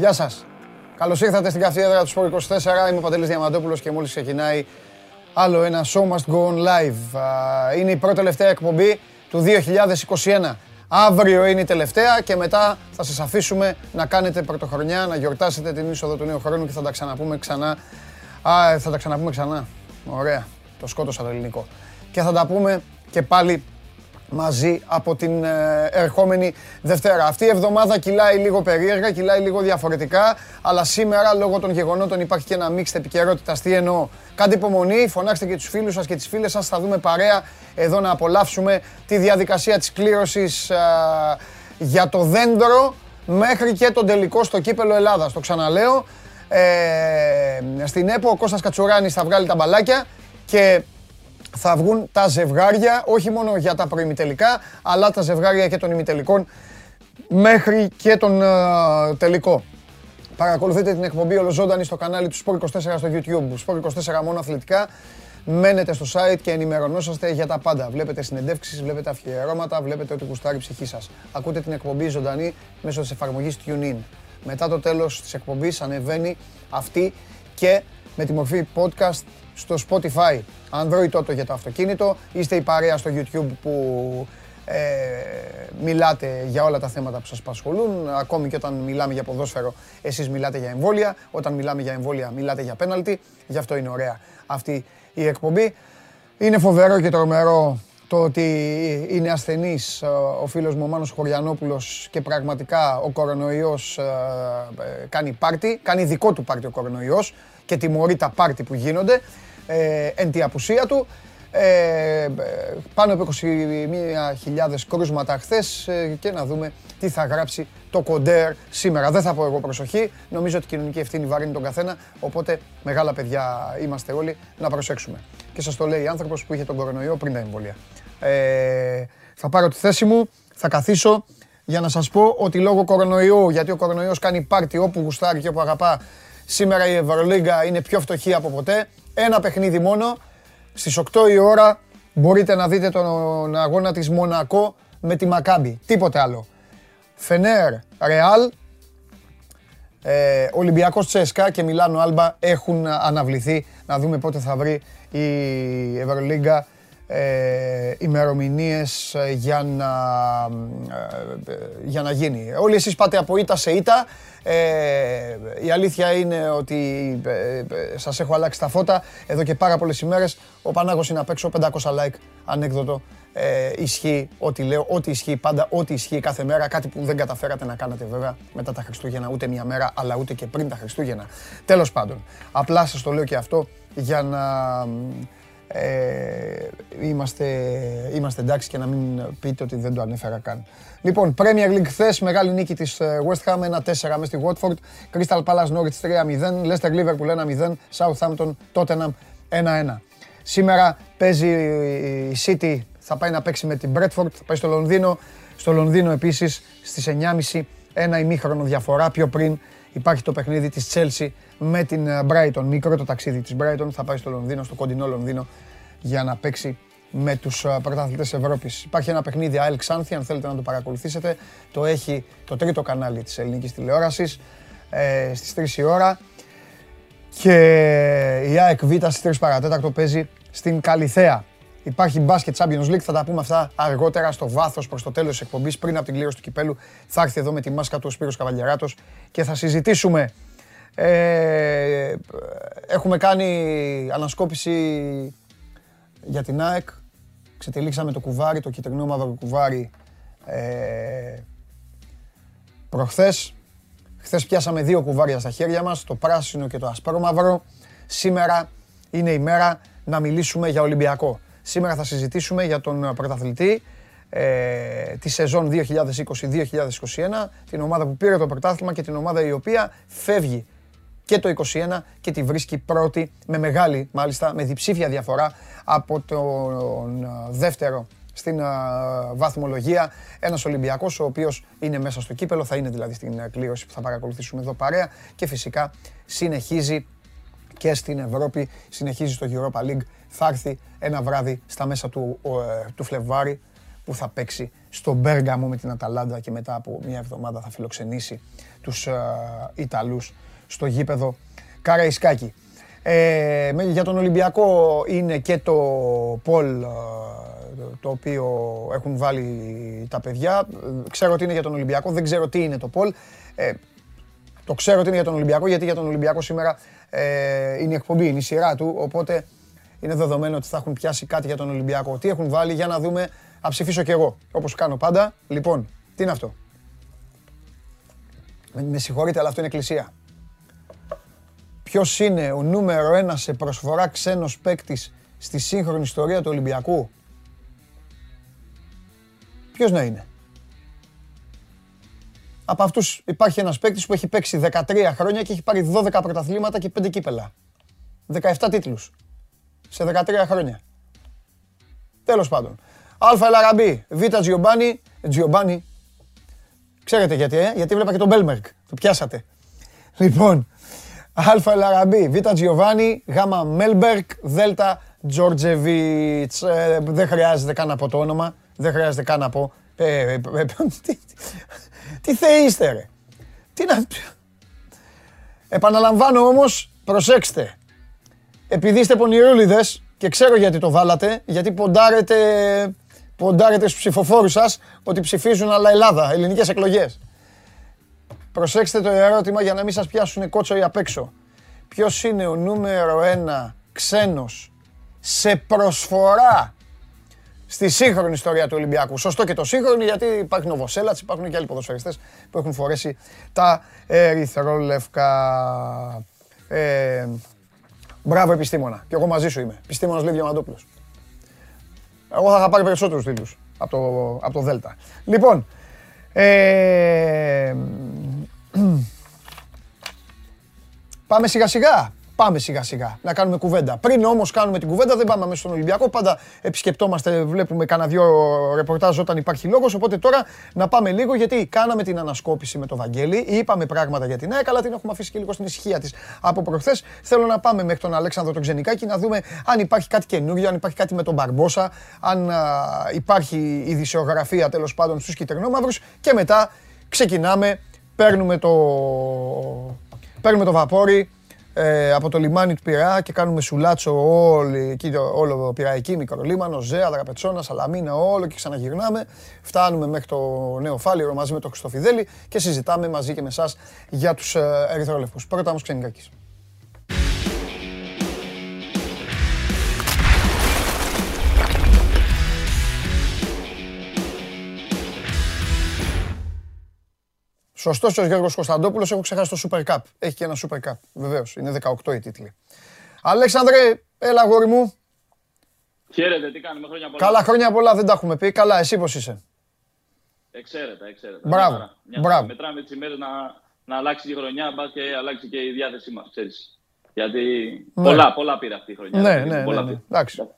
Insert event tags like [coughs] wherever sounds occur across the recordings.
Γεια σας. Καλώς ήρθατε στην καυτή του Σπορ 24. Είμαι ο Παντελής Διαμαντόπουλος και μόλις ξεκινάει άλλο ένα Show Must Go On Live. Είναι η πρώτη τελευταία εκπομπή του 2021. Αύριο είναι η τελευταία και μετά θα σας αφήσουμε να κάνετε πρωτοχρονιά, να γιορτάσετε την είσοδο του νέου χρόνου και θα τα ξαναπούμε ξανά. Α, θα τα ξαναπούμε ξανά. Ωραία. Το σκότωσα το ελληνικό. Και θα τα πούμε και πάλι μαζί από την ε, ερχόμενη Δευτέρα. Αυτή η εβδομάδα κυλάει λίγο περίεργα, κυλάει λίγο διαφορετικά, αλλά σήμερα λόγω των γεγονότων υπάρχει και ένα μίξ επικαιρότητα. Τι εννοώ; Κάντε υπομονή, φωνάξτε και τους φίλους σας και τις φίλες σας, θα δούμε παρέα εδώ να απολαύσουμε τη διαδικασία της κλήρωσης ε, για το δέντρο μέχρι και τον τελικό στο κύπελο Ελλάδας. Το ξαναλέω. Ε, στην ΕΠΟ ο Κώστας Κατσουράνης θα βγάλει τα μπαλάκια και θα βγουν τα ζευγάρια, όχι μόνο για τα προημιτελικά, αλλά τα ζευγάρια και των ημιτελικών μέχρι και τον uh, τελικό. Παρακολουθείτε την εκπομπή ολοζώντανη στο κανάλι του Sport 24 στο YouTube. Sport 24 μόνο αθλητικά. Μένετε στο site και ενημερωνόσαστε για τα πάντα. Βλέπετε συνεντεύξεις, βλέπετε αφιερώματα, βλέπετε ό,τι γουστάρει η ψυχή σας. Ακούτε την εκπομπή ζωντανή μέσω της εφαρμογής TuneIn. Μετά το τέλος της εκπομπής ανεβαίνει αυτή και με τη μορφή podcast στο Spotify. Android Auto για το αυτοκίνητο. Είστε η παρέα στο YouTube που ε, μιλάτε για όλα τα θέματα που σας απασχολούν. Ακόμη και όταν μιλάμε για ποδόσφαιρο, εσείς μιλάτε για εμβόλια. Όταν μιλάμε για εμβόλια, μιλάτε για πέναλτι. Γι' αυτό είναι ωραία αυτή η εκπομπή. Είναι φοβερό και τρομερό το ότι είναι ασθενής ε, ο φίλος μου ο Μάνος Χωριανόπουλος και πραγματικά ο κορονοϊός ε, ε, κάνει πάρτι, κάνει δικό του πάρτι ο κορονοϊός και τιμωρεί τα πάρτι που γίνονται ε, εν τη απουσία του. Ε, πάνω από 21.000 κρούσματα χθες ε, και να δούμε τι θα γράψει το κοντέρ σήμερα. Δεν θα πω εγώ προσοχή. Νομίζω ότι η κοινωνική ευθύνη βαρύνει τον καθένα. Οπότε μεγάλα παιδιά είμαστε όλοι να προσέξουμε. Και σας το λέει άνθρωπος που είχε τον κορονοϊό πριν τα εμβόλια. Ε, θα πάρω τη θέση μου, θα καθίσω για να σας πω ότι λόγω κορονοϊού, γιατί ο κορονοϊός κάνει πάρτι όπου γουστάρει και όπου αγαπά, σήμερα η Ευρωλίγκα είναι πιο φτωχή από ποτέ. Ένα παιχνίδι μόνο. Στις 8 η ώρα μπορείτε να δείτε τον αγώνα της Μονακό με τη Μακάμπη. Τίποτε άλλο. Φενέρ, Ρεάλ, ε, Ολυμπιακός Τσέσκα και Μιλάνο Άλμπα έχουν αναβληθεί. Να δούμε πότε θα βρει η Ευρωλίγκα ε, ημερομηνίες ε, για να, ε, για να γίνει. Όλοι εσείς πάτε από ήττα σε ήττα. Ε, η αλήθεια είναι ότι ε, σας έχω αλλάξει τα φώτα εδώ και πάρα πολλές ημέρες. Ο Πανάγος είναι απ' έξω, 500 like, ανέκδοτο. Ε, ισχύει ό,τι λέω, ό,τι ισχύει πάντα, ό,τι ισχύει κάθε μέρα. Κάτι που δεν καταφέρατε να κάνετε βέβαια μετά τα Χριστούγεννα, ούτε μια μέρα, αλλά ούτε και πριν τα Χριστούγεννα. Τέλος πάντων, απλά σας το λέω και αυτό για να ε, είμαστε, είμαστε εντάξει και να μην πείτε ότι δεν το ανέφερα καν. Λοιπόν, Premier League χθες, μεγάλη νίκη της ε, West Ham 1-4 μέσα στη Watford, Crystal Palace Norwich 3-0, Leicester Liverpool 1-0, Southampton Tottenham 1-1. Σήμερα παίζει η City, θα πάει να παίξει με την Bradford, θα πάει στο Λονδίνο. Στο Λονδίνο επίσης στις 9.30 ένα ημίχρονο διαφορά πιο πριν υπάρχει το παιχνίδι της Chelsea με την ε, Brighton. Μικρό το ταξίδι της Brighton. Θα πάει στο Λονδίνο, στο κοντινό Λονδίνο για να παίξει με τους ε, πρωταθλητές Ευρώπης. Υπάρχει ένα παιχνίδι ΑΕΛ Ξάνθη, αν θέλετε να το παρακολουθήσετε. Το έχει το τρίτο κανάλι της ελληνικής τηλεόρασης ε, στις 3 η ώρα. Και η ΑΕΚ Β στις 3 παρατέταρτο παίζει στην Καλιθέα. Υπάρχει μπάσκετ Champions League, θα τα πούμε αυτά αργότερα στο βάθος προς το τέλος της εκπομπής, πριν από την κλήρωση του κυπέλου. Θα έρθει εδώ με τη μάσκα του ο Σπύρος Καβαλιαράτος και θα συζητήσουμε ε, έχουμε κάνει ανασκόπηση για την ΑΕΚ. Ξετυλίξαμε το κουβάρι, το κυτρινό μαύρο κουβάρι ε, προχθές. Χθες πιάσαμε δύο κουβάρια στα χέρια μας, το πράσινο και το ασπρόμαυρο. Σήμερα είναι η μέρα να μιλήσουμε για Ολυμπιακό. Σήμερα θα συζητήσουμε για τον πρωταθλητή ε, τη σεζόν 2020-2021, την ομάδα που πήρε το πρωτάθλημα και την ομάδα η οποία φεύγει και το 21 και τη βρίσκει πρώτη με μεγάλη, μάλιστα με διψήφια διαφορά από τον δεύτερο στην βαθμολογία. Ένας Ολυμπιακός ο οποίος είναι μέσα στο κύπελο, θα είναι δηλαδή στην κλήρωση που θα παρακολουθήσουμε εδώ παρέα και φυσικά συνεχίζει και στην Ευρώπη, συνεχίζει στο Europa League. Θα έρθει ένα βράδυ στα μέσα του, ε, του Φλεβάρι που θα παίξει στον Μπέργαμο με την Αταλάντα και μετά από μια εβδομάδα θα φιλοξενήσει τους ε, Ιταλούς στο γήπεδο Καραϊσκάκη. Ε, για τον Ολυμπιακό είναι και το Πολ ε, το οποίο έχουν βάλει τα παιδιά. Ξέρω ότι είναι για τον Ολυμπιακό, δεν ξέρω τι είναι το Πολ. Ε, το ξέρω ότι είναι για τον Ολυμπιακό, γιατί για τον Ολυμπιακό σήμερα ε, είναι η εκπομπή, είναι η σειρά του, οπότε είναι δεδομένο ότι θα έχουν πιάσει κάτι για τον Ολυμπιακό. Τι έχουν βάλει, για να δούμε, να ψηφίσω κι εγώ, όπως κάνω πάντα. Λοιπόν, τι είναι αυτό; Με, με συγχωρείτε, αλλά αυτό είναι εκκλησία. Ποιος είναι ο νούμερο ένα σε προσφορά ξένος παίκτης στη σύγχρονη ιστορία του Ολυμπιακού; Ποιος να είναι; Από αυτούς υπάρχει ένας παίκτης που έχει παίξει 13 χρόνια και έχει πάρει 12 πρωταθλήματα και 5 κύπελα. 17 τίτλους. Σε 13 χρόνια. Τέλος πάντων. Α Ελαραμπή, Β Τζιομπάνι, Τζιομπάνι. Ξέρετε γιατί, ε; γιατί βλέπα και τον Μπέλμερκ. Το πιάσατε. Λοιπόν, Α Ελαραμπή, Β Τζιοβάνι, Γ Μέλμπερκ, Δ Τζόρτζεβιτ. Ε, δεν χρειάζεται καν να πω το όνομα. Δεν χρειάζεται καν να πω. Ε, ε, ε τι θεοί είστε ρε. Τι να... Επαναλαμβάνω όμως, προσέξτε. Επειδή είστε πονηρούλιδες και ξέρω γιατί το βάλατε, γιατί ποντάρετε, ποντάρετε στους ψηφοφόρους σας ότι ψηφίζουν αλλά Ελλάδα, ελληνικές εκλογές. Προσέξτε το ερώτημα για να μην σας πιάσουν κότσο ή απ' έξω. Ποιος είναι ο νούμερο ένα ξένος σε προσφορά στη σύγχρονη ιστορία του Ολυμπιακού; Σωστό και το σύγχρονο γιατί υπάρχει ο Βοσέλατς, υπάρχουν και άλλοι ποδοσφαιριστές που έχουν φορέσει τα ερυθρόλευκα. Ε, μπράβο επιστήμονα. Και εγώ μαζί σου είμαι. Επιστήμονας λέει Διαμαντόπουλος. Εγώ θα είχα πάρει περισσότερους τίτλους από το, από το Δέλτα. Λοιπόν, ε, πάμε σιγά σιγά πάμε σιγά σιγά να κάνουμε κουβέντα. Πριν όμως κάνουμε την κουβέντα, δεν πάμε μέσα στον Ολυμπιακό. Πάντα επισκεπτόμαστε, βλέπουμε κανένα δυο ρεπορτάζ όταν υπάρχει λόγος. Οπότε τώρα να πάμε λίγο γιατί κάναμε την ανασκόπηση με το Βαγγέλη. Είπαμε πράγματα για την ΑΕΚ, αλλά την έχουμε αφήσει και λίγο στην ησυχία της από προχθές. Θέλω να πάμε μέχρι τον Αλέξανδρο τον Ξενικάκη να δούμε αν υπάρχει κάτι καινούριο, αν υπάρχει κάτι με τον Μπαρμπόσα, αν υπάρχει η δισεογραφία τέλος πάντων στους κυτρινόμαυρους και μετά ξεκινάμε, παίρνουμε το, παίρνουμε το βαπόρι, ε, από το λιμάνι του Πειραιά και κάνουμε σουλάτσο όλη, εκεί, όλο Πειραϊκή, Μικρολίμανο, Ζέα, Δραπετσόνα, Σαλαμίνα, όλο και ξαναγυρνάμε. Φτάνουμε μέχρι το Νέο Φάληρο μαζί με τον Χριστοφιδέλη και συζητάμε μαζί και με εσάς για τους ε, Ερυθρόλευκους. Πρώτα όμως Ξενικάκης. Σωστός ο Γιώργος Κωνσταντόπουλος, έχω ξεχάσει το Super Cup. Έχει και ένα Super Cup. Βεβαίως, είναι 18 οι τίτλοι. Αλέξανδρε, έλα γόρι μου. Χαίρετε, τι κάνουμε, χρόνια πολλά. Καλά χρόνια πολλά, δεν τα έχουμε πει. Καλά, εσύ πώς είσαι; Εξαίρετα, εξαίρετα. Μπράβο, μπράβο. Μετράμε τις ημέρες να, να αλλάξει η χρονιά, μπας και αλλάξει και η διάθεσή μας, ξέρεις. Γιατί ναι. πολλά, πολλά πήρε αυτή η χρονιά. Ναι, ναι, ναι, ναι. Εντάξει.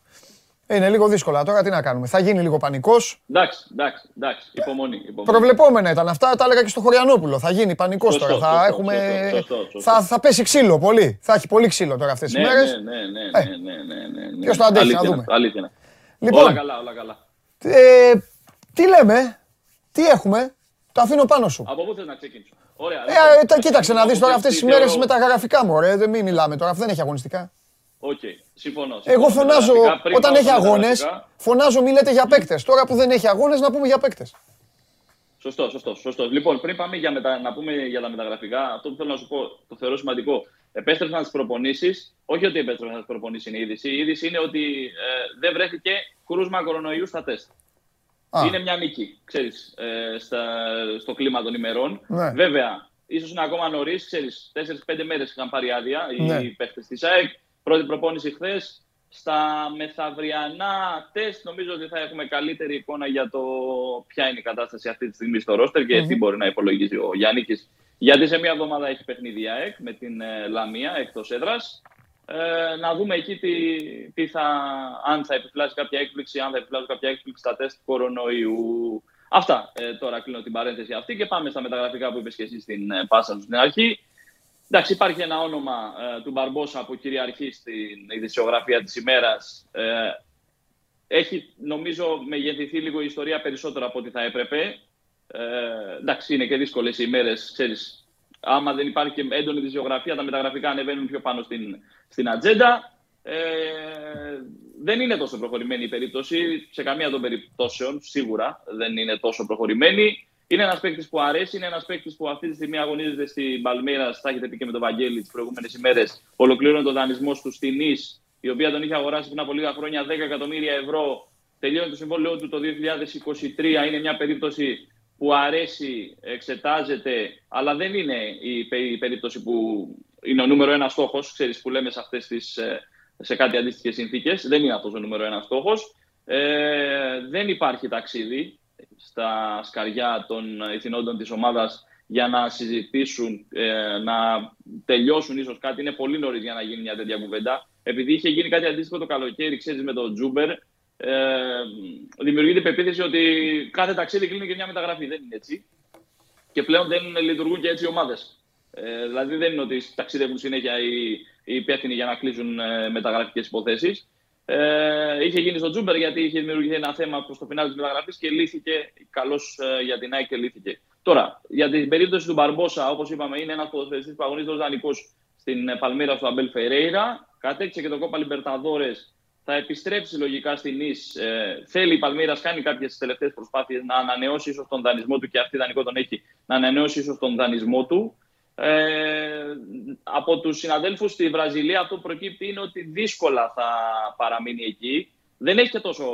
Είναι λίγο δύσκολα τώρα, τι να κάνουμε; Θα γίνει λίγο πανικός. Εντάξει, εντάξει, εντάξει. Υπομονή, υπομονή. Προβλεπόμενα ήταν αυτά, τα έλεγα και στο Χωριανόπουλο. Θα γίνει πανικός τώρα. Θα, σωστό, έχουμε... Σωστό, σωστό, θα, θα πέσει ξύλο πολύ. Θα έχει πολύ ξύλο τώρα αυτές τι ναι, μέρες. Ναι, ναι, ναι. Ε, ναι, ναι, ναι, ναι. Ποιο το αντέχει, να δούμε. Αλήθεια. Λοιπόν, όλα καλά, όλα καλά. Ε, τι λέμε, τι έχουμε, το αφήνω πάνω σου. Από πού θες να ξεκινήσω; Ωραία. Ε, λοιπόν, κοίταξε να δεις τώρα αυτές τις μέρες με τα γραφικά μου. Δεν μιλάμε τώρα, δεν έχει αγωνιστικά. Οκ, συμφωνώ. Εγώ φωνάζω όταν έχει αγώνες, φωνάζω μη λέτε για παίκτες. Τώρα που δεν έχει αγώνες, να πούμε για παίκτες. Σωστό, σωστό, σωστό. Λοιπόν, πριν πάμε για μετα... να πούμε για τα μεταγραφικά, αυτό που θέλω να σου πω, το θεωρώ σημαντικό. Επέστρεψαν στις προπονήσεις. Όχι ότι επέστρεψαν στις προπονήσεις είναι η είδηση. Η είδηση είναι ότι ε, δεν βρέθηκε κρούσμα κορονοϊού στα τεστ. Α. Είναι μια νίκη, ξέρεις, ε, στα, στο κλίμα των ημερών. Ναι. Βέβαια, ίσως είναι ακόμα νωρίς, ξέρεις, 4-5 μέρες είχαν πάρει άδεια ναι. οι παίχτε της ΑΕΚ. Πρώτη προπόνηση χθες. Στα μεθαυριανά τεστ νομίζω ότι θα έχουμε καλύτερη εικόνα για το ποια είναι η κατάσταση αυτή τη στιγμή στο ρόστερ και τι μπορεί να υπολογίζει ο Γιάννη. Γιατί σε μία εβδομάδα έχει παιχνίδι ΑΕΚ με την ε, Λαμία εκτός έδρας. Ε, να δούμε εκεί τι, τι θα, αν θα επιφυλάσει κάποια έκπληξη, αν θα επιφυλάσει κάποια έκπληξη στα τεστ κορονοϊού. Αυτά ε, τώρα κλείνω την παρένθεση αυτή και πάμε στα μεταγραφικά που είπες και εσύ στην ε, πάσα σου στην αρχή. Εντάξει, υπάρχει ένα όνομα ε, του Μπαρμπόσα που κυριαρχεί στην ειδησιογραφία της ημέρας. Ε, έχει νομίζω μεγεθυνθεί λίγο η ιστορία περισσότερο από ό,τι θα έπρεπε. Ε, εντάξει, είναι και δύσκολες οι ημέρες, ξέρεις. Άμα δεν υπάρχει και έντονη δυσιογραφία, τα μεταγραφικά ανεβαίνουν πιο πάνω στην, στην ατζέντα. Ε, δεν είναι τόσο προχωρημένη η περίπτωση. Σε καμία των περιπτώσεων, σίγουρα δεν είναι τόσο προχωρημένη. Είναι ένας παίκτης που αρέσει, είναι ένας παίκτης που αυτή τη στιγμή αγωνίζεται στην Παλμύρα. Τα έχετε πει και με τον Βαγγέλη τις προηγούμενες ημέρες. Ολοκλήρωνε τον δανεισμό του στην Νης, η οποία τον είχε αγοράσει πριν από λίγα χρόνια 10 εκατομμύρια ευρώ. Τελειώνει το συμβόλαιό του το 2023. Είναι μια περίπτωση που αρέσει, εξετάζεται, αλλά δεν είναι η περίπτωση που είναι ο νούμερο ένα στόχος, ξέρεις που λέμε σε αυτές τις ε, σε κάτι αντίστοιχες συνθήκες. Δεν είναι αυτός ο νούμερο ένα στόχος. Ε, δεν υπάρχει ταξίδι στα σκαριά των ηθινόντων της ομάδας για να συζητήσουν, ε, να τελειώσουν ίσως κάτι. Είναι πολύ νωρίς για να γίνει μια τέτοια κουβέντα. Επειδή είχε γίνει κάτι αντίστοιχο το καλοκαίρι, ξέρεις, με τον Τζούμπερ, ε, δημιουργείται η πεποίθηση ότι κάθε ταξίδι κλείνει και μια μεταγραφή. Δεν είναι έτσι. Και πλέον δεν λειτουργούν και έτσι οι ομάδες. Ε, δηλαδή δεν είναι ότι ταξιδεύουν συνέχεια οι, οι υπεύθυνοι για να κλείσουν ε, μεταγραφικές υποθέσεις. Ε, είχε γίνει στο Τσούμπερ γιατί είχε δημιουργηθεί ένα θέμα προς το φινάλι της μεταγραφή και λύθηκε. Καλώς ε, για την ΑΕΚ και λύθηκε. Τώρα, για την περίπτωση του Μπαρμπόσα, όπως είπαμε, είναι ένας ποδοσφαιριστής που αγωνίζεται ως δανεικός στην ε, Παλμέιρας του Αμπέλ Φερέιρα. Κατέκτησε και το κόπα Λιμπερταδόρες. Θα επιστρέψει λογικά στην Νης. Ε, θέλει η Παλμύρα, κάνει κάποιες τελευταίες προσπάθειες να ανανεώσει ίσως τον δανεισμό του και αυτή δανεικό τον έχει, να ανανεώσει ίσως τον δανεισμό του. Ε, από τους συναδέλφους στη Βραζιλία αυτό που προκύπτει είναι ότι δύσκολα θα παραμείνει εκεί. Δεν έχει και τόσο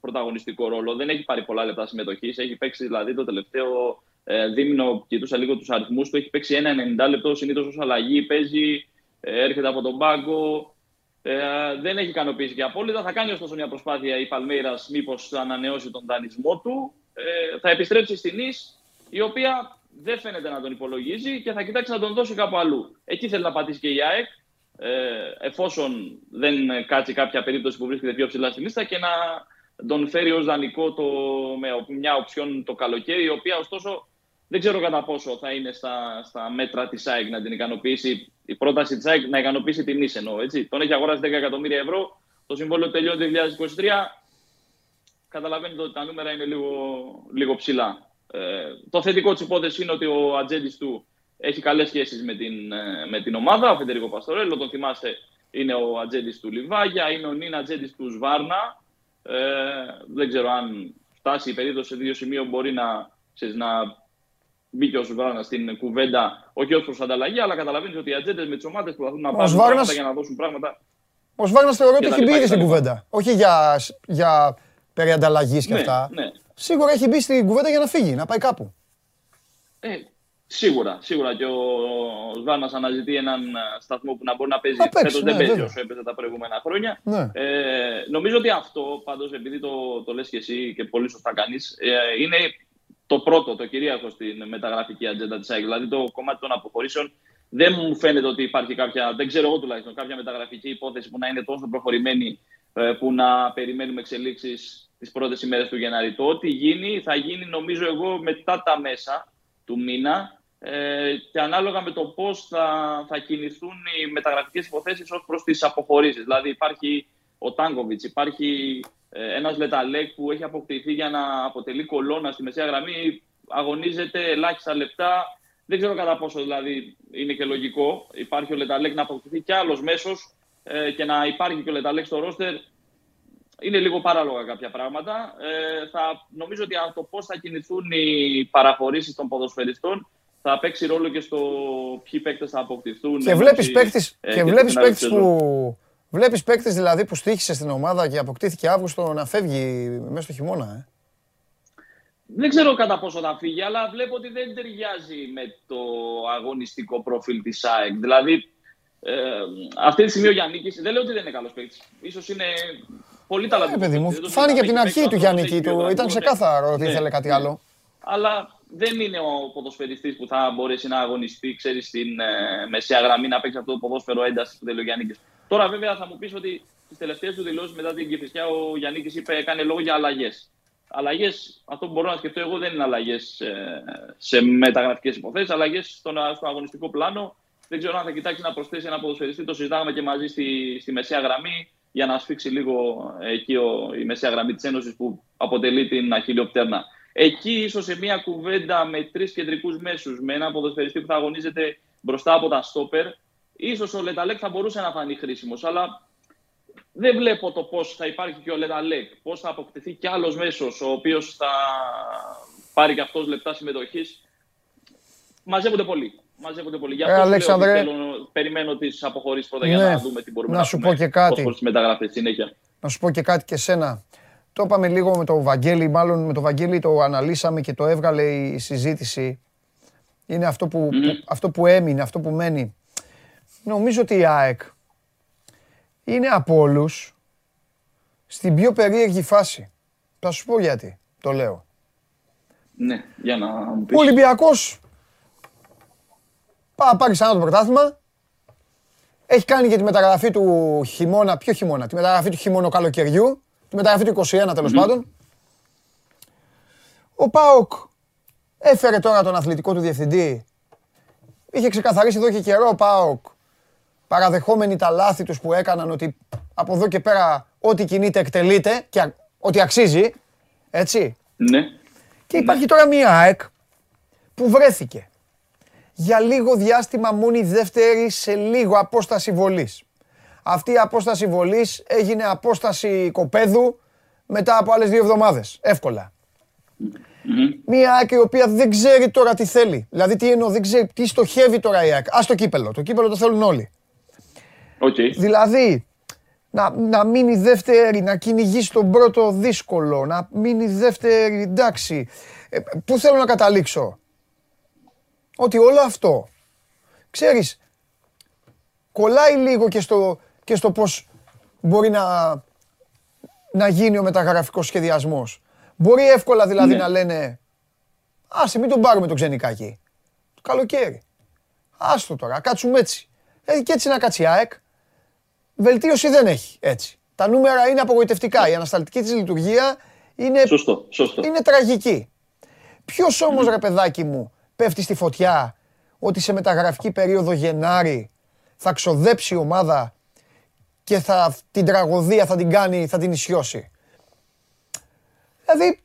πρωταγωνιστικό ρόλο, δεν έχει πάρει πολλά λεπτά συμμετοχής. Έχει παίξει δηλαδή το τελευταίο ε, δίμηνο, κοιτούσα λίγο τους αριθμούς του, έχει παίξει ένα 90 λεπτό συνήθως ως αλλαγή. Παίζει, ε, έρχεται από τον πάγκο. Ε, δεν έχει ικανοποιήσει και απόλυτα. Θα κάνει ωστόσο μια προσπάθεια η Παλμέιρας μήπως ανανεώσει τον δανεισμό του. Ε, θα επιστρέψει στην Νης, η οποία δεν φαίνεται να τον υπολογίζει και θα κοιτάξει να τον δώσει κάπου αλλού. Εκεί θέλει να πατήσει και η ΑΕΚ, ε, εφόσον δεν κάτσει κάποια περίπτωση που βρίσκεται πιο ψηλά στη λίστα και να τον φέρει ως δανεικό το, με μια οψιόν το καλοκαίρι, η οποία ωστόσο δεν ξέρω κατά πόσο θα είναι στα, στα μέτρα της ΑΕΚ να την ικανοποιήσει. Η πρόταση της ΑΕΚ να ικανοποιήσει την ίση εννοώ. Έτσι. Τον έχει αγοράσει 10 εκατομμύρια ευρώ. Το συμβόλαιο τελειώνει το 2023. Καταλαβαίνετε ότι τα νούμερα είναι λίγο, λίγο ψηλά. Ε, το θετικό της υπόθεσης είναι ότι ο ατζέντης του έχει καλές σχέσεις με την, ε, με την ομάδα. Ο Φεντερικό Παστορέλο, τον θυμάστε, είναι ο ατζέντης του Λιβάγια, είναι ο νυν ατζέντης του Σβάρνα. Ε, δεν ξέρω αν φτάσει η περίπτωση σε δύο σημείο μπορεί να, ξέρεις, να μπει και ο Σβάρνας στην κουβέντα, όχι ως προς ανταλλαγή, αλλά καταλαβαίνεις ότι οι ατζέντες με τις ομάδες προσπαθούν να πάρουν πράγματα για να δώσουν πράγματα. Ο Σβάρνας θεωρώ ότι έχει μπει ήδη στην κουβέντα. Όχι για, για περί ανταλλαγής και ναι, αυτά. Ναι σίγουρα έχει μπει στην κουβέντα για να φύγει, να πάει κάπου. Ε, σίγουρα, σίγουρα. Και ο Σβάρνα αναζητεί έναν ε, σταθμό που να μπορεί να παίζει. Φέτος ναι, δεν παίζει όσο έπαιζε τα προηγούμενα χρόνια. Ναι. Ε, νομίζω ότι αυτό, πάντως, επειδή το, το λες και εσύ και πολύ σωστά κάνεις, ε, είναι το πρώτο, το κυρίαρχο στην μεταγραφική ατζέντα της ΑΕΚ. Δηλαδή το κομμάτι των αποχωρήσεων δεν μου φαίνεται ότι υπάρχει κάποια, δεν ξέρω εγώ τουλάχιστον, κάποια μεταγραφική υπόθεση που να είναι τόσο προχωρημένη ε, που να περιμένουμε εξελίξεις τις πρώτες ημέρες του Γενάρη. Το ό,τι γίνει θα γίνει νομίζω εγώ μετά τα μέσα του μήνα ε, και ανάλογα με το πώς θα, θα κινηθούν οι μεταγραφικές υποθέσεις ως προς τις αποχωρήσεις. Δηλαδή υπάρχει ο Τάγκοβιτ, υπάρχει ε, ένας Λεταλέκ που έχει αποκτηθεί για να αποτελεί κολόνα στη μεσαία γραμμή, αγωνίζεται ελάχιστα λεπτά. Δεν ξέρω κατά πόσο δηλαδή είναι και λογικό. Υπάρχει ο Λεταλέκ να αποκτηθεί κι άλλος μέσος ε, και να υπάρχει και ο Λεταλέκ στο ρόστερ είναι λίγο παράλογα κάποια πράγματα. Ε, θα, νομίζω ότι το πώς θα κινηθούν οι παραχωρήσεις των ποδοσφαιριστών θα παίξει ρόλο και στο ποιοι παίκτες θα αποκτηθούν. Και βλέπεις παίκτε ε, βλέπεις παίκτες που. Βλέπεις παίκτες δηλαδή που στήχησε στην ομάδα και αποκτήθηκε Αύγουστο να φεύγει μέσα στο χειμώνα. Ε; Δεν ξέρω κατά πόσο θα φύγει, αλλά βλέπω ότι δεν ταιριάζει με το αγωνιστικό προφίλ της ΑΕΚ. Δηλαδή, ε, αυτή τη στιγμή ο Γιάννη δεν λέω ότι δεν είναι καλός παίκτης. σω είναι πολύ ταλαντούχο. Ε, παιδί μου, φάνηκε από την αρχή του Γιάννη του. Ήταν ξεκάθαρο ότι ναι, ήθελε κάτι ναι. άλλο. Αλλά δεν είναι ο ποδοσφαιριστής που θα μπορέσει να αγωνιστεί, ξέρεις, στην ε, μεσαία γραμμή να παίξει αυτό το ποδόσφαιρο έντασης που θέλει ο Γιάννη. Τώρα, βέβαια, θα μου πεις ότι στι τελευταίες του δηλώσεις μετά την Κυφυσιά ο Γιάννη είπε, έκανε λόγο για αλλαγές. Αλλαγές, αυτό που μπορώ να σκεφτώ εγώ δεν είναι αλλαγές ε, σε μεταγραφικές υποθέσεις, αλλαγές στο, στο αγωνιστικό πλάνο. Δεν ξέρω αν θα κοιτάξει να προσθέσει ένα ποδοσφαιριστή. Το συζητάμε και μαζί στη, στη μεσαία γραμμή για να σφίξει λίγο εκεί ο, η μεσαία γραμμή της Ένωσης που αποτελεί την αχιλιοπτέρνα. Εκεί ίσως σε μια κουβέντα με τρεις κεντρικούς μέσους, με ένα ποδοσφαιριστή που θα αγωνίζεται μπροστά από τα στόπερ, ίσως ο Λεταλέκ θα μπορούσε να φανεί χρήσιμος. Αλλά δεν βλέπω το πώς θα υπάρχει και ο Λεταλέκ, πώς θα αποκτηθεί κι άλλος μέσος, ο οποίος θα πάρει και αυτός λεπτά συμμετοχής. Μαζεύονται πολύ. Μαζεύονται πολύ. Για ε, αυτό Αλέξανδρε... θέλω, περιμένω τις αποχωρήσεις πρώτα ναι. για να δούμε τι μπορούμε να, να σου πω και κάτι. συνέχεια. Να σου πω και κάτι και σένα. Το είπαμε λίγο με το Βαγγέλη, μάλλον με το Βαγγέλη το αναλύσαμε και το έβγαλε η συζήτηση. Είναι αυτό που, αυτό που έμεινε, αυτό που μένει. Νομίζω ότι η ΑΕΚ είναι από όλους στην πιο περίεργη φάση. Θα σου πω γιατί, το λέω. Ναι, για να μου πεις. Ο Ολυμπιακός πάει πάρεις ξανά το πρωτάθλημα. Έχει κάνει και τη μεταγραφή του χειμώνα, ποιο χειμώνα, τη μεταγραφή του χειμώνα καλοκαιριού, τη μεταγραφή του 21 τέλος πάντων. Ο Πάοκ έφερε τώρα τον αθλητικό του διευθυντή. Είχε ξεκαθαρίσει εδώ και καιρό ο Πάοκ παραδεχόμενοι τα λάθη τους που έκαναν ότι από εδώ και πέρα ό,τι κινείται εκτελείται και ότι αξίζει, έτσι. Ναι. Και υπάρχει τώρα μία ΑΕΚ που βρέθηκε για λίγο διάστημα μόνη δεύτερη σε λίγο απόσταση βολής. Αυτή η απόσταση βολής έγινε απόσταση κοπέδου μετά από άλλες δύο εβδομάδες. Εύκολα. Μία ΑΕΚ η οποία δεν ξέρει τώρα τι θέλει. Δηλαδή τι εννοώ, δεν ξέρει τι στοχεύει τώρα η ΑΕΚ. Ας το κύπελο. Το κύπελο το θέλουν όλοι. Okay. Δηλαδή, να, να μείνει δεύτερη, να κυνηγήσει τον πρώτο δύσκολο, να μείνει δεύτερη, εντάξει. Ε, πού θέλω να καταλήξω; Ότι όλο αυτό, ξέρεις, κολλάει λίγο και στο, και στο πώς μπορεί να, να γίνει ο μεταγραφικός σχεδιασμός. Μπορεί εύκολα δηλαδή ναι. να λένε «Άσε, μην τον πάρουμε το ξενικάκι». Το καλοκαίρι. Άστο τώρα, κάτσουμε έτσι. Ε, και έτσι να κάτσει ΑΕΚ βελτίωση δεν έχει έτσι. Τα νούμερα είναι απογοητευτικά. Η ανασταλτική της λειτουργία είναι, σωστό, σωστό. είναι τραγική. Ποιος όμως ρε παιδάκι μου πέφτει στη φωτιά ότι σε μεταγραφική περίοδο Γενάρη θα ξοδέψει η ομάδα και θα, την τραγωδία θα την κάνει, θα την ισιώσει. Δηλαδή,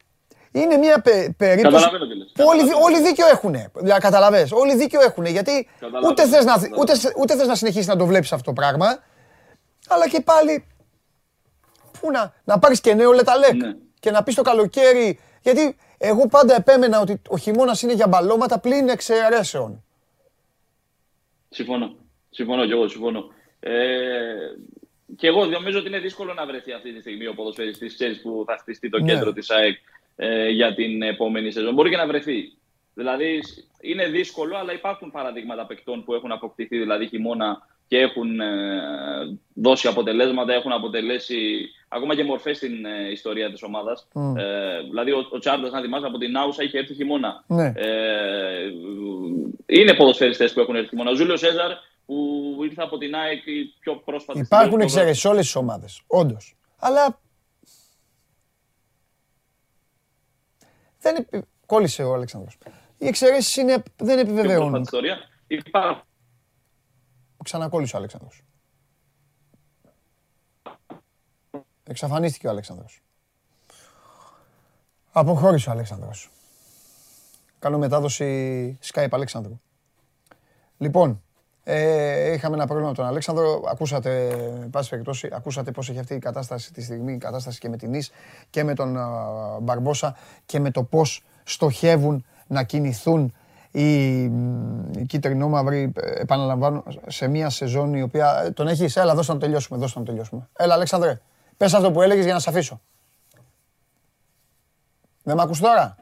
είναι μια πε, περίπτωση που όλοι, όλοι δίκιο έχουν. Δηλαδή, καταλαβες, όλοι δίκιο έχουν. Γιατί ούτε θες, να, ούτε, ούτε θες να συνεχίσεις να το βλέπεις αυτό το πράγμα, αλλά και πάλι, πού να, να πάρεις και νέο λεταλέκ ναι. και να πεις το καλοκαίρι, γιατί εγώ πάντα επέμενα ότι ο χειμώνας είναι για μπαλώματα πλην εξαιρέσεων. Συμφωνώ. Συμφωνώ και εγώ, συμφωνώ. Ε, και εγώ νομίζω ότι είναι δύσκολο να βρεθεί αυτή τη στιγμή ο ποδοσφαιριστής ξέρεις, που θα χτιστεί το ναι. κέντρο της ΑΕΚ ε, για την επόμενη σεζόν. Μπορεί και να βρεθεί. Δηλαδή είναι δύσκολο, αλλά υπάρχουν παραδείγματα παικτών που έχουν αποκτηθεί δηλαδή χειμώνα και έχουν ε, δώσει αποτελέσματα, έχουν αποτελέσει ακόμα και μορφές στην ε, ιστορία της ομάδας. Ε, δηλαδή, ο, ο Τσάρντα, αν θυμάσαι, από την Άουσα είχε έρθει χειμώνα. Ναι. Ε, είναι ποδοσφαιριστές που έχουν έρθει χειμώνα. Ο Ζούλιος Σέζαρ που ήρθε από την ΑΕΚ πιο πρόσφατα. Υπάρχουν εξαιρέσεις σε όλες τις ομάδες. Όντως. Αλλά. Δεν Κόλλησε ο Αλέξανδρος. Οι εξαιρέσεις δεν επιβεβαιώνουν. Υπάρχουν Ξανακόλλησε ο Αλέξανδρος. Εξαφανίστηκε ο Αλέξανδρος. Αποχώρησε ο Αλέξανδρος. Κάνω μετάδοση Skype Αλέξανδρου. Λοιπόν, ε, είχαμε ένα πρόβλημα με τον Αλέξανδρο. Ακούσατε, πάση περιπτώσει, ακούσατε πώς έχει αυτή η κατάσταση τη στιγμή, η κατάσταση και με την Ις και με τον Μπαρμπόσα και με το πώς στοχεύουν να κινηθούν οι, οι κίτρινο-μαύροι, επαναλαμβάνω, σε μια σεζόν η οποία... Ε, τον έχεις, έλα, δώστε να τελειώσουμε, δώστε να τελειώσουμε. Έλα, Αλέξανδρε, πες αυτό που έλεγες για να σε αφήσω. Δεν μ' ακούς τώρα;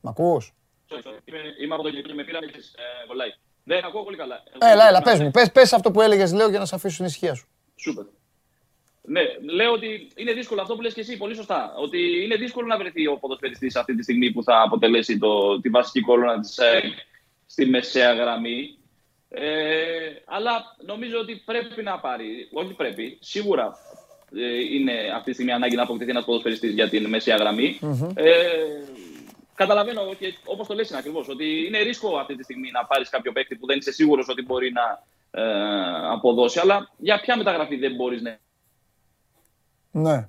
Μ' ακούς; Είμαι από το κέντρο με πήρα βολάει. Δεν ακούω πολύ καλά. Έλα, έλα, πες μου. Πες, πες αυτό που έλεγες, λέω, για να σε αφήσω στην ησυχία σου. Σούπερ. Ναι, λέω ότι είναι δύσκολο αυτό που λες και εσύ, πολύ σωστά. Ότι είναι δύσκολο να βρεθεί ο ποδοσφαιριστής αυτή τη στιγμή που θα αποτελέσει το, τη βασική κόλλωνα της στη μεσαία γραμμή. Ε, αλλά νομίζω ότι πρέπει να πάρει, όχι πρέπει, σίγουρα ε, είναι αυτή τη στιγμή ανάγκη να αποκτηθεί ένας ποδοσφαιριστής για την μεσαία Ε, καταλαβαίνω και όπως το λες είναι ακριβώς, ότι είναι ρίσκο αυτή τη στιγμή να πάρεις κάποιο παίκτη που δεν είσαι σίγουρος ότι μπορεί να ε, αποδώσει. Αλλά για ποια μεταγραφή δεν μπορείς να Ναι.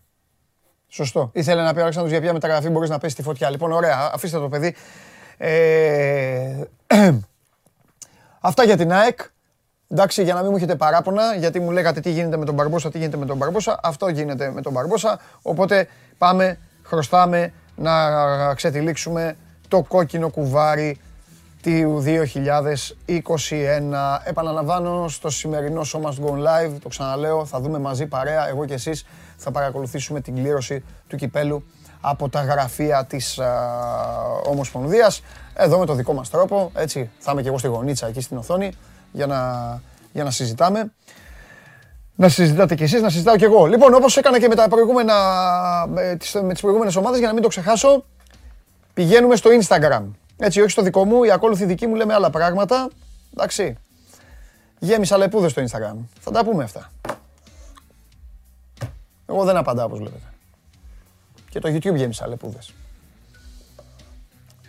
Σωστό. Ήθελε να πει ο Αλέξανδρος για ποια μεταγραφή μπορείς να πέσει τη φωτιά. Λοιπόν, ωραία, αφήστε το παιδί. Ε, [clears throat] αυτά για την ΑΕΚ. Εντάξει, για να μην μου έχετε παράπονα, γιατί μου λέγατε τι γίνεται με τον Μπαρμπόσα, τι γίνεται με τον Μπαρμπόσα. Αυτό γίνεται με τον Μπαρμπόσα. Οπότε πάμε, χρωστάμε να ξετυλίξουμε το κόκκινο κουβάρι του 2021. Επαναλαμβάνω στο σημερινό Show Must Go Live, το ξαναλέω, θα δούμε μαζί παρέα, εγώ και εσείς θα παρακολουθήσουμε την κλήρωση του κυπέλου από τα γραφεία της α, Ομοσπονδίας. Εδώ με το δικό μας τρόπο, έτσι, θα είμαι και εγώ στη γωνίτσα εκεί στην οθόνη για να, για να συζητάμε. Να συζητάτε κι εσείς, να συζητάω κι εγώ. Λοιπόν, όπως έκανα και με, τα προηγούμενα, με, τις, με τις προηγούμενες ομάδες, για να μην το ξεχάσω, πηγαίνουμε στο Instagram. Έτσι, όχι στο δικό μου, οι ακόλουθοι δικοί μου λέμε άλλα πράγματα. Εντάξει. Γέμισα λεπούδες στο Instagram. Θα τα πούμε αυτά. Εγώ δεν απαντάω όπως βλέπετε. Και το YouTube γέμισε αλεπούδες.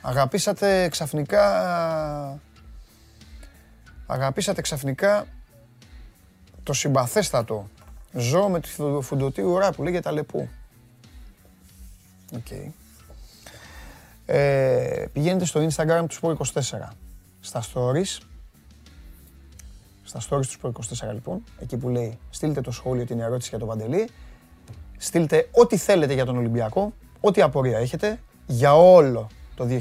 Αγαπήσατε ξαφνικά... Αγαπήσατε ξαφνικά το συμπαθέστατο ζώο με τη φουντωτή ουρά που λέγεται αλεπού. OK. Okay. Ε, πηγαίνετε στο Instagram του Sport24. Στα stories, στα stories τους Sport24 λοιπόν, εκεί που λέει στείλτε το σχόλιο, την ερώτηση για τον Παντελή, στείλτε ό,τι θέλετε για τον Ολυμπιακό, ό,τι απορία έχετε για όλο το 2021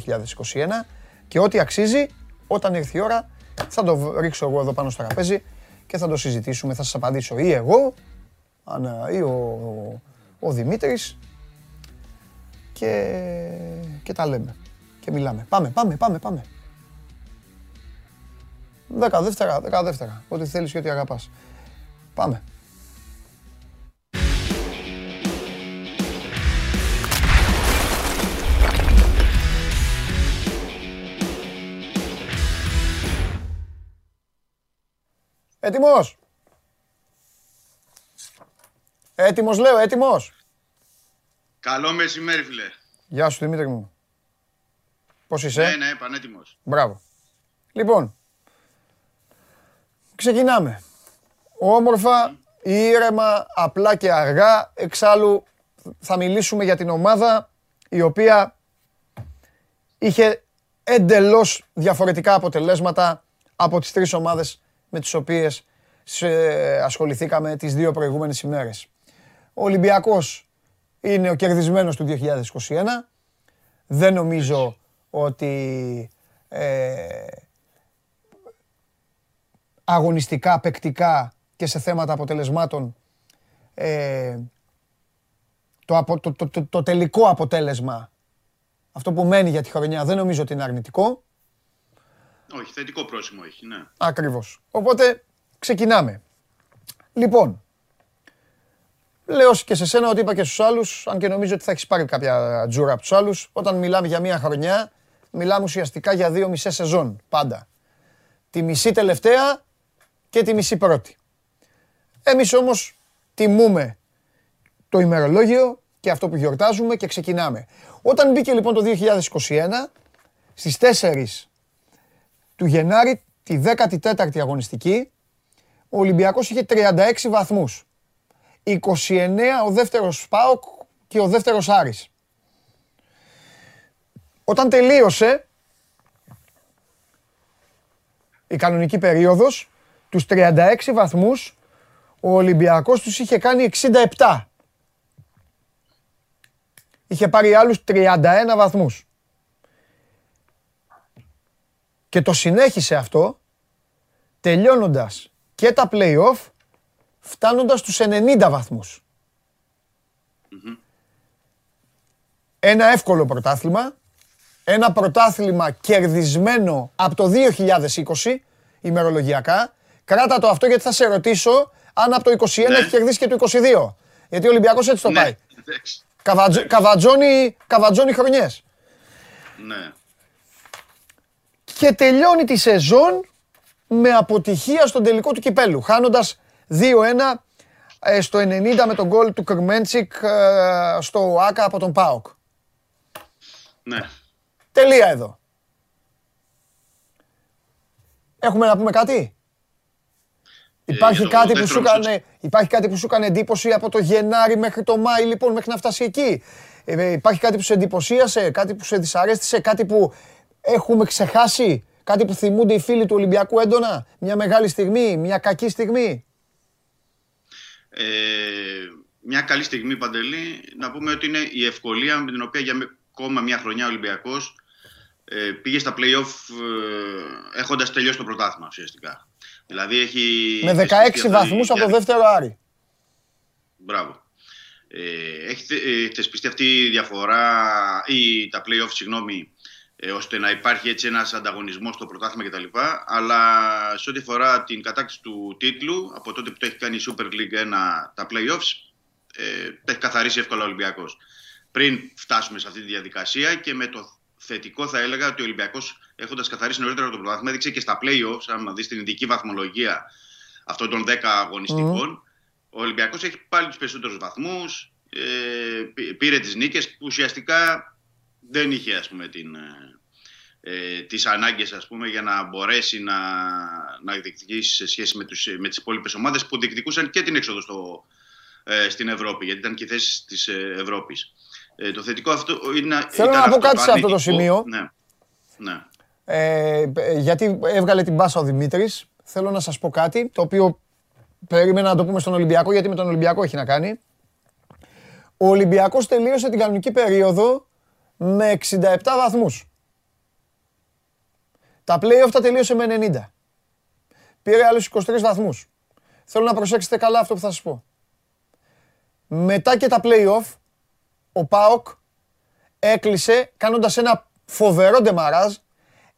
και ό,τι αξίζει όταν έρθει η ώρα θα το ρίξω εγώ εδώ πάνω στο τραπέζι και θα το συζητήσουμε, θα σας απαντήσω ή εγώ ή ο, ο Δημήτρης και, και τα λέμε και μιλάμε. Πάμε, πάμε, πάμε, πάμε. Δέκα δεύτερα, δέκα δεύτερα. Ό,τι θέλεις και ό,τι αγαπάς. Πάμε. Έτοιμος; Έτοιμος λέω, έτοιμος. Καλό μεσημέρι, φίλε. Γεια σου, Δημήτρη μου. Πώς είσαι; Ναι, ναι, πανέτοιμος. Μπράβο. Λοιπόν, ξεκινάμε. Όμορφα, ήρεμα, απλά και αργά. Εξάλλου θα μιλήσουμε για την ομάδα η οποία είχε εντελώς διαφορετικά αποτελέσματα από τις τρεις ομάδες με τις οποίες ασχοληθήκαμε τις δύο προηγούμενες ημέρες. Ο Ολυμπιακός είναι ο κερδισμένος του 2021. Δεν νομίζω ότι ε, αγωνιστικά, παικτικά και σε θέματα αποτελεσμάτων ε, το, το, το, το, τελικό αποτέλεσμα, αυτό που μένει για τη χρονιά, δεν νομίζω ότι είναι αρνητικό. Όχι, θετικό πρόσημο έχει, ναι. Ακριβώς. Οπότε ξεκινάμε. Λοιπόν, Λέω και σε σένα ότι είπα και στους άλλους, αν και νομίζω ότι θα έχεις πάρει κάποια τζούρα από τους άλλους, όταν μιλάμε για μία χρονιά, μιλάμε ουσιαστικά για δύο μισές σεζόν, πάντα. Τη μισή τελευταία και τη μισή πρώτη. Εμείς όμως τιμούμε το ημερολόγιο και αυτό που γιορτάζουμε και ξεκινάμε. Όταν μπήκε λοιπόν το 2021, στις 4 του Γενάρη, τη 14η αγωνιστική, ο Ολυμπιακός είχε 36 βαθμούς. 29 ο δεύτερος ΣΠΑΟΚ και ο δεύτερος Άρης. Όταν τελείωσε η κανονική περίοδος, τους 36 βαθμούς, ο Ολυμπιακός τους είχε κάνει 67. Είχε πάρει άλλους 31 βαθμούς. Και το συνέχισε αυτό, τελειώνοντας και τα play-off φτάνοντας στους 90 βαθμούς. Ένα εύκολο πρωτάθλημα, ένα πρωτάθλημα κερδισμένο από το 2020, ημερολογιακά. Κράτα το αυτό γιατί θα σε ρωτήσω αν από το 21 ναι. έχει κερδίσει και το 22. Γιατί ο Ολυμπιακός έτσι το ναι. πάει. Καβατζ, καβατζώνει, καβατζώνει χρονιές. Ναι. Και τελειώνει τη σεζόν με αποτυχία στον τελικό του κυπέλου, χάνοντας 2-1 ε, στο 90 με τον γκολ του Κρμέντσικ ε, στο ΆΚΑ από τον ΠΑΟΚ. Ναι. Τελεία εδώ. Έχουμε να πούμε κάτι; Υπάρχει, κάτι που σου κάνε, υπάρχει κάτι που σου έκανε εντύπωση από το Γενάρη μέχρι το Μάη, λοιπόν, μέχρι να φτάσει εκεί; Ε, υπάρχει κάτι που σε εντυπωσίασε, κάτι που σε δυσαρέστησε, κάτι που έχουμε ξεχάσει, κάτι που θυμούνται οι φίλοι του Ολυμπιακού έντονα; Μια μεγάλη στιγμή, μια κακή στιγμή; Ε, μια καλή στιγμή, Παντελή, να πούμε ότι είναι η ευκολία με την οποία για ακόμα μια χρονιά ο Ολυμπιακός ε, πήγε στα play-off ε, έχοντας τελειώσει το πρωτάθλημα ουσιαστικά. Δηλαδή έχει... Με 16 βαθμούς από το δεύτερο Άρη. Μπράβο. Ε, έχει ε, θεσπιστεί αυτή η διαφορά ή τα play-off, συγγνώμη, ε, ώστε να υπάρχει έτσι ένας ανταγωνισμός στο πρωτάθλημα κτλ. Αλλά σε ό,τι αφορά την κατάκτηση του τίτλου, από τότε που το έχει κάνει η Super League 1 τα play-offs, ε, τα έχει καθαρίσει εύκολα ο Ολυμπιακός. Πριν φτάσουμε σε αυτή τη διαδικασία και με το θετικό θα έλεγα ότι ο Ολυμπιακός έχοντας καθαρίσει νωρίτερα το πρωτάθλημα έδειξε και στα playoffs, αν δεις την ειδική βαθμολογία αυτών των 10 αγωνιστικών, ο Ολυμπιακός έχει πάλι τους περισσότερους βαθμούς, ε, πήρε τις νίκες που ουσιαστικά δεν είχε ας πούμε, την, ε, τις ανάγκες ας πούμε, για να μπορέσει να, να διεκδικήσει σε σχέση με, τους, με τις υπόλοιπες ομάδες που διεκδικούσαν και την έξοδο στο, ε, στην Ευρώπη, γιατί ήταν και θέση της ε, Ευρώπης. Ε, το θετικό αυτό είναι. Θέλω να πω κάτι σε αυτό το σημείο. Ναι. ναι. Ε, γιατί έβγαλε την μπάσα ο Δημήτρης. Θέλω να σας πω κάτι το οποίο περίμενα να το πούμε στον Ολυμπιακό, γιατί με τον Ολυμπιακό έχει να κάνει. Ο Ολυμπιακός τελείωσε την κανονική περίοδο με 67 βαθμούς. Τα play-off τα τελείωσε με 90. Πήρε άλλους 23 βαθμούς. Θέλω να προσέξετε καλά αυτό που θα σας πω. Μετά και τα play-off, ο ΠΑΟΚ έκλεισε, κάνοντας ένα φοβερό ντεμαράζ,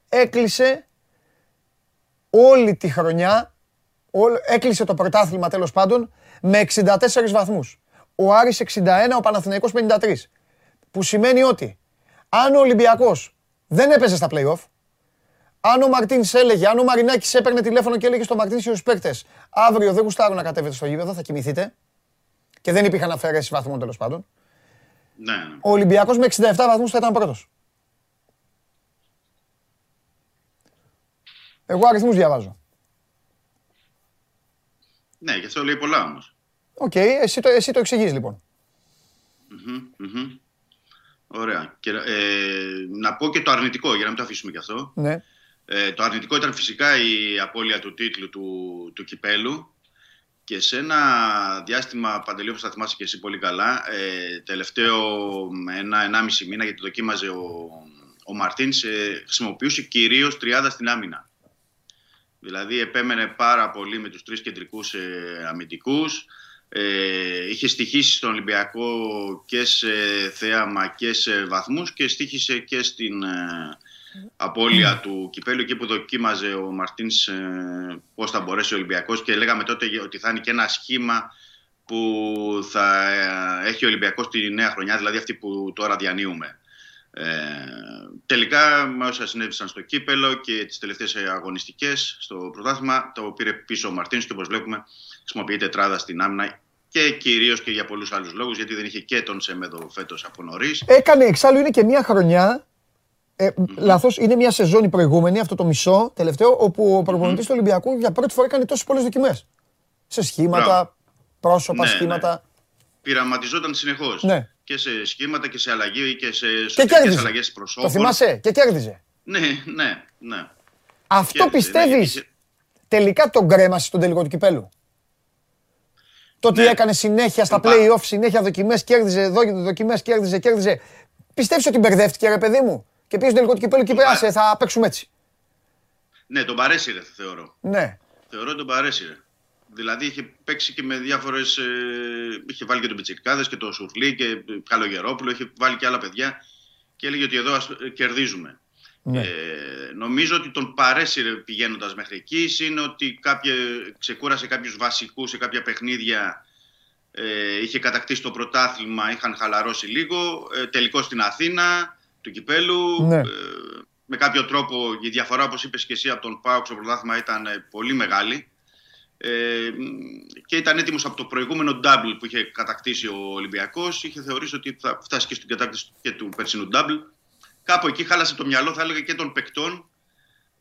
έκλεισε όλη τη χρονιά, έκλεισε το πρωτάθλημα τέλος πάντων, με 64 βαθμούς. Ο Άρης 61, ο Παναθηναϊκός 53. Που σημαίνει ότι αν ο Ολυμπιακός δεν έπαιζε στα play-off, αν ο Μαρτίνς έλεγε, αν ο Μαρινάκης έπαιρνε τηλέφωνο και έλεγε στο Μαρτίνς και στους παίκτες, αύριο δεν γουστάρω να κατέβετε στο γήπεδο, θα κοιμηθείτε. Και δεν υπήρχαν αφαιρέσεις βαθμών τέλος πάντων. Ναι, ναι. Ο Ολυμπιακός με 67 βαθμούς θα ήταν πρώτος. Εγώ αριθμούς διαβάζω. Ναι, και αυτό λέει πολλά όμως. Οκ, εσύ, το, εσύ το εξηγείς λοιπόν. Ωραία. Και, ε, να πω και το αρνητικό, για να μην το αφήσουμε κι αυτό. Ναι. Ε, το αρνητικό ήταν φυσικά η απώλεια του τίτλου του, του κυπέλου. Και σε ένα διάστημα, Παντελή, όπως θα θυμάσαι και εσύ πολύ καλά, ε, τελευταίο ένα-ενάμιση μήνα, γιατί δοκίμαζε ο, ο Μαρτίνς, ε, χρησιμοποιούσε κυρίως τριάδα στην άμυνα. Δηλαδή επέμενε πάρα πολύ με τους τρεις κεντρικούς ε, αμυντικούς, ε, είχε στοιχήσει στον Ολυμπιακό και σε θέαμα και σε βαθμούς και στοιχήσε και στην ε, απώλεια του κυπέλου εκεί που δοκίμαζε ο Μαρτίνς ε, πώς θα μπορέσει ο Ολυμπιακός και λέγαμε τότε ότι θα είναι και ένα σχήμα που θα ε, έχει ο Ολυμπιακός τη νέα χρονιά, δηλαδή αυτή που τώρα διανύουμε. Ε, τελικά με όσα συνέβησαν στο κύπελο και τις τελευταίες αγωνιστικές στο πρωτάθλημα το πήρε πίσω ο Μαρτίνς και όπως βλέπουμε χρησιμοποιεί τετράδα στην άμυνα και κυρίως και για πολλούς άλλους λόγους γιατί δεν είχε και τον Σεμέδο φέτος από νωρίς. Έκανε εξάλλου είναι και μια χρονιά ε, Λάθος, είναι μια σεζόν η προηγούμενη, αυτό το μισό τελευταίο, όπου ο προπονητής του Ολυμπιακού για πρώτη φορά έκανε τόσες πολλές δοκιμές. Σε σχήματα, πρόσωπα, Ναι, σχήματα. ναι. Πειραματιζόταν συνεχώς. Ναι. Και σε σχήματα και σε αλλαγή και σε Και σωτικές κέρδιζε. αλλαγές Το προσώπων. θυμάσαι; Και κέρδιζε. Ναι, ναι, ναι. Αυτό Κέρδιζε, πιστεύεις; ναι, είχε- τελικά τον κρέμασε στον τελικό του κυπέλου; Το ότι Ναι. έκανε συνέχεια στα Τον πα- play-off, συνέχεια δοκιμές, κέρδιζε, δοκιμές, κέρδιζε, κέρδιζε. Πιστεύεις ότι μπερδεύτηκε, ρε παιδί μου; Και πήγε στο τελικό του κυπέλου και είπε, πα- άσε, θα παίξουμε έτσι. Ναι, τον παρέσυρε θεωρώ. Ναι. Θεωρώ ότι τον παρέσυρε. Δηλαδή είχε παίξει και με διάφορες. είχε βάλει και τον Πιτσικάδε και τον Σουρλί και Καλογερόπουλο, είχε βάλει και άλλα παιδιά και έλεγε ότι εδώ ας, ε, κερδίζουμε. Ναι. Ε, νομίζω ότι τον παρέσυρε πηγαίνοντας μέχρι εκεί. Είναι ότι κάποια, ξεκούρασε κάποιους βασικούς σε κάποια παιχνίδια. Ε, είχε κατακτήσει το πρωτάθλημα, είχαν χαλαρώσει λίγο. Ε, τελικό στην Αθήνα του κυπέλου. Ναι. Ε, με κάποιο τρόπο η διαφορά, όπως είπες και εσύ, από τον ΠΑΟΚ στο πρωτάθλημα ήταν ε, πολύ μεγάλη. Ε, και ήταν έτοιμος από το προηγούμενο double που είχε κατακτήσει ο Ολυμπιακός. Είχε θεωρήσει ότι θα φτάσει και στην κατάκτηση και του περσινού double. Κάπου εκεί χάλασε το μυαλό, θα έλεγα, και των παικτών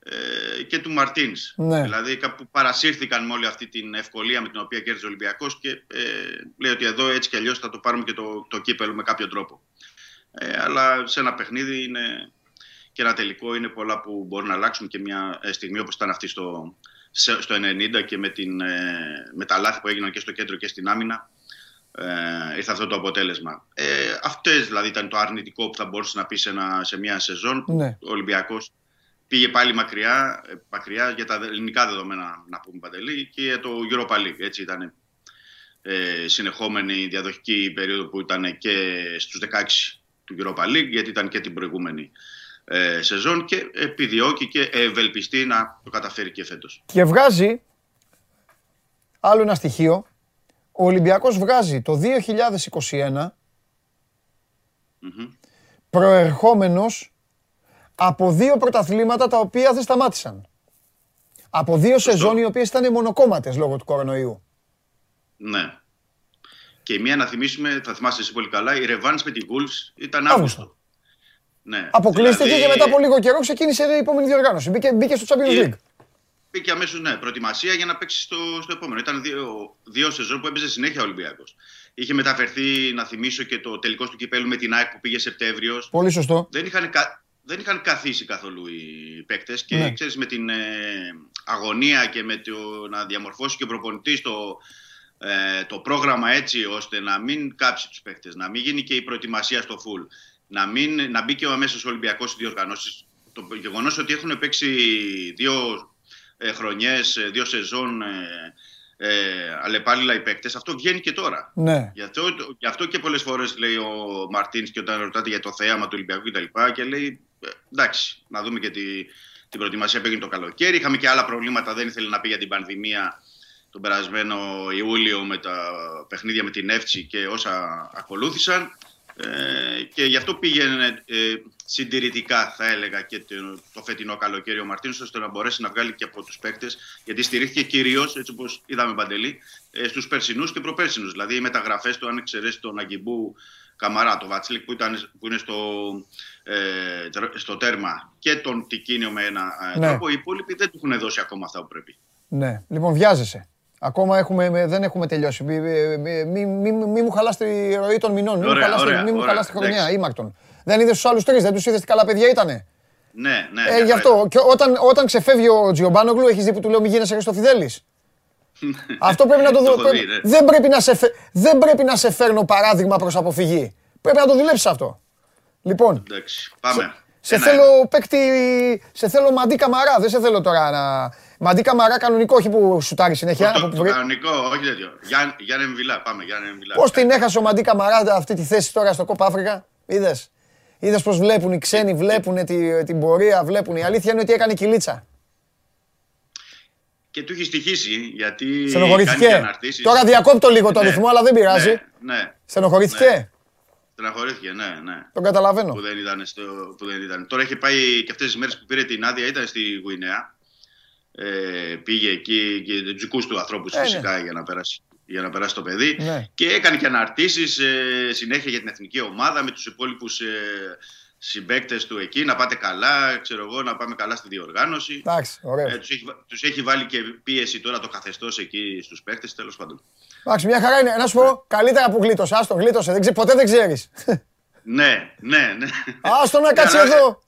ε, και του Μαρτίνς. Ναι. Δηλαδή κάπου παρασύρθηκαν με όλη αυτή την ευκολία με την οποία κέρδισε ο Ολυμπιακός και ε, λέει ότι εδώ έτσι κι αλλιώς θα το πάρουμε και το, το κύπελο με κάποιο τρόπο. Ε, αλλά σε ένα παιχνίδι είναι και ένα τελικό είναι πολλά που μπορούν να αλλάξουν και μια ε, στιγμή όπως ήταν αυτή στο, στο 90 και με, την, ε, με τα λάθη που έγιναν και στο κέντρο και στην άμυνα ε, ήρθε αυτό το αποτέλεσμα. Ε, αυτές δηλαδή ήταν το αρνητικό που θα μπορούσε να πεις σε, ένα, σε μια σεζόν. Ναι. Ο Ολυμπιακός πήγε πάλι μακριά, ε, μακριά για τα ελληνικά δεδομένα να πούμε Παντελή και για το Europa League. Έτσι ήταν ε, συνεχόμενη διαδοχική περίοδο που ήταν και στους 16 του Europa League γιατί ήταν και την προηγούμενη ε, σεζόν και επιδιώκει και ευελπιστεί να το καταφέρει και φέτος. Και βγάζει άλλο ένα στοιχείο. Ο Ολυμπιακός βγάζει το 2021 προερχόμενος από δύο πρωταθλήματα τα οποία δεν σταμάτησαν. Από δύο σεζόν οι οποίες ήταν μονοκόμματες λόγω του κορονοϊού. Ναι. Και η μία να θυμίσουμε, θα θυμάσαι εσύ πολύ καλά, η Ρεβάνς με την Wolves ήταν Αύγουστο. Ναι. Αποκλείστηκε δηλαδή... και μετά από λίγο καιρό ξεκίνησε η επόμενη διοργάνωση. Μπήκε, μπήκε στο Champions League. Μπήκε αμέσως ναι, προετοιμασία για να παίξει στο, στο επόμενο. Ήταν δύο, δύο σεζόν που έπαιζε συνέχεια ο Ολυμπιακός. Είχε μεταφερθεί, να θυμίσω, και το τελικό του κυπέλου με την ΑΕΚ που πήγε Σεπτέμβριος. Πολύ σωστό. Δεν είχαν, δεν είχαν καθίσει καθόλου οι παίκτες και ναι. ξέρεις με την ε, αγωνία και με το να διαμορφώσει και ο προπονητής το, ε, το πρόγραμμα έτσι ώστε να μην κάψει τους παίκτες, να μην γίνει και η προετοιμασία στο full να, μην, να μπει και ο αμέσως Ολυμπιακός στις διοργανώσει. Το γεγονός ότι έχουν παίξει δύο ε, χρονιές, ε, δύο σεζόν ε, ε, αλλεπάλληλα οι παίκτες, αυτό βγαίνει και τώρα. Ναι. Γι, αυτό, γι' αυτό και πολλές φορές λέει ο Μαρτίνς και όταν ρωτάτε για το θέαμα του Ολυμπιακού κτλ. Και, και λέει ε, εντάξει, να δούμε και τη, την προετοιμασία που έγινε το καλοκαίρι. Είχαμε και άλλα προβλήματα, δεν ήθελε να πει για την πανδημία τον περασμένο Ιούλιο με τα παιχνίδια με την Εύτσι και όσα ακολούθησαν. Ε, και γι' αυτό πήγαινε ε, συντηρητικά, θα έλεγα, και το, το φετινό καλοκαίρι ο Μαρτίνος, ώστε να μπορέσει να βγάλει και από τους παίκτες, γιατί στηρίχθηκε κυρίως, έτσι όπως είδαμε παντελή, ε, στους περσινούς και προπέρσινους. Δηλαδή οι μεταγραφές του, αν εξαιρέσεις τον Αγκιμπού Καμαρά, το Βατσλικ που, ήταν, που είναι στο, ε, στο τέρμα και τον Τικίνιο με ένα ε, ναι. τρόπο, οι υπόλοιποι δεν του έχουν δώσει ακόμα αυτά που πρέπει. Ναι, λοιπόν, βιάζεσαι. Ακόμα έχουμε, δεν έχουμε τελειώσει. Μην μη, μη, μη, μου χαλάς τη ροή των μηνών. Μην μου χαλάς τη χρονιά. Ήμακτον. Δεν είδες τους άλλους τρεις, δεν τους είδες τι καλά παιδιά ήτανε. Ναι, ναι. Ε, γι' αυτό. Και όταν, όταν ξεφεύγει ο Τζιομπάνογλου, έχεις δει που του λέω μη γίνεσαι Χριστοφιδέλης. [laughs] Αυτό πρέπει να το δω. Ναι. δεν, πρέπει να σε, δεν πρέπει να σε φέρνω παράδειγμα προς αποφυγή. Πρέπει να το δουλέψεις αυτό. Λοιπόν, Εντάξει, πάμε. Σε, σε θέλω παίκτη, σε θέλω μαντί καμαρά, δεν σε θέλω τώρα να, Μαντί καμαρά κανονικό, όχι που σουτάρει συνέχεια. Το, το, κανονικό, όχι τέτοιο. Για, για Εμβιλά, πάμε. Για Εμβιλά. Πώς την έχασε ο Μαντί Καμαρά αυτή τη θέση τώρα στο Κόπα Αφρικα, είδες; Είδες πώς βλέπουν οι ξένοι, βλέπουν τη, την πορεία, βλέπουν. Η αλήθεια είναι ότι έκανε κυλίτσα. Και του έχει στοιχήσει γιατί. Στενοχωρηθήκε. Τώρα διακόπτω λίγο το ναι, ρυθμό, αλλά δεν πειράζει. Ναι, ναι, Στενοχωρηθήκε. Ναι. Στεναχωρήθηκε, ναι, ναι. Τον καταλαβαίνω. Που δεν ήταν στο, που δεν ήταν. Τώρα έχει πάει και αυτές τις μέρες που πήρε την άδεια, ήταν στη Γουινέα ε, πήγε εκεί και του δικού τους ανθρώπους ε, φυσικά ναι. για, να περάσει, για να περάσει το παιδί. Ναι. Και έκανε και αναρτήσεις ε, συνέχεια για την εθνική ομάδα με τους υπόλοιπους ε, συμπαίκτες του εκεί. Να πάτε καλά, ξέρω εγώ, να πάμε καλά στη διοργάνωση. Εντάξει, ε, τους έχει, τους έχει βάλει και πίεση τώρα το καθεστώς εκεί στους παίκτες, τέλος πάντων. Εντάξει, μια χαρά είναι. Να σου πω, καλύτερα που γλίτωσε. Άστο, γλίτωσε. Δεν ποτέ δεν ξέρεις. ναι, ναι, ναι. Άστο να κάτσει εδώ.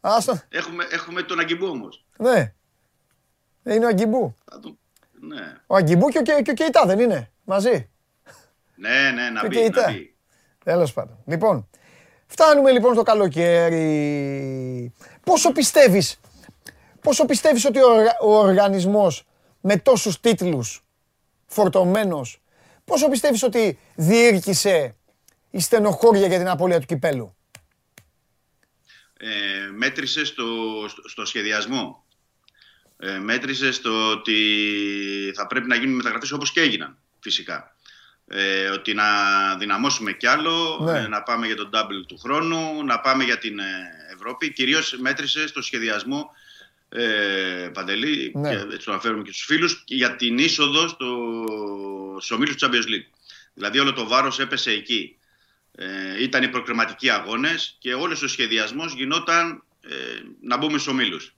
Άστο. Έχουμε, έχουμε τον Αγκιμπού όμως. Ναι. Είναι ο Αγκιμπού. Ναι. Ο Αγκιμπού και ο, και, Κεϊτά δεν είναι μαζί. Ναι, ναι, να μπει. Να μπει. Τέλος πάντων. Λοιπόν, φτάνουμε λοιπόν στο καλοκαίρι. Πόσο πιστεύεις, πόσο πιστεύεις ότι ο, ο οργανισμός με τόσους τίτλους φορτωμένος, πόσο πιστεύεις ότι διήρκησε η στενοχώρια για την απώλεια του κυπέλου; Ε, μέτρησες στο, στο σχεδιασμό; Ε, μέτρησες στο ότι θα πρέπει να γίνουν μεταγραφές όπως και έγιναν φυσικά. Ε, ότι να δυναμώσουμε κι άλλο, ναι. ε, να πάμε για τον double του χρόνου, να πάμε για την ε, Ευρώπη. Κυρίως μέτρησες στο σχεδιασμό ε, Παντελή, ναι. και έτσι το αναφέρουμε και στους φίλους, για την είσοδο στο, στο ομίλους του Champions League. Δηλαδή όλο το βάρος έπεσε εκεί. Ε, ήταν οι προκριματικοί αγώνες και όλος ο σχεδιασμός γινόταν ε, να μπούμε στους ομίλους.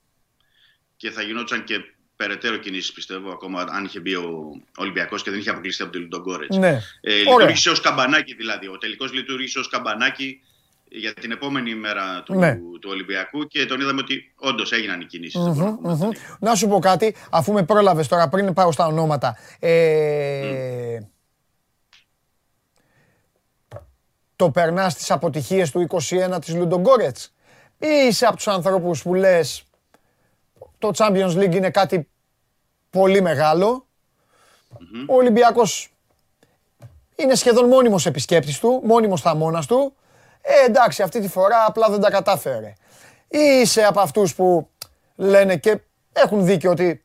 Και θα γινόταν και περαιτέρω κινήσεις, πιστεύω, ακόμα αν είχε μπει ο Ολυμπιακός και δεν είχε αποκλειστεί από τον Λουντογκόρετ. Ναι. Ε, λειτουργήσε ως καμπανάκι δηλαδή. Ο τελικός λειτουργήσε ως καμπανάκι για την επόμενη μέρα του, Ναι. του Ολυμπιακού και τον είδαμε ότι όντως έγιναν οι κινήσεις. Μμμ, μμμ. Να σου πω κάτι, αφού με πρόλαβες τώρα πριν πάω στα ονόματα. Ε, Το περνάς τις αποτυχίες του 21 της Λουντογκόρετς ή είσαι από τους ανθρώπους που λες το Champions League είναι κάτι πολύ μεγάλο. Ο Ολυμπιακός είναι σχεδόν μόνιμος επισκέπτης του, μόνιμος θαμώνας του. Ε, εντάξει, αυτή τη φορά απλά δεν τα κατάφερε. Ή είσαι από αυτούς που λένε και έχουν δίκιο ότι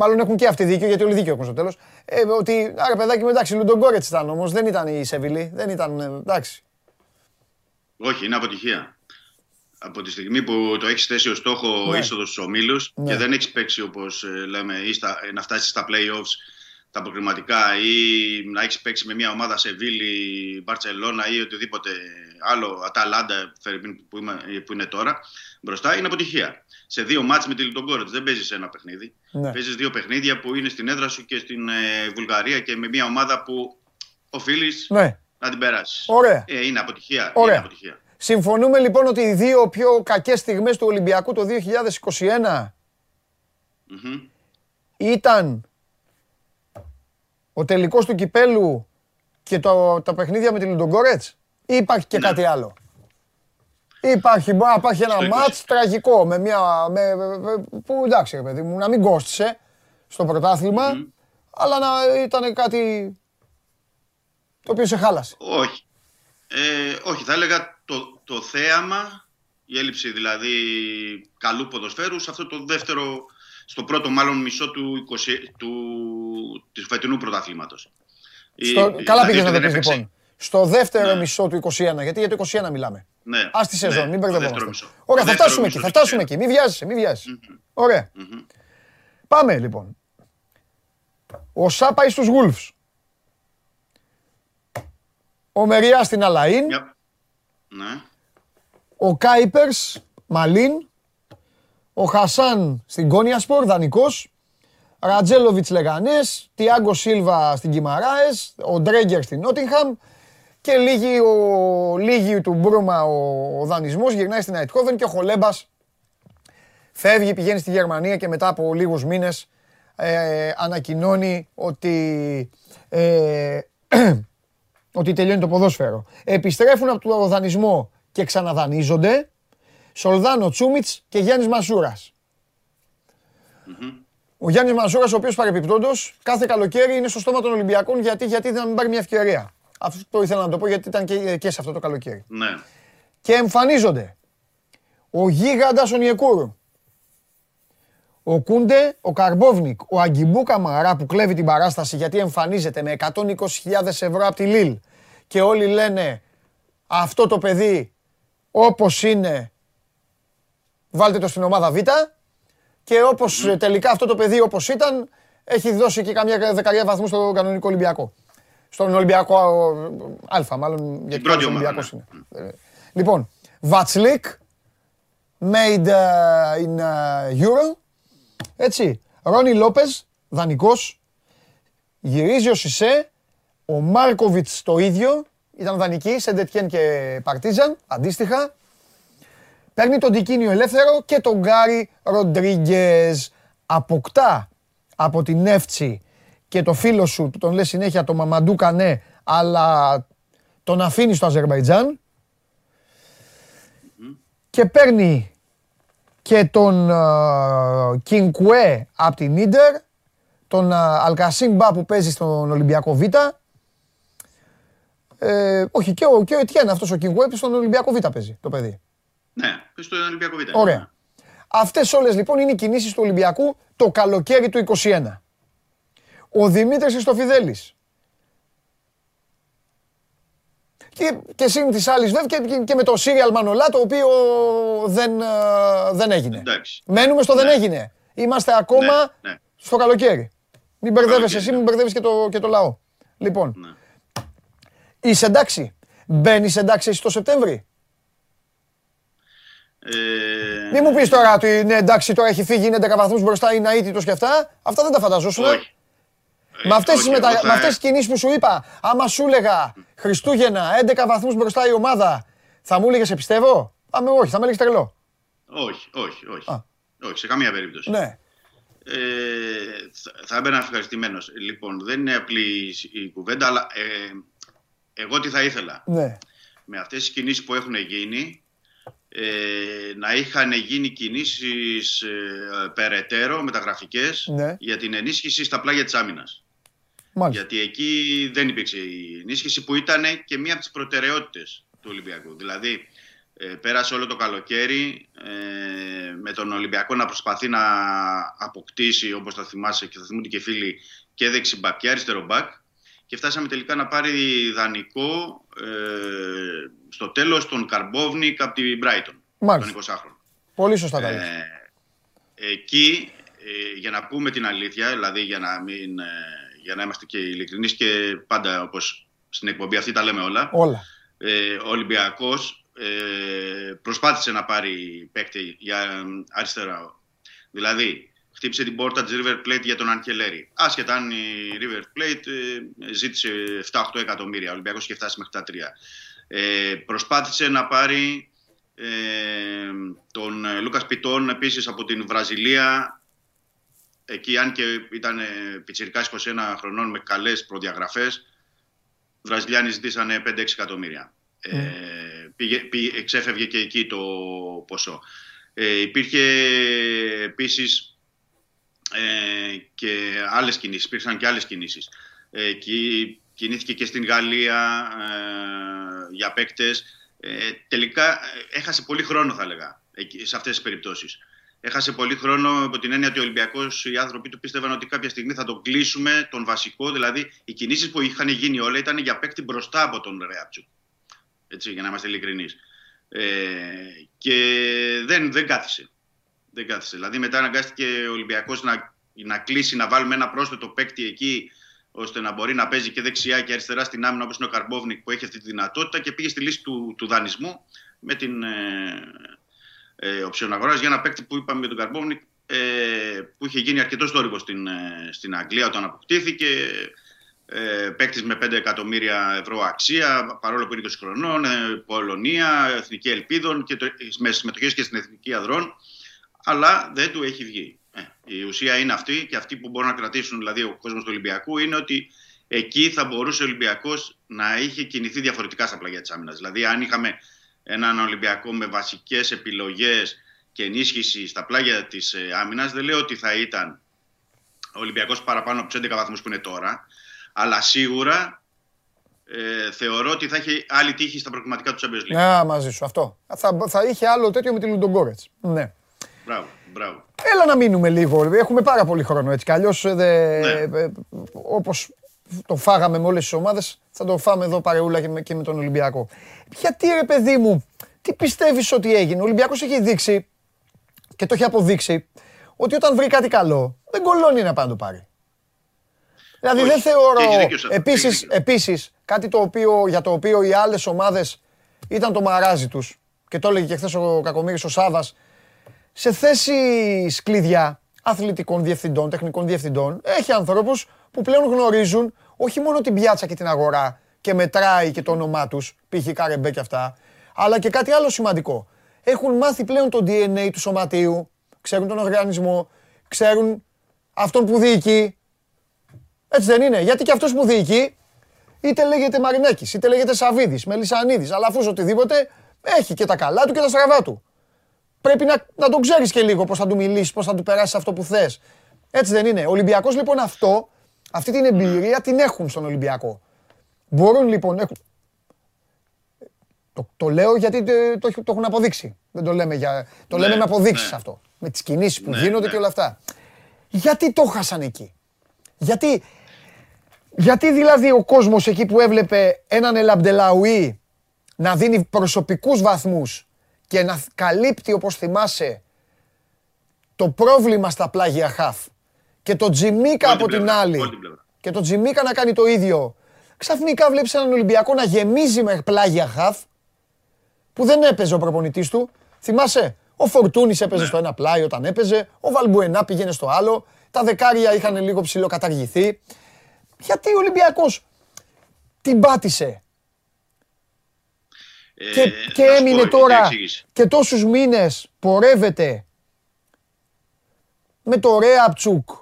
Μάλλον έχουν και αυτοί δίκιο, γιατί όλοι δίκιο έχουν στο τέλος. Ε, ότι, άρα παιδάκι μου, εντάξει, Λουντογκόρετς ήταν όμως, δεν ήταν η Σεβιλή, δεν ήταν, ε, εντάξει. Όχι, είναι αποτυχία. Από τη στιγμή που το έχεις θέσει ως στόχο Ναι. είσοδος στους ομίλους Ναι. και δεν έχεις παίξει όπως λέμε ή στα, ε, να φτάσεις στα playoffs τα προκριματικά ή να έχεις παίξει με μια ομάδα σε Βίλη, Μπαρσελόνα ή οτιδήποτε άλλο, Αταλάντα Φερρυπίν, που, είμαι- που είναι τώρα, μπροστά είναι αποτυχία. Σε δύο μάτς με τη Λιτογκόρετς δεν παίζεις ένα παιχνίδι. Ναι. Παίζεις δύο παιχνίδια που είναι στην έδρα σου και στην ε, Βουλγαρία και με μια ομάδα που οφείλεις Ναι, να την περάσεις. Ωραία. Ε, είναι αποτυχία. Ωραία. Είναι αποτυχία. Συμφωνούμε λοιπόν ότι οι δύο πιο κακές στιγμές του Ολυμπιακού το 2021 Μμμ. ήταν ο τελικός του Κυπέλου και το, τα παιχνίδια με τη Λουντογκόρετς ή υπάρχει και Ναι. κάτι άλλο; Υπάρχει, μπορεί να υπάρχει ένα Στο 20. μάτς τραγικό με μια, με, με- με- που εντάξει ρε παιδί μου, να μην κόστησε στο πρωτάθλημα, Μμμ. αλλά να ήταν κάτι το οποίο σε χάλασε. Όχι. Ε, όχι, θα έλεγα το, το θέαμα, η έλλειψη δηλαδή καλού ποδοσφαίρου σε αυτό το δεύτερο, στο πρώτο μάλλον μισό του, 20, του, της φετινού πρωταθλήματος. Στο, Η- καλά δηλαδή πήγες να το δεν πεις έπαιξε- λοιπόν. Στο δεύτερο Ναι. μισό του 21, γιατί για το 21 μιλάμε. Ναι, Α τη σεζόν, ναι, μην το δεύτερο μπερδευόμαστε. μισό. Ωραία, Το θα δεύτερο φτάσουμε εκεί, μισό θα του φτάσουμε 21. εκεί. Μην βιάζεσαι, μην βιάζεσαι. Ωραία. Μμμ. Πάμε λοιπόν. Ο Σά πάει στους Wolves. Ο Μεριά στην Αλαΐν. Μια- Ναι. Ο Κάιπερς, Μαλίν. Ο Χασάν στην Κόνιασπορ, δανεικός. Ρατζέλοβιτς Λεγανές. Τιάγκο Σίλβα στην Κιμαράες. Ο Ντρέγκερ στην Νότιγχαμ. Και λίγη, ο, λίγη του Μπρούμα ο, ο δανεισμός γυρνάει στην Αιτχόβεν και ο Χολέμπας φεύγει, πηγαίνει στη Γερμανία και μετά από λίγους μήνες ε, ανακοινώνει ότι, ε, [clears throat] ότι τελειώνει το ποδόσφαιρο. Επιστρέφουν από το δανεισμό και ξαναδανείζονται Σολδάνο Τσούμιτς και Γιάννης Μασούρας. Ο Γιάννης Μασούρας, ο οποίος παρεπιπτόντως κάθε καλοκαίρι είναι στο στόμα των Ολυμπιακών γιατί, γιατί δεν πάρει μια ευκαιρία. Αυτό ήθελα να το πω γιατί ήταν και, και σε αυτό το καλοκαίρι. ναι. Και εμφανίζονται ο γίγαντας ο Νιεκούρου, ο Κούντε, ο Καρμπόβνικ, ο Αγκιμπού Καμαρά που κλέβει την παράσταση γιατί εμφανίζεται με 120.000 ευρώ από τη Λίλ και όλοι λένε αυτό το παιδί όπως είναι βάλτε το στην ομάδα Β και όπως ε, τελικά αυτό το παιδί όπως ήταν έχει δώσει και καμιά δεκαριά βαθμού στον κανονικό Ολυμπιακό. Στον Ολυμπιακό α, Α, μάλλον γιατί πρώτη ο ομάδα, Ολυμπιακός είναι. Ε, Λοιπόν, Βατσλίκ, made uh, in uh, Euro, έτσι. Ρόνι Λόπεζ, δανεικός. Γυρίζει ο Σισε, ο Μάρκοβιτς το ίδιο, ήταν δανεική, Σεντετιέν και Παρτίζαν, αντίστοιχα. Παίρνει τον Τικίνιο ελεύθερο και τον Γκάρι Ροντρίγκεζ. Αποκτά από την Εύτσι και το φίλο σου που τον λέει συνέχεια το Μαμαντού Κανέ, αλλά τον αφήνει στο Αζερβαϊτζάν. Και παίρνει και τον Κινκουέ από την Ίντερ, τον Αλκασίμπα που παίζει στον Ολυμπιακό Β. Ε, όχι, και ο, και ο Ετιέν αυτός ο Κινκουέ που στον Ολυμπιακό Β παίζει το παιδί. Ναι, στο Ολυμπιακό Β. Ωραία. Αυτές όλες λοιπόν είναι οι κινήσεις του Ολυμπιακού το καλοκαίρι του 21. Ο Δημήτρης Ιστοφιδέλης. Και, και σύν της άλλης βέβαια και, και με το Σύριαλ Μανολά το οποίο δεν, ε, δεν έγινε. Εντάξει. Μένουμε στο δεν Ναι. έγινε. Είμαστε ακόμα Ναι, ναι. στο καλοκαίρι. Μην μπερδεύεσαι Καλοκαίρι, εσύ, ναι. μην μπερδεύεις και το, και το λαό. Λοιπόν, Ναι. είσαι εντάξει. Μπαίνεις εντάξει εσύ το Σεπτέμβρη; Ε... Μην μου πεις τώρα ότι ναι, εντάξει, τώρα έχει φύγει, είναι 10 βαθμούς μπροστά, είναι αίτητος και αυτά. Αυτά δεν τα φανταζόσουν. Όχι. Με αυτές τις μετα... θα... κινήσεις που σου είπα, άμα σου έλεγα Χριστούγεννα, 11 βαθμούς μπροστά η ομάδα, θα μου έλεγες σε πιστεύω; Πάμε, όχι, θα με έλεγες τρελό. Όχι, όχι, όχι. Όχι, σε καμία περίπτωση. Ναι. Ε, θα έμπαινα ευχαριστημένος. Λοιπόν, δεν είναι απλή η κουβέντα, αλλά ε, εγώ τι θα ήθελα. Ναι. Με αυτές τις κινήσεις που έχουν γίνει, ε, να είχαν γίνει κινήσεις ε, περαιτέρω μεταγραφικές ναι. για την ενίσχυση στα πλάγια της άμυνας. Γιατί εκεί δεν υπήρξε η ενίσχυση που ήταν και μία από τις προτεραιότητες του Ολυμπιακού. Δηλαδή ε, πέρασε όλο το καλοκαίρι ε, με τον Ολυμπιακό να προσπαθεί να αποκτήσει όπως θα θυμάσαι και θα θυμούνται και φίλοι και δεξιμπακ και αριστερό μπακ και φτάσαμε τελικά να πάρει δανεικό ε, στο τέλος τον Καρμπόβνικ από την Brighton, τον 20χρονο. Πολύ σωστά τα ε, Εκεί, ε, για να πούμε την αλήθεια, δηλαδή για να, μην, ε, για να είμαστε και ειλικρινείς και πάντα όπως στην εκπομπή αυτή τα λέμε όλα, όλα. Ε, ο Ολυμπιακός ε, προσπάθησε να πάρει παίκτη για αριστερά. Δηλαδή, χτύπησε την πόρτα της River Plate για τον Ανκελέρη. Άσχετα αν η River Plate ε, ζήτησε 7-8 εκατομμύρια, ο Ολυμπιακός είχε φτάσει μέχρι τα 3. Ε, προσπάθησε να πάρει ε, τον ε, Λούκας Πιτών επίσης από την Βραζιλία εκεί αν και ήταν ε, πιτσιρικάς 21 χρονών με καλές προδιαγραφές Βραζιλιάνοι ζητήσανε 5-6 εκατομμύρια. Ε, ναι. πήγε, πήγε, εξέφευγε και εκεί το ποσό. Ε, υπήρχε επίσης ε, και άλλες κινήσεις, υπήρξαν και άλλες κινήσεις. Ε, κινήθηκε και στην Γαλλία ε, για παίκτες. Ε, τελικά ε, έχασε πολύ χρόνο θα έλεγα σε αυτές τις περιπτώσεις. Έχασε πολύ χρόνο από την έννοια ότι ο Ολυμπιακός, οι άνθρωποι του πίστευαν ότι κάποια στιγμή θα τον κλείσουμε, τον βασικό. Δηλαδή, οι κινήσεις που είχαν γίνει όλα ήταν για παίκτη μπροστά από τον Ρέατσου. Έτσι, για να είμαστε ειλικρινείς. Ε, και δεν, δεν κάθισε. Δεν κάθισε. Δηλαδή, μετά αναγκάστηκε ο Ολυμπιακός να, να κλείσει, να βάλουμε ένα πρόσθετο παίκτη εκεί ώστε να μπορεί να παίζει και δεξιά και αριστερά στην άμυνα όπως είναι ο Καρμπόβνικ που έχει αυτή τη δυνατότητα και πήγε στη λύση του, του δανεισμού με την ε, ε, για ένα παίκτη που είπαμε με τον Καρμπόβνικ ε, που είχε γίνει αρκετό θόρυβο στην, ε, στην Αγγλία όταν αποκτήθηκε ε, παίκτης με 5 εκατομμύρια ευρώ αξία παρόλο που είναι 20 χρονών, ε, Πολωνία, Εθνική Ελπίδων και το, με συμμετοχές και στην Εθνική Αδρών αλλά δεν του έχει βγει. Ε, η ουσία είναι αυτή και αυτοί που μπορούν να κρατήσουν δηλαδή ο κόσμος του Ολυμπιακού είναι ότι εκεί θα μπορούσε ο Ολυμπιακός να είχε κινηθεί διαφορετικά στα πλαγιά της άμυνας. Δηλαδή, αν είχαμε έναν Ολυμπιακό με βασικές επιλογές και ενίσχυση στα πλάγια της ε, άμυνας, δεν λέω ότι θα ήταν ο Ολυμπιακός παραπάνω από τους 11 βαθμούς που είναι τώρα, αλλά σίγουρα ε, θεωρώ ότι θα έχει άλλη τύχη στα προκριματικά του Champions League. Ναι, μαζί σου. Αυτό. Θα, θα είχε άλλο τέτοιο με τη Λουντογκόρετς. Ναι. Μπράβο, μπράβο. Έλα να μείνουμε λίγο. Έχουμε πάρα πολύ χρόνο έτσι. Κι αλλιώς ε, ναι. Ε, όπως το φάγαμε με όλες τις ομάδες, θα το φάμε εδώ παρεούλα και με, και με τον Ολυμπιακό. Γιατί ρε παιδί μου, τι πιστεύεις ότι έγινε; Ο Ολυμπιακός έχει δείξει και το έχει αποδείξει ότι όταν βρει κάτι καλό, δεν κολώνει να πάει να το πάρει. Δηλαδή δεν θεωρώ. Επίσης, επίσης, κάτι το οποίο, για το οποίο οι άλλες ομάδες ήταν το μαράζι τους και το έλεγε και χθες ο Κακομύρης ο Σάβας σε θέση κλειδιά αθλητικών διευθυντών, τεχνικών διευθυντών, έχει ανθρώπους που πλέον γνωρίζουν όχι μόνο την πιάτσα και την αγορά και μετράει και το όνομά τους, π.χ. Καρεμπέ και αυτά, αλλά και κάτι άλλο σημαντικό. Έχουν μάθει πλέον το DNA του σωματείου, ξέρουν τον οργανισμό, ξέρουν αυτόν που διοικεί. Έτσι δεν είναι; Γιατί και αυτός που διοικεί, είτε λέγεται Μαρινέκης, είτε λέγεται Σαβίδης, Μελισανίδης, αλλά αφούς οτιδήποτε, έχει και τα καλά του και τα στραβά του πρέπει να, να τον ξέρεις και λίγο πώς θα του μιλήσεις, πώς θα του περάσεις αυτό που θες. Έτσι δεν είναι; Ο Ολυμπιακός λοιπόν αυτό, αυτή την εμπειρία την έχουν στον Ολυμπιακό. Μπορούν λοιπόν. Έχουν... Το, το λέω γιατί το, το, το, έχουν αποδείξει. Δεν το λέμε για. Το λέμε ναι, με αποδείξεις ναι. αυτό. Με τις κινήσεις που ναι, γίνονται και όλα αυτά. Γιατί το χάσαν εκεί; Γιατί, γιατί δηλαδή ο κόσμος εκεί που έβλεπε έναν Ελαμπτελαουί να δίνει προσωπικούς βαθμούς και να καλύπτει όπως θυμάσαι το πρόβλημα στα πλάγια χαφ και το Τζιμίκα από την άλλη. Και το Τζιμίκα να κάνει το ίδιο. Ξαφνικά βλέπεις έναν Ολυμπιακό να γεμίζει με πλάγια χαφ που δεν έπαιζε ο προπονητής του. Θυμάσαι, ο Φορτούνης έπαιζε στο ένα πλάι όταν έπαιζε, ο Βαλμπουενά πήγαινε στο άλλο, τα δεκάρια είχαν λίγο ψηλό καταργηθεί. Γιατί ο Ολυμπιακός την πάτησε; Ε, και, να και σου πω έμεινε την τώρα εξήγηση. και τόσους μήνες πορεύεται με το Ρέαπτσουκ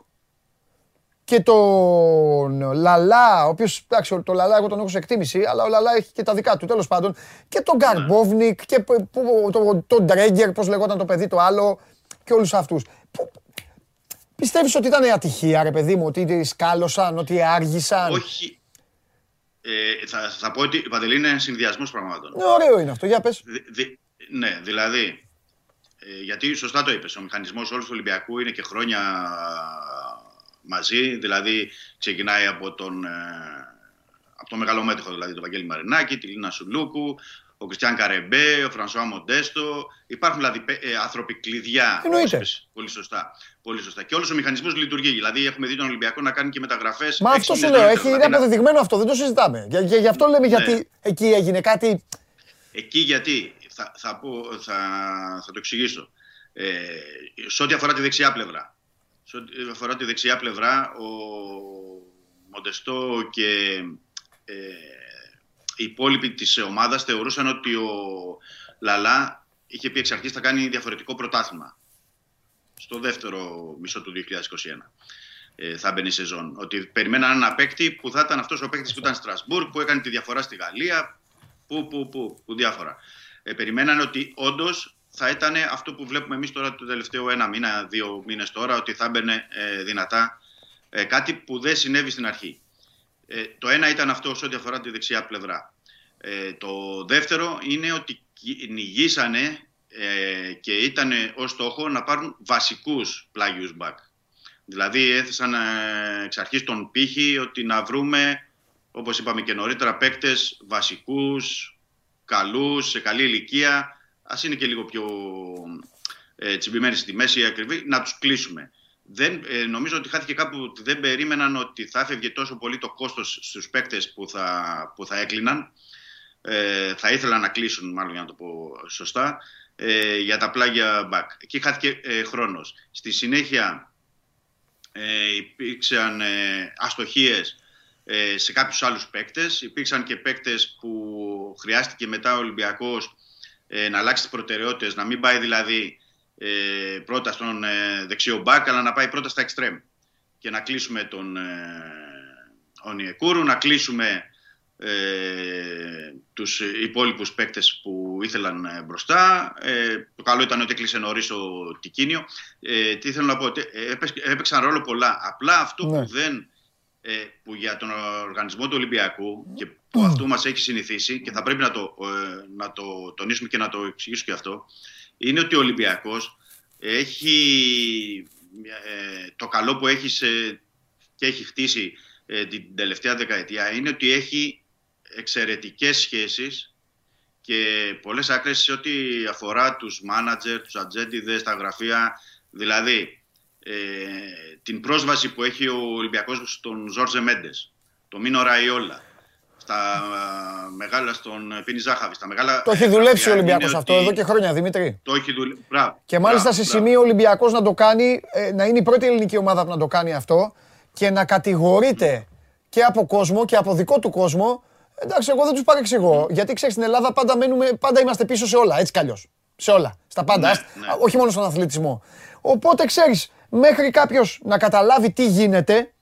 και τον Λαλά, ο οποίος, εντάξει, το Λαλά εγώ τον έχω σε εκτίμηση, αλλά ο Λαλά έχει και τα δικά του, τέλος πάντων, και τον Γκαρμπόβνικ και που- που- το- τον Ντρέγκερ, πώς λεγόταν το παιδί το άλλο, και όλους αυτούς. Που- Πιστεύεις ότι ήταν ατυχία, ρε παιδί μου, ότι σκάλωσαν, ότι άργησαν; Όχι. Ε, θα, θα πω ότι Παντελή είναι συνδυασμός πραγμάτων. Ναι, ωραίο είναι αυτό, για πες. Δη- δη- ναι, δηλαδή. Ε, γιατί σωστά το είπες, ο μηχανισμός όλου του Ολυμπιακού είναι και χρόνια μαζί. Δηλαδή ξεκινάει από τον, ε, από τον μεγαλομέτωχο, δηλαδή τον Βαγγέλη Μαρινάκη, τη Λίνα Σουλούκου, ο Κριστιαν Καρεμπέ, ο Φρανσουά Μοντέστο. Υπάρχουν δηλαδή πε- ε, άνθρωποι κλειδιά. Εννοείται. όπως είπες, Πολύ σωστά. Πολύ σωστά. Και όλος ο μηχανισμός λειτουργεί. Δηλαδή, έχουμε δει τον Ολυμπιακό να κάνει και μεταγραφές. Μα αυτό σου λέω, έχει, είναι αποδεδειγμένο αυτό, δεν το συζητάμε. Για, για- γι' αυτό λέμε Ναι. γιατί εκεί έγινε κάτι. Εκεί γιατί, θα, θα, πω, θα, θα το εξηγήσω. Ε, σε ό,τι αφορά τη δεξιά πλευρά. Σε ό,τι αφορά τη δεξιά πλευρά, ο Μοντεστό και ε, οι υπόλοιποι της ομάδας θεωρούσαν ότι ο Λαλά είχε πει εξ αρχής θα κάνει διαφορετικό πρωτάθλημα στο δεύτερο μισό του 2021 ε, θα μπαίνει η σεζόν. Ότι περιμέναν ένα παίκτη που θα ήταν αυτός ο παίκτη που ήταν Στρασβούργκ, που έκανε τη διαφορά στη Γαλλία, που, που, που, που διάφορα. Ε, περιμέναν ότι όντως θα ήταν αυτό που βλέπουμε εμείς τώρα το τελευταίο ένα μήνα, δύο μήνες τώρα, ότι θα μπαινε ε, δυνατά. Ε, κάτι που δεν συνέβη στην αρχή. Ε, το ένα ήταν αυτό σε ό,τι αφορά τη δεξιά πλευρά. Ε, το δεύτερο είναι ότι κυνηγήσανε ε, και ήταν ως στόχο να πάρουν βασικούς πλάγιους back. Δηλαδή έθεσαν ε, εξ αρχής τον πύχη ότι να βρούμε, όπως είπαμε και νωρίτερα, παίκτες βασικούς, καλούς, σε καλή ηλικία, ας είναι και λίγο πιο ε, τσιμπημένοι στη μέση ακριβή, να τους κλείσουμε. Δεν, ε, νομίζω ότι χάθηκε κάπου ότι δεν περίμεναν ότι θα έφευγε τόσο πολύ το κόστος στους παίκτες που θα, που θα έκλειναν. Ε, θα ήθελαν να κλείσουν, μάλλον για να το πω σωστά, ε, για τα πλάγια back. Εκεί χάθηκε ε, χρόνος. Στη συνέχεια ε, υπήρξαν ε, αστοχίες ε, σε κάποιους άλλους παίκτες. Υπήρξαν και παίκτες που χρειάστηκε μετά ο Ολυμπιακός ε, να αλλάξει τις προτεραιότητες, να μην πάει δηλαδή ε, πρώτα στον ε, δεξιό μπακ, αλλά να πάει πρώτα στα εξτρέμ και να κλείσουμε τον ε, Ονιεκούρου, να κλείσουμε ε, τους υπόλοιπους παίκτες που ήθελαν ε, μπροστά. Ε, το καλό ήταν ότι έκλεισε νωρίς ο Τικίνιο. Ε, τι θέλω να πω, ότι έπαιξ- έπαιξαν ρόλο πολλά. Απλά αυτό Ναι. που δεν ε, που για τον οργανισμό του Ολυμπιακού και που αυτό μας έχει συνηθίσει και θα πρέπει να το, ε, να το τονίσουμε και να το εξηγήσουμε και αυτό είναι ότι ο Ολυμπιακός έχει ε, το καλό που έχει σε, και έχει χτίσει ε, την τελευταία δεκαετία είναι ότι έχει εξαιρετικές σχέσεις και πολλές άκρες σε ό,τι αφορά τους μάνατζερ, τους ατζέντιδες, τα γραφεία. Δηλαδή, ε, την πρόσβαση που έχει ο Ολυμπιακός στον Ζόρζε Μέντες, το Μίνο Ραϊόλα, στα ε, μεγάλα, στον Πίνι Ζάχαβη, στα μεγάλα... Το έχει ε, δουλέψει ο γραφεία, Ολυμπιακός είναι αυτό ότι εδώ και χρόνια, Δημήτρη. Το έχει δουλέψει. Μπράβο. Και μάλιστα μπράβο, σε μπράβο. σημείο ο Ολυμπιακός να το κάνει, ε, να είναι η πρώτη ελληνική ομάδα που να το κάνει αυτό και να κατηγορείται και από κόσμο και από δικό του κόσμο. Εντάξει, εγώ δεν τους παρεξηγώ. Γιατί ξέρεις, στην Ελλάδα πάντα, μένουμε, πάντα είμαστε πίσω σε όλα, έτσι κι αλλιώς. Σε όλα. Στα πάντα. Ναι, ας- ναι. Όχι μόνο στον αθλητισμό. Οπότε ξέρεις, μέχρι κάποιος να καταλάβει τι γίνεται,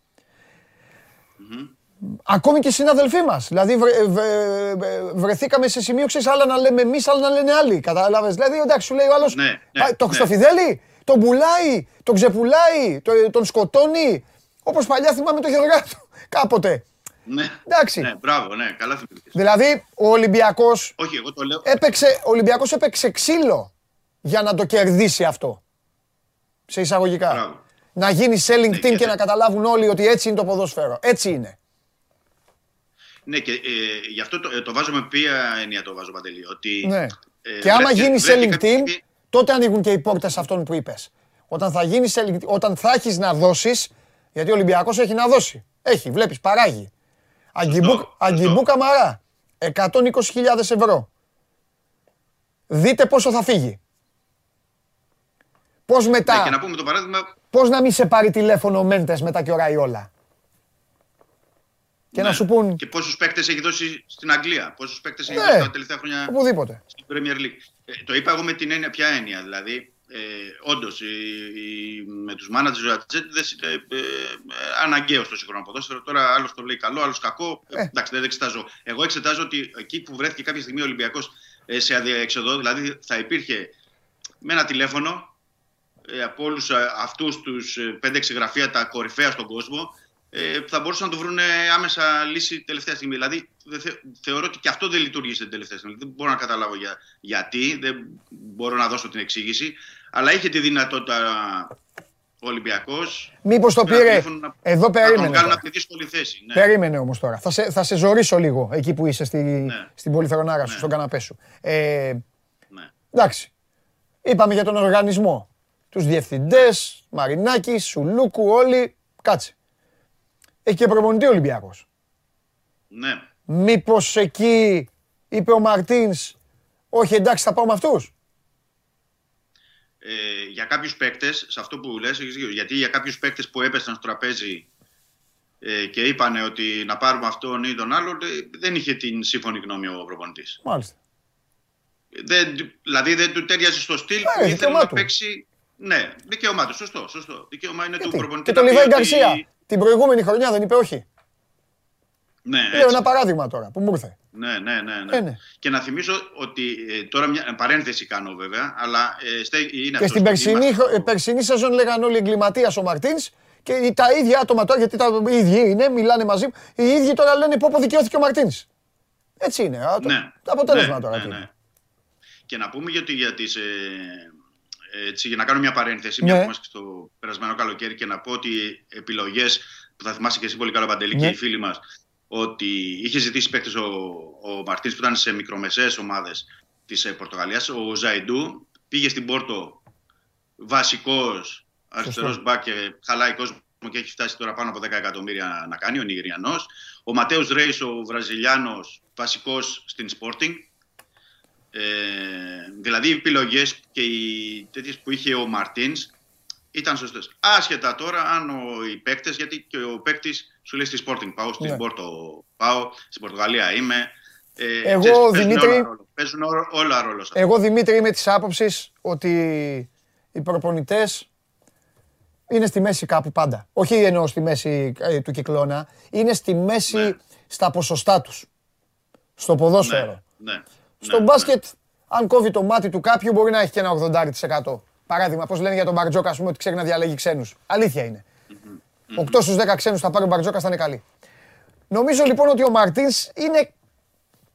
Ακόμη και οι συναδελφοί μας. Δηλαδή, βρε- βρε- βρε- βρεθήκαμε σε σημείο, ξέρεις, άλλα να λέμε εμείς, άλλα να λένε άλλοι. Κατάλαβε. Δηλαδή, εντάξει, σου λέει ο άλλος. Ναι, ναι, το ναι. Χριστοφιδέλη, τον πουλάει, τον ξεπουλάει, το- τον σκοτώνει. Όπως παλιά θυμάμαι το Γεωργάτο. [laughs] Κάποτε. Ναι, Εντάξει. ναι, μπράβο, ναι, καλά θυμηθείς. Δηλαδή, ο Ολυμπιακός Όχι, εγώ το λέω. έπαιξε, ο Ολυμπιακός έπαιξε ξύλο για να το κερδίσει αυτό. Σε εισαγωγικά. Μπράβο. Να γίνει selling Ναι, team και και θε- να καταλάβουν όλοι ότι έτσι είναι το ποδόσφαιρο. Έτσι είναι. Ναι, και ε, γι' αυτό το, ε, το βάζω με ποια έννοια το βάζω, Παντελή. Ότι, Ναι. ε, και άμα βρέθηκε- γίνει βρέθηκε selling κάποια team, στιγμή- τότε ανοίγουν και οι πόρτες αυτών που είπες. Όταν θα, γίνει selling, όταν θα έχεις να δώσεις, γιατί ο Ολυμπιακός έχει να δώσει. Έχει, βλέπεις, παράγει. Αγκιμπού, σωστό. Αγκιμπού Καμαρά. 120.000 ευρώ. Δείτε πόσο θα φύγει. Πώς μετά; Ναι, και να πούμε το παράδειγμα. Πώς να μην σε πάρει τηλέφωνο ο Μέντες μετά και ο Ραϊόλα. Και να Ναι. σου πούν. Και πόσους παίκτες έχει δώσει στην Αγγλία, πόσους παίκτες έχει Ναι. δώσει τα τελευταία χρόνια Οπουδήποτε. στην Premier League. Ε, το είπα εγώ με την έννοια, ποια έννοια. Δηλαδή, ε, όντως με τους managers ο Ατζέντη είναι ε, ε, αναγκαίος στο σύγχρονο ποδόσφαιρο. Τώρα άλλος το λέει καλό, άλλος κακό. Ε. Εντάξει, δεν εξετάζω. Εγώ εξετάζω ότι εκεί που βρέθηκε κάποια στιγμή ο Ολυμπιακός ε, σε αδιεξοδό, δηλαδή θα υπήρχε με ένα τηλέφωνο ε, από όλους αυτούς τους 5-6 γραφεία τα κορυφαία στον κόσμο, ε, θα μπορούσαν να το βρουν άμεσα λύση τελευταία στιγμή. Δηλαδή, δε- θε- θεωρώ ότι και αυτό δεν λειτουργήσε την τελευταία στιγμή. Δεν μπορώ να καταλάβω για, γιατί, δεν μπορώ να δώσω την εξήγηση. Αλλά είχε τη δυνατότητα ο Ολυμπιακός. Μήπως το πήρε. Εδώ Να τον περίμενε. κάνουν τώρα. από τη δύσκολη θέση. Ναι. Περίμενε όμως τώρα. Θα σε, θα σε ζωρίσω λίγο εκεί που είσαι στη, Ναι. στην πολυθρονάρα σου, Ναι. στον καναπέ σου. Ε, Ναι. εντάξει. Είπαμε για τον οργανισμό. Τους διευθυντές, Μαρινάκη, Σουλούκου, όλοι. Κάτσε. Έχει και προπονητή ο Ολυμπιακός. ναι. Μήπως εκεί είπε ο Μαρτίνς, όχι εντάξει θα πάω με αυτούς; ε, για κάποιους παίκτες, σε αυτό που λες, έχεις δίκιο. γιατί για κάποιους παίκτες που έπεσαν στο τραπέζι ε, και είπαν ότι να πάρουμε αυτόν ή τον άλλον, ε, δεν είχε την σύμφωνη γνώμη ο προπονητής. Μάλιστα. Δεν, δηλαδή δεν του τέριαζε στο στυλ Ε, που ήθελε δικαίωμά να του. παίξει. Ναι, δικαίωμά τους. Σωστό, σωστό. Δικαίωμα είναι του Γιατί; προπονητή. Και το να πει Λιβάη ότι- Γκαρσία την προηγούμενη χρονιά δεν είπε όχι; Ναι, Λέω έτσι. ένα παράδειγμα τώρα που μου ήρθε. Ναι, ναι, ναι. ναι. Ε, ναι. Και να θυμίσω ότι ε, τώρα μια παρένθεση κάνω βέβαια, αλλά ε, στε- είναι Και αυτός στην το περσινή, κύμα. χρο- ε, περσινή σεζόν λέγανε όλοι εγκληματία ο Μαρτίνς και τα ίδια άτομα τώρα, γιατί τα οι ίδιοι είναι, μιλάνε μαζί μου, οι ίδιοι τώρα λένε πω πω δικαιώθηκε ο Μαρτίνς. Έτσι είναι. α, το, Ναι. το αποτέλεσμα Ναι, τώρα. ναι, τι ναι. είναι. Και να πούμε γιατί για τις, ε, έτσι, για να κάνω μια παρένθεση, Ναι. μια που είμαστε στο περασμένο καλοκαίρι και να πω ότι επιλογές που θα θυμάσαι και εσύ πολύ καλά Παντελή Ναι. και οι φίλοι μας ότι είχε ζητήσει παίκτες ο, ο Μαρτίνς που ήταν σε μικρομεσαίες ομάδες της ε, Πορτογαλίας, ο Ζαϊντού πήγε στην Πόρτο βασικός αριστερός μπακ και χαλάει κόσμο και έχει φτάσει τώρα πάνω από 10 εκατομμύρια να κάνει ο Νιγηριανός. Ο Ματέους Ρέις, ο Βραζιλιάνος, βασικός στην Sporting. Ε, δηλαδή οι επιλογές και οι τέτοιες που είχε ο Μαρτίνς ήταν σωστές. Άσχετα τώρα αν ο, οι παίκτες, γιατί και ο παίκτης σου λέει στη Sporting πάω, στην Ναι. Πόρτο πάω, στην Πορτογαλία είμαι. Ε, Εγώ, ξέρεις, παίζουν Δημήτρη- όλα ρόλο. Παίζουν ό- όλα ρόλο σε αυτό. Εγώ Δημήτρη είμαι της άποψης ότι οι προπονητές είναι στη μέση κάπου πάντα. Όχι εννοώ στη μέση ε, του κυκλώνα, είναι στη μέση Ναι. στα ποσοστά τους. Στο ποδόσφαιρο. Ναι, ναι, Στο ναι, μπάσκετ, αν κόβει το μάτι του κάποιου, μπορεί να έχει και ένα 80%. Παράδειγμα, πώς λένε για τον Μπαρτζόκα, ας πούμε, ότι ξέρει να διαλέγει ξένους. Αλήθεια είναι. 8 στους 10 ξένους θα πάρει ο Μπαρτζόκα, θα είναι καλή. Νομίζω λοιπόν ότι ο Μαρτίν είναι.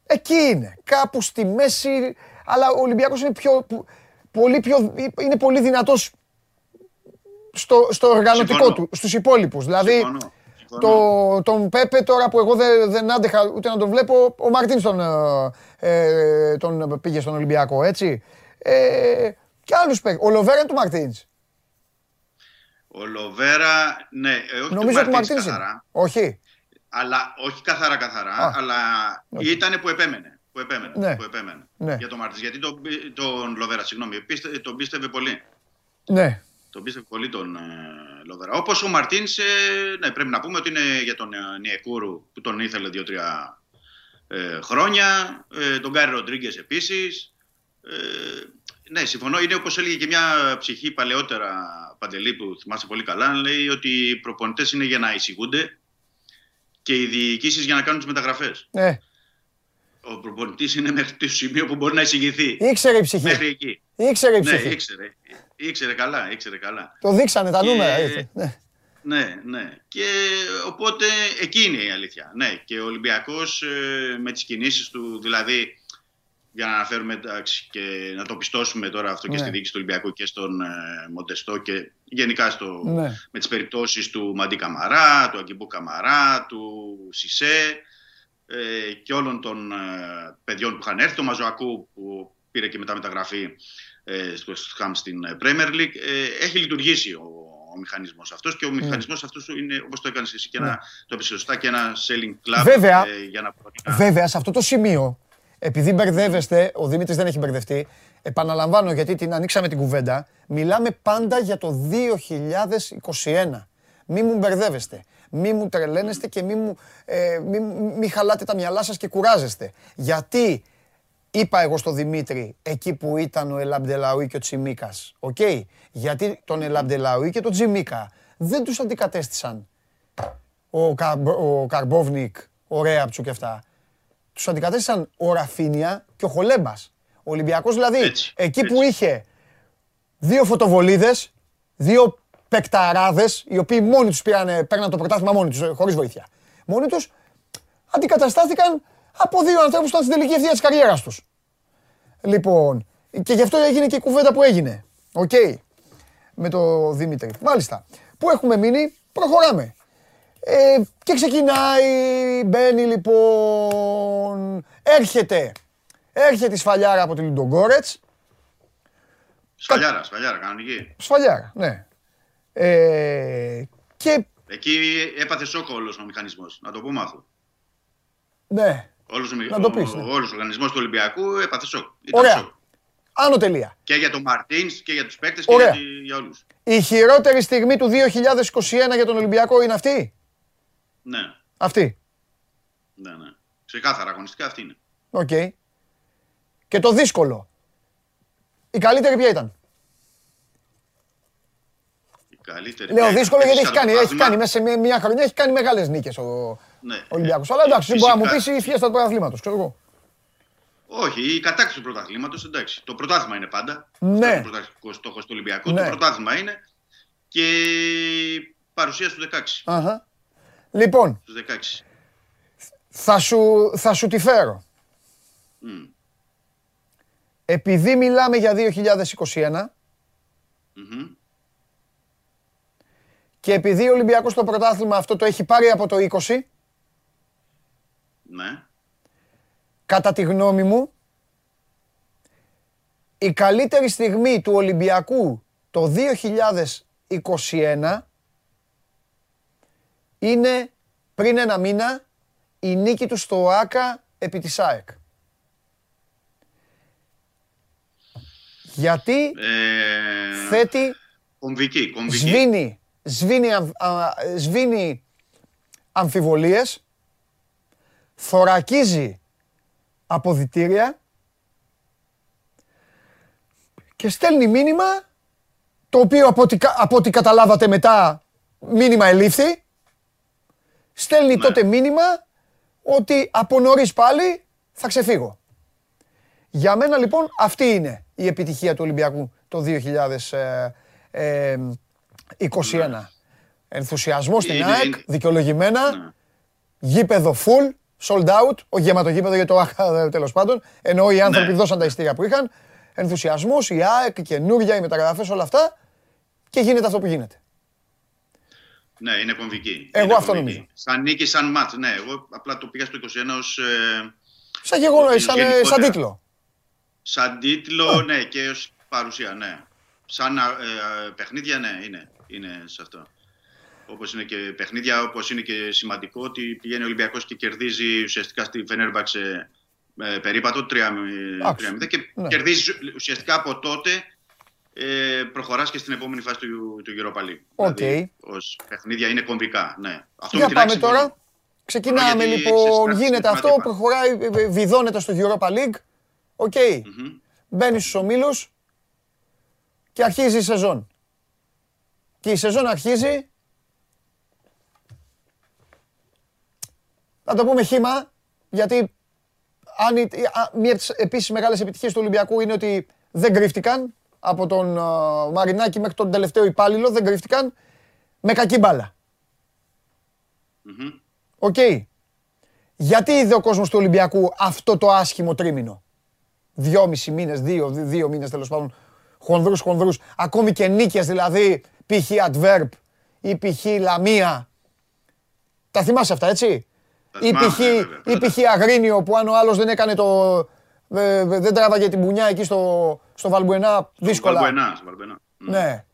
Εκεί είναι. Κάπου στη μέση. Αλλά ο Ολυμπιακός είναι πιο, που- πολύ πιο. είναι πολύ δυνατός στο, στο οργανωτικό Συμφωνώ. του, στους υπόλοιπους. Δηλαδή, Συμφωνώ, συμφωνώ. Το, τον Πέπε τώρα που εγώ δεν, δεν άντεχα ούτε να τον βλέπω, ο Μαρτίνς τον, ε, ε, τον πήγε στον Ολυμπιακό, έτσι. Ε, και άλλους παίκτες. Ο Λοβέρα είναι του Μαρτίνς. Ο Λοβέρα, ναι, ε, όχι Νομίζω του του Μαρτίνς Μαρτίνς είναι. καθαρά, Όχι. αλλά όχι καθαρά καθαρά, Α. αλλά Όχι. ήταν που επέμενε. Που επέμενε, Ναι. που επέμενε Ναι. για τον Μαρτίνς. Γιατί τον, πι- τον Λοβέρα, συγγνώμη, πίστε, τον πίστευε πολύ. Ναι. Τον πίστευε πολύ τον ε, Λοβέρα. Όπως ο Μαρτίνς, ε, ναι, πρέπει να πούμε ότι είναι για τον ε, Νιεκούρου που τον ήθελε δύο-τρία ε, χρόνια. Ε, τον Γκάρι Ροντρίγκες επίσης. Ε, ναι, συμφωνώ. Είναι όπως έλεγε και μια ψυχή παλαιότερα παντελή που θυμάσαι πολύ καλά. Λέει ότι οι προπονητές είναι για να εισηγούνται και οι διοικήσεις για να κάνουν τις μεταγραφές. ναι. Ο προπονητής είναι μέχρι το σημείο που μπορεί να εισηγηθεί. Ήξερε η ψυχή. Μέχρι εκεί. Ήξερε η Ναι, ψυχή. ήξερε. Ήξερε καλά, ήξερε καλά. Το δείξανε τα Και- νούμερα. ήρθε. Ναι. Ναι, ναι. Και οπότε εκεί είναι η αλήθεια. Ναι, και ο Ολυμπιακός ε, με τις κινήσεις του, δηλαδή για να αναφέρουμε εντάξει, και να το πιστώσουμε τώρα αυτό και Ναι. στη διοίκηση του Ολυμπιακού και στον ε, Μοντεστό και γενικά στο, Ναι. με τις περιπτώσεις του Μαντί Καμαρά, του Αγκιμπού Καμαρά, του Σισε ε, και όλων των ε, παιδιών που είχαν έρθει, του Μαζοακού που πήρε και μετά μεταγραφή ε, στο West Ham στην ε, Premier League. Ε, έχει λειτουργήσει ο, ο μηχανισμός αυτός και ο μηχανισμός αυτός είναι, όπως το έκανες εσύ, και ένα, το έπαιξε σωστά, και ένα selling club Βέβαια. ε, για να μπορεί να... Βέβαια, σε αυτό το σημείο επειδή μπερδεύεστε, ο Δημήτρης δεν έχει μπερδευτεί, επαναλαμβάνω γιατί την ανοίξαμε την κουβέντα, μιλάμε πάντα για το 2021. Μη μου μπερδεύεστε. Μη μου τρελαίνεστε και μη, μου, ε, μη, μη χαλάτε τα μυαλά σας και κουράζεστε. Γιατί είπα εγώ στο Δημήτρη εκεί που ήταν ο Ελαμπντελαουί και ο Τσιμίκας. Οκ; Γιατί τον Ελαμπντελαουί και τον Τσιμίκα δεν τους αντικατέστησαν ο, ο Καρμπόβνικ, ο Ρέαμπτσουκ και αυτά. Τους αντικατέστησαν ο Ραφίνια και ο Χολέμπας. Ο Ολυμπιακός δηλαδή εκεί που είχε δύο φωτοβολίδες, δύο παικταράδες, οι οποίοι μόνοι τους πήραν, παίρναν το πρωτάθλημα μόνοι τους, χωρίς βοήθεια. Μόνοι τους αντικαταστάθηκαν από δύο ανθρώπους που ήταν στην τελική ευθεία της καριέρας τους. Λοιπόν, και γι' αυτό έγινε και η κουβέντα που έγινε. Οκ; Με το Δημήτρη. Μάλιστα. Πού έχουμε μείνει, προχωράμε. Ε, και ξεκινάει, μπαίνει λοιπόν, έρχεται, έρχεται η σφαλιάρα από τη Λουντογκόρετς. Σφαλιάρα, σφαλιάρα, κανονική. Σφαλιάρα, ναι. Ε, και... Εκεί έπαθε σόκο όλος ο μηχανισμός, να το πούμε αυτό. Ναι, όλος, να το πεις. Ναι. Ο, όλος ο οργανισμός του Ολυμπιακού έπαθε σόκο. Ωραία. Σόκο. Άνω τελεία. Και για τον Μαρτίνς και για τους παίκτες και για, για όλους. Η χειρότερη στιγμή του 2021 για τον Ολυμπιακό είναι αυτή; Ναι. Αυτή. Ναι, ναι. Ξεκάθαρα αγωνιστικά αυτή είναι. OK. Okay. Και το δύσκολο. Η καλύτερη ποια ήταν; Η καλύτερη. Λέω δύσκολο γιατί έχει κάνει, έχει κάνει μέσα σε μια χρονιά έχει κάνει μεγάλες νίκες ο ναι. Ολυμπιακός. Αλλά εντάξει, μπορεί να μου πεις η φιέστα του πρωταθλήματος, ξέρω εγώ. Όχι, η κατάκτηση του πρωταθλήματος, εντάξει. Το πρωτάθλημα είναι πάντα. Ναι. Το πρωταθλητικός στόχος του Ολυμπιακού. Ναι. Το πρωτάθλημα είναι και η παρουσία στους 16. Αχα. Λοιπόν, στους 16. Θα, σου, θα σου τη φέρω. Mm. Επειδή μιλάμε για 2021 mm-hmm. και επειδή ο Ολυμπιακός το πρωτάθλημα αυτό το έχει πάρει από το 20 ναι. κατά τη γνώμη μου η καλύτερη στιγμή του Ολυμπιακού το 2021 είναι πριν ένα μήνα η νίκη του στο ΆΚΑ επί της ΑΕΚ. Γιατί ε, θέτει, κομβική, κομβική. σβήνει, σβήνει, σβήνει αμφιβολίες, θωρακίζει αποδητήρια και στέλνει μήνυμα το οποίο από ό,τι, από ό,τι καταλάβατε μετά μήνυμα ελήφθη στέλνει ναι. τότε μήνυμα ότι από νωρίς πάλι θα ξεφύγω. Για μένα λοιπόν αυτή είναι η επιτυχία του Ολυμπιακού το 2021. Ε, ναι. Ενθουσιασμός στην ΑΕΚ, δικαιολογημένα, ναι. γήπεδο full, sold out, όχι γεμάτο γήπεδο για το ΑΚΑ τέλος πάντων, ενώ οι άνθρωποι δώσαν τα ειστήρια που είχαν. Ενθουσιασμό, η ΑΕΚ, καινούργια, οι μεταγραφές, όλα αυτά και γίνεται αυτό που γίνεται. Ναι, είναι κομβική. Εγώ είναι αυτό νομίζω. Σαν νίκη, σαν μάτς. Ναι, εγώ απλά το πήγα στο 21 ως... Ε, σαν γεγονός, σαν, ε, σαν τίτλο. Σαν τίτλο, ναι, και ως παρουσία, ναι. Σαν ε, παιχνίδια, ναι, είναι, είναι σε αυτό. Όπως είναι και παιχνίδια, όπως είναι και σημαντικό ότι πηγαίνει ο Ολυμπιακός και κερδίζει ουσιαστικά στη Φενέρμπαξε ε, περίπατο 3-0 και ναι. κερδίζει ουσιαστικά από τότε ε, προχωράς και στην επόμενη φάση του, του Europa League. Okay. Δηλαδή, ως παιχνίδια είναι κομβικά, ναι. Αυτό Για πάμε τώρα. Ξεκινάμε λοιπόν, γίνεται αυτό, προχωράει, ε, ε, βιδώνεται στο Europa League. OK. Okay. Mm-hmm. Μπαίνεις στους ομίλους και αρχίζει η σεζόν. Και η σεζόν αρχίζει... Θα το πούμε χύμα, γιατί αν, μία από τις επίσης μεγάλες επιτυχίες του Ολυμπιακού είναι ότι δεν κρύφτηκαν από τον Μαρινάκη μέχρι τον τελευταίο υπάλληλο δεν κρύφτηκαν με κακή μπάλα. Οκ. Γιατί είδε ο κόσμος του Ολυμπιακού αυτό το άσχημο τρίμηνο; Δυόμισι μήνες, δύο, δύο μήνες τέλος πάντων. Χονδρούς, χονδρούς. Ακόμη και νίκες δηλαδή, π.χ. Adverb ή π.χ. Λαμία. Τα θυμάσαι αυτά έτσι; Ή π.χ. Αγρίνιο που αν ο άλλος δεν έκανε το... Δεν τράβαγε την πουνιά εκεί στο, στο Βαλμπουενά δύσκολα. Στο Βαλμπουενά, στο Βαλμπουενά. Ναι.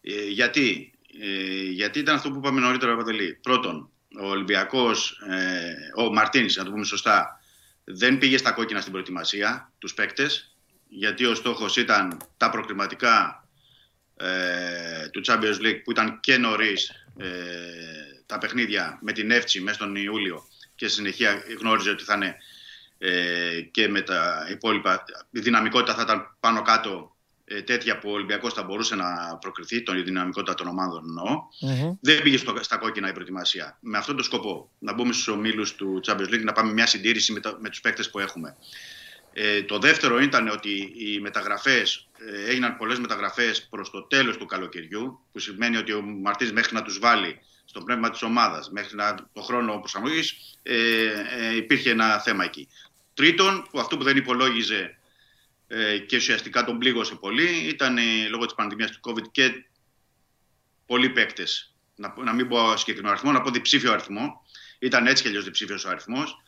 Ε, γιατί, ε, γιατί ήταν αυτό που είπαμε νωρίτερα, Παντελή. Πρώτον, ο Ολυμπιακός, ε, ο Μαρτίνης, να το πούμε σωστά, δεν πήγε στα κόκκινα στην προετοιμασία τους παίκτες γιατί ο στόχος ήταν τα προκριματικά ε, του Champions League που ήταν και νωρίς ε, τα παιχνίδια με την Εύτσι μέσα στον Ιούλιο και στη συνεχεία γνώριζε ότι θα είναι ε, και με τα υπόλοιπα η δυναμικότητα θα ήταν πάνω κάτω ε, τέτοια που ο Ολυμπιακός θα μπορούσε να προκριθεί, τον δυναμικότητα των ομάδων Δεν πήγε στο, στα κόκκινα η προετοιμασία. Με αυτόν τον σκοπό, να μπούμε στους ομίλους του Champions League, να πάμε μια συντήρηση με, με τους παίκτες που έχουμε. Ε, το δεύτερο ήταν ότι οι μεταγραφές, ε, έγιναν πολλές μεταγραφές προς το τέλος του καλοκαιριού, που σημαίνει ότι ο Μαρτίνς μέχρι να τους βάλει στο πνεύμα της ομάδας, μέχρι να, το χρόνο προσαρμογής, ε, ε, υπήρχε ένα θέμα εκεί. Τρίτον, που αυτό που δεν υπολόγιζε ε, και ουσιαστικά τον πλήγωσε πολύ, ήταν ε, λόγω της πανδημίας του COVID και πολλοί παίκτες. Να, να μην πω συγκεκριμένο αριθμό, να πω διψήφιο αριθμό. Ήταν έτσι και αλλιώς διψήφιος ο αριθμός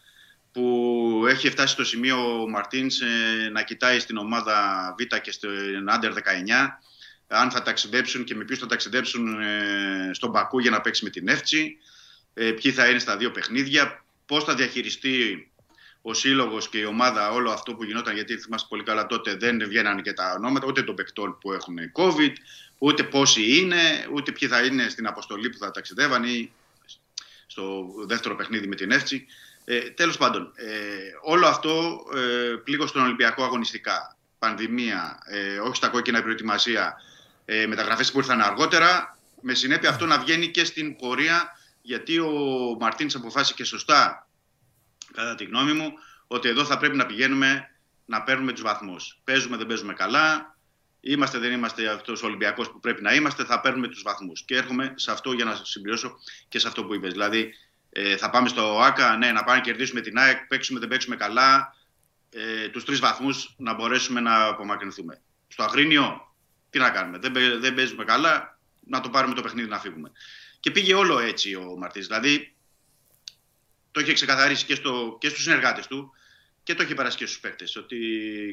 που έχει φτάσει στο σημείο ο Μαρτίνς ε, να κοιτάει στην ομάδα Β και στην Under 19 αν θα ταξιδέψουν και με ποιους θα ταξιδέψουν ε, στον Πακού για να παίξει με την Εύτσι, ε, ποιοι θα είναι στα δύο παιχνίδια, πώς θα διαχειριστεί ο σύλλογος και η ομάδα όλο αυτό που γινόταν, γιατί θυμάστε πολύ καλά τότε δεν βγαίνανε και τα ονόματα ούτε των παικτών που έχουν COVID, ούτε πόσοι είναι, ούτε ποιοι θα είναι στην αποστολή που θα ταξιδεύαν ή στο δεύτερο παιχνίδι με την Εύτσι. Ε, τέλος πάντων, ε, όλο αυτό ε, πλήγωσε στον Ολυμπιακό αγωνιστικά. Πανδημία, ε, όχι στα κόκκινα προετοιμασία, ε, μεταγραφές που ήρθαν αργότερα, με συνέπεια αυτό να βγαίνει και στην πορεία, γιατί ο Μαρτίνς αποφάσισε και σωστά, κατά τη γνώμη μου, ότι εδώ θα πρέπει να πηγαίνουμε να παίρνουμε τους βαθμούς. Παίζουμε, δεν παίζουμε καλά, είμαστε, δεν είμαστε αυτός ο Ολυμπιακός που πρέπει να είμαστε, θα παίρνουμε τους βαθμούς. Και έρχομαι σε αυτό για να συμπληρώσω και σε αυτό που είπες. Δηλαδή, ε, θα πάμε στο ΆΚΑ, ναι, να πάμε να κερδίσουμε την ΑΕΚ, παίξουμε, δεν παίξουμε καλά, ε, τους τρεις βαθμούς να μπορέσουμε να απομακρυνθούμε. Στο Αγρίνιο, τι να κάνουμε, δεν, δεν παίζουμε καλά, να το πάρουμε το παιχνίδι να φύγουμε. Και πήγε όλο έτσι ο Μαρτής, δηλαδή το είχε ξεκαθαρίσει και, στο, και στους συνεργάτες του και το είχε περάσει και στους παίκτες, ότι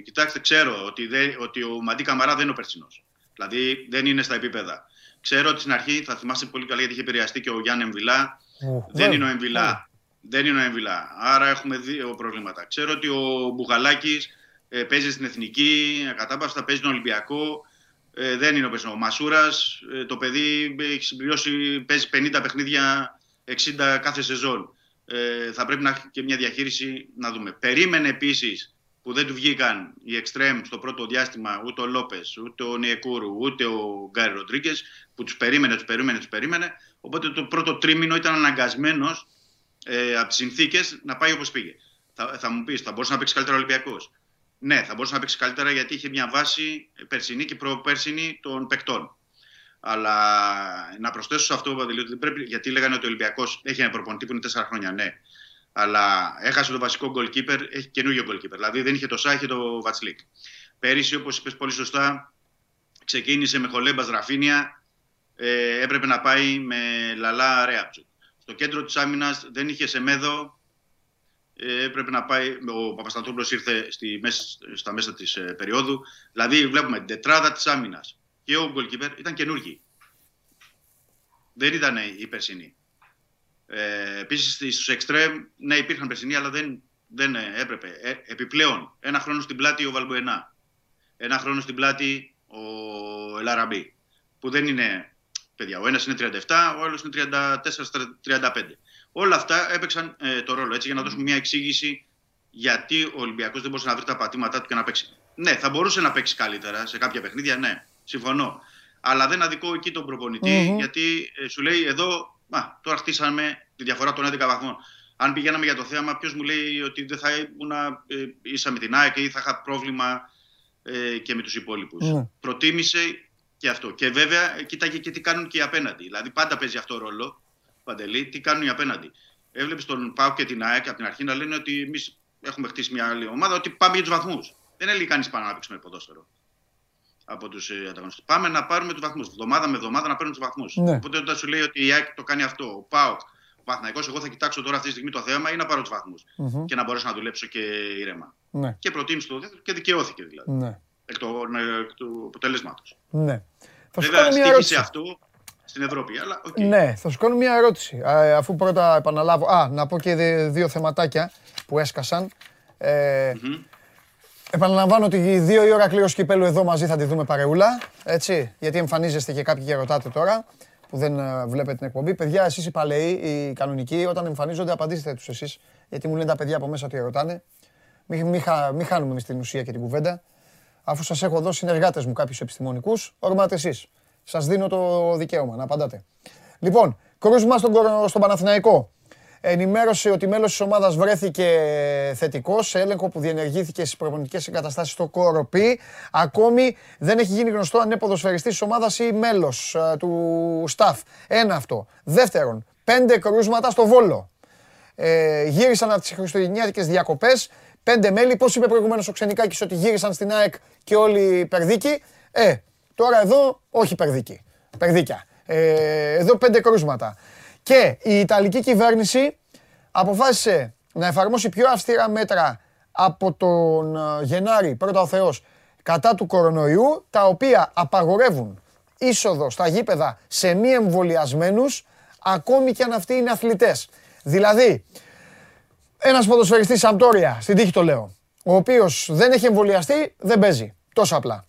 κοιτάξτε, ξέρω ότι, δε, ότι ο Μαντί Καμαρά δεν είναι ο περσινός. Δηλαδή δεν είναι στα επίπεδα. Ξέρω ότι στην αρχή θα θυμάστε πολύ καλά γιατί είχε επηρεαστεί και ο Γιάννη Εμβιλά δεν είναι ο Εμβιλά. Δεν είναι ο Εμβιλά. Άρα έχουμε δύο προβλήματα. Ξέρω ότι ο Μπουγαλάκης ε, παίζει στην εθνική, ακατάπαυστα παίζει τον Ολυμπιακό. Ε, δεν είναι ο Ο Μασούρας, ε, το παιδί έχει συμπληρώσει, παίζει 50 παιχνίδια, 60 κάθε σεζόν. Ε, θα πρέπει να έχει και μια διαχείριση να δούμε. Περίμενε επίσης που δεν του βγήκαν οι εξτρέμ στο πρώτο διάστημα ούτε ο Λόπες, ούτε ο Νιεκούρου, ούτε ο Γκάρι Ροντρίγκε, που τους περίμενε, τους περίμενε, τους περίμενε. Οπότε το πρώτο τρίμηνο ήταν αναγκασμένος ε, από τις συνθήκες να πάει όπως πήγε. Θα, θα μου πεις, θα μπορούσε να παίξει καλύτερα ο Ολυμπιακός. Ναι, θα μπορούσε να παίξει καλύτερα γιατί είχε μια βάση περσινή και προπέρσινη των παικτών. Αλλά να προσθέσω σε αυτό, Παντελή, ότι πρέπει, γιατί λέγανε ότι ο Ολυμπιακός έχει ένα προπονητή που είναι 4 χρόνια. Ναι. Αλλά έχασε το βασικό goalkeeper, έχει καινούργιο goalkeeper. Δηλαδή δεν είχε το Σά, είχε το Βατσλίκ. Πέρυσι, όπως είπες πολύ σωστά, ξεκίνησε με Χολέμπας Ραφίνια, ε, έπρεπε να πάει με Λαλά Ρέαπτσου. Στο κέντρο της άμυνας δεν είχε Σεμέδο, ε, έπρεπε να πάει, ο Παπασταθόπουλος ήρθε στη, στα μέσα της ε, περίοδου. Δηλαδή βλέπουμε την τετράδα της άμυνας και ο γκολκίπερ ήταν καινούργοι. Δεν ήταν οι περσινοί. Ε, Επίσης στους εξτρέμ, ναι, υπήρχαν περσινοί, αλλά δεν, δεν έπρεπε. Ε, επιπλέον, ένα χρόνο στην πλάτη ο Βαλμποενά. Ένα χρόνο στην πλάτη ο Ελαραμπή. Που δεν είναι παιδιά. Ο ένας είναι 37, ο άλλος είναι 34-35. Όλα αυτά έπαιξαν ε, το ρόλο έτσι για να δώσουμε μια εξήγηση γιατί ο Ολυμπιακός δεν μπορούσε να βρει τα πατήματά του και να παίξει. Ναι, θα μπορούσε να παίξει καλύτερα σε κάποια παιχνίδια, ναι, συμφωνώ. Αλλά δεν αδικό εκεί τον προπονητη γιατί ε, σου λέει εδώ, μα, τώρα χτίσαμε τη διαφορά των 11 βαθμών. Αν πηγαίναμε για το θέαμα, ποιος μου λέει ότι δεν θα ήμουν ε, ίσα με την ΑΕΚ ή θα είχα πρόβλημα ε, και με τους υπόλοιπους. Mm. Προτίμησε και αυτό. Και βέβαια, κοίταγε και τι κάνουν και οι απέναντι. Δηλαδή, πάντα παίζει αυτό ρόλο, Παντελή, τι κάνουν οι απέναντι. Έβλεπες τον Πάο και την ΑΕΚ από την αρχή να λένε ότι εμείς έχουμε χτίσει μια άλλη ομάδα, ότι πάμε για τους βαθμούς. Δεν έλεγε κανείς πάνω να παίξουμε ποδόσφαιρο από τους ε, ανταγωνιστές. Πάμε να πάρουμε τους βαθμούς. Βδομάδα με εβδομάδα να παίρνουμε τους βαθμούς. Ναι. Οπότε όταν σου λέει ότι η ΑΕΚ το κάνει αυτό, ο Πάο, ο Παθναϊκό, εγώ θα κοιτάξω τώρα αυτή τη στιγμή το θέμα ή να πάρω τους βαθμούς mm-hmm. και να μπορέσω να δουλέψω και ήρεμα. Ναι. Και προτίμησε το δεύτερο και δικαιώθηκε δηλαδή. Ναι εκ του, εκ του αποτελέσματος. Ναι. Θα σου κάνω μια ερώτηση. αυτό στην Ευρώπη. Αλλά, okay. Ναι, θα σου κάνω μια ερώτηση. αφού πρώτα επαναλάβω. Α, να πω και δύο θεματάκια που έσκασαν. Ε, Επαναλαμβάνω ότι δύο η ώρα κλήρωση κυπέλου εδώ μαζί θα τη δούμε παρεούλα. Έτσι, γιατί εμφανίζεστε και κάποιοι και ρωτάτε τώρα που δεν ε, βλέπετε την εκπομπή. Παιδιά, εσείς οι παλαιοί, οι κανονικοί, όταν εμφανίζονται, απαντήστε τους εσείς. Γιατί μου λένε τα παιδιά από μέσα ότι ρωτάνε. Μην μη, μη χάνουμε εμείς την ουσία και την κουβέντα. Αφού σας έχω δώσει συνεργάτες μου κάποιους επιστημονικούς, ορμάτε εσείς. Σας δίνω το δικαίωμα να απαντάτε. Λοιπόν, κρούσμα στον, στον Παναθηναϊκό ενημέρωσε ότι μέλος της ομάδας βρέθηκε θετικός σε έλεγχο που διενεργήθηκε στις προπονητικές εγκαταστάσεις στο Κοροπή. Ακόμη δεν έχει γίνει γνωστό αν είναι ποδοσφαιριστής της ομάδας ή μέλος ε, του staff. Ένα αυτό. Δεύτερον, πέντε κρούσματα στο Βόλο. Ε, γύρισαν από τις χριστουγεννιάτικες διακοπές. Πέντε μέλη, πώς είπε προηγουμένως ο Ξενικάκης ότι γύρισαν στην ΑΕΚ και όλοι περδίκοι. Ε, τώρα εδώ όχι περδίκοι. Περδίκια. Ε, εδώ πέντε κρούσματα. Και η Ιταλική κυβέρνηση αποφάσισε να εφαρμόσει πιο αυστηρά μέτρα από τον ε, Γενάρη, πρώτα ο Θεός, κατά του κορονοϊού, τα οποία απαγορεύουν είσοδο στα γήπεδα σε μη εμβολιασμένους, ακόμη και αν αυτοί είναι αθλητές. Δηλαδή, ένας ποδοσφαιριστής Σαμπτόρια, στην τύχη το λέω, ο οποίος δεν έχει εμβολιαστεί, δεν παίζει. Τόσο απλά.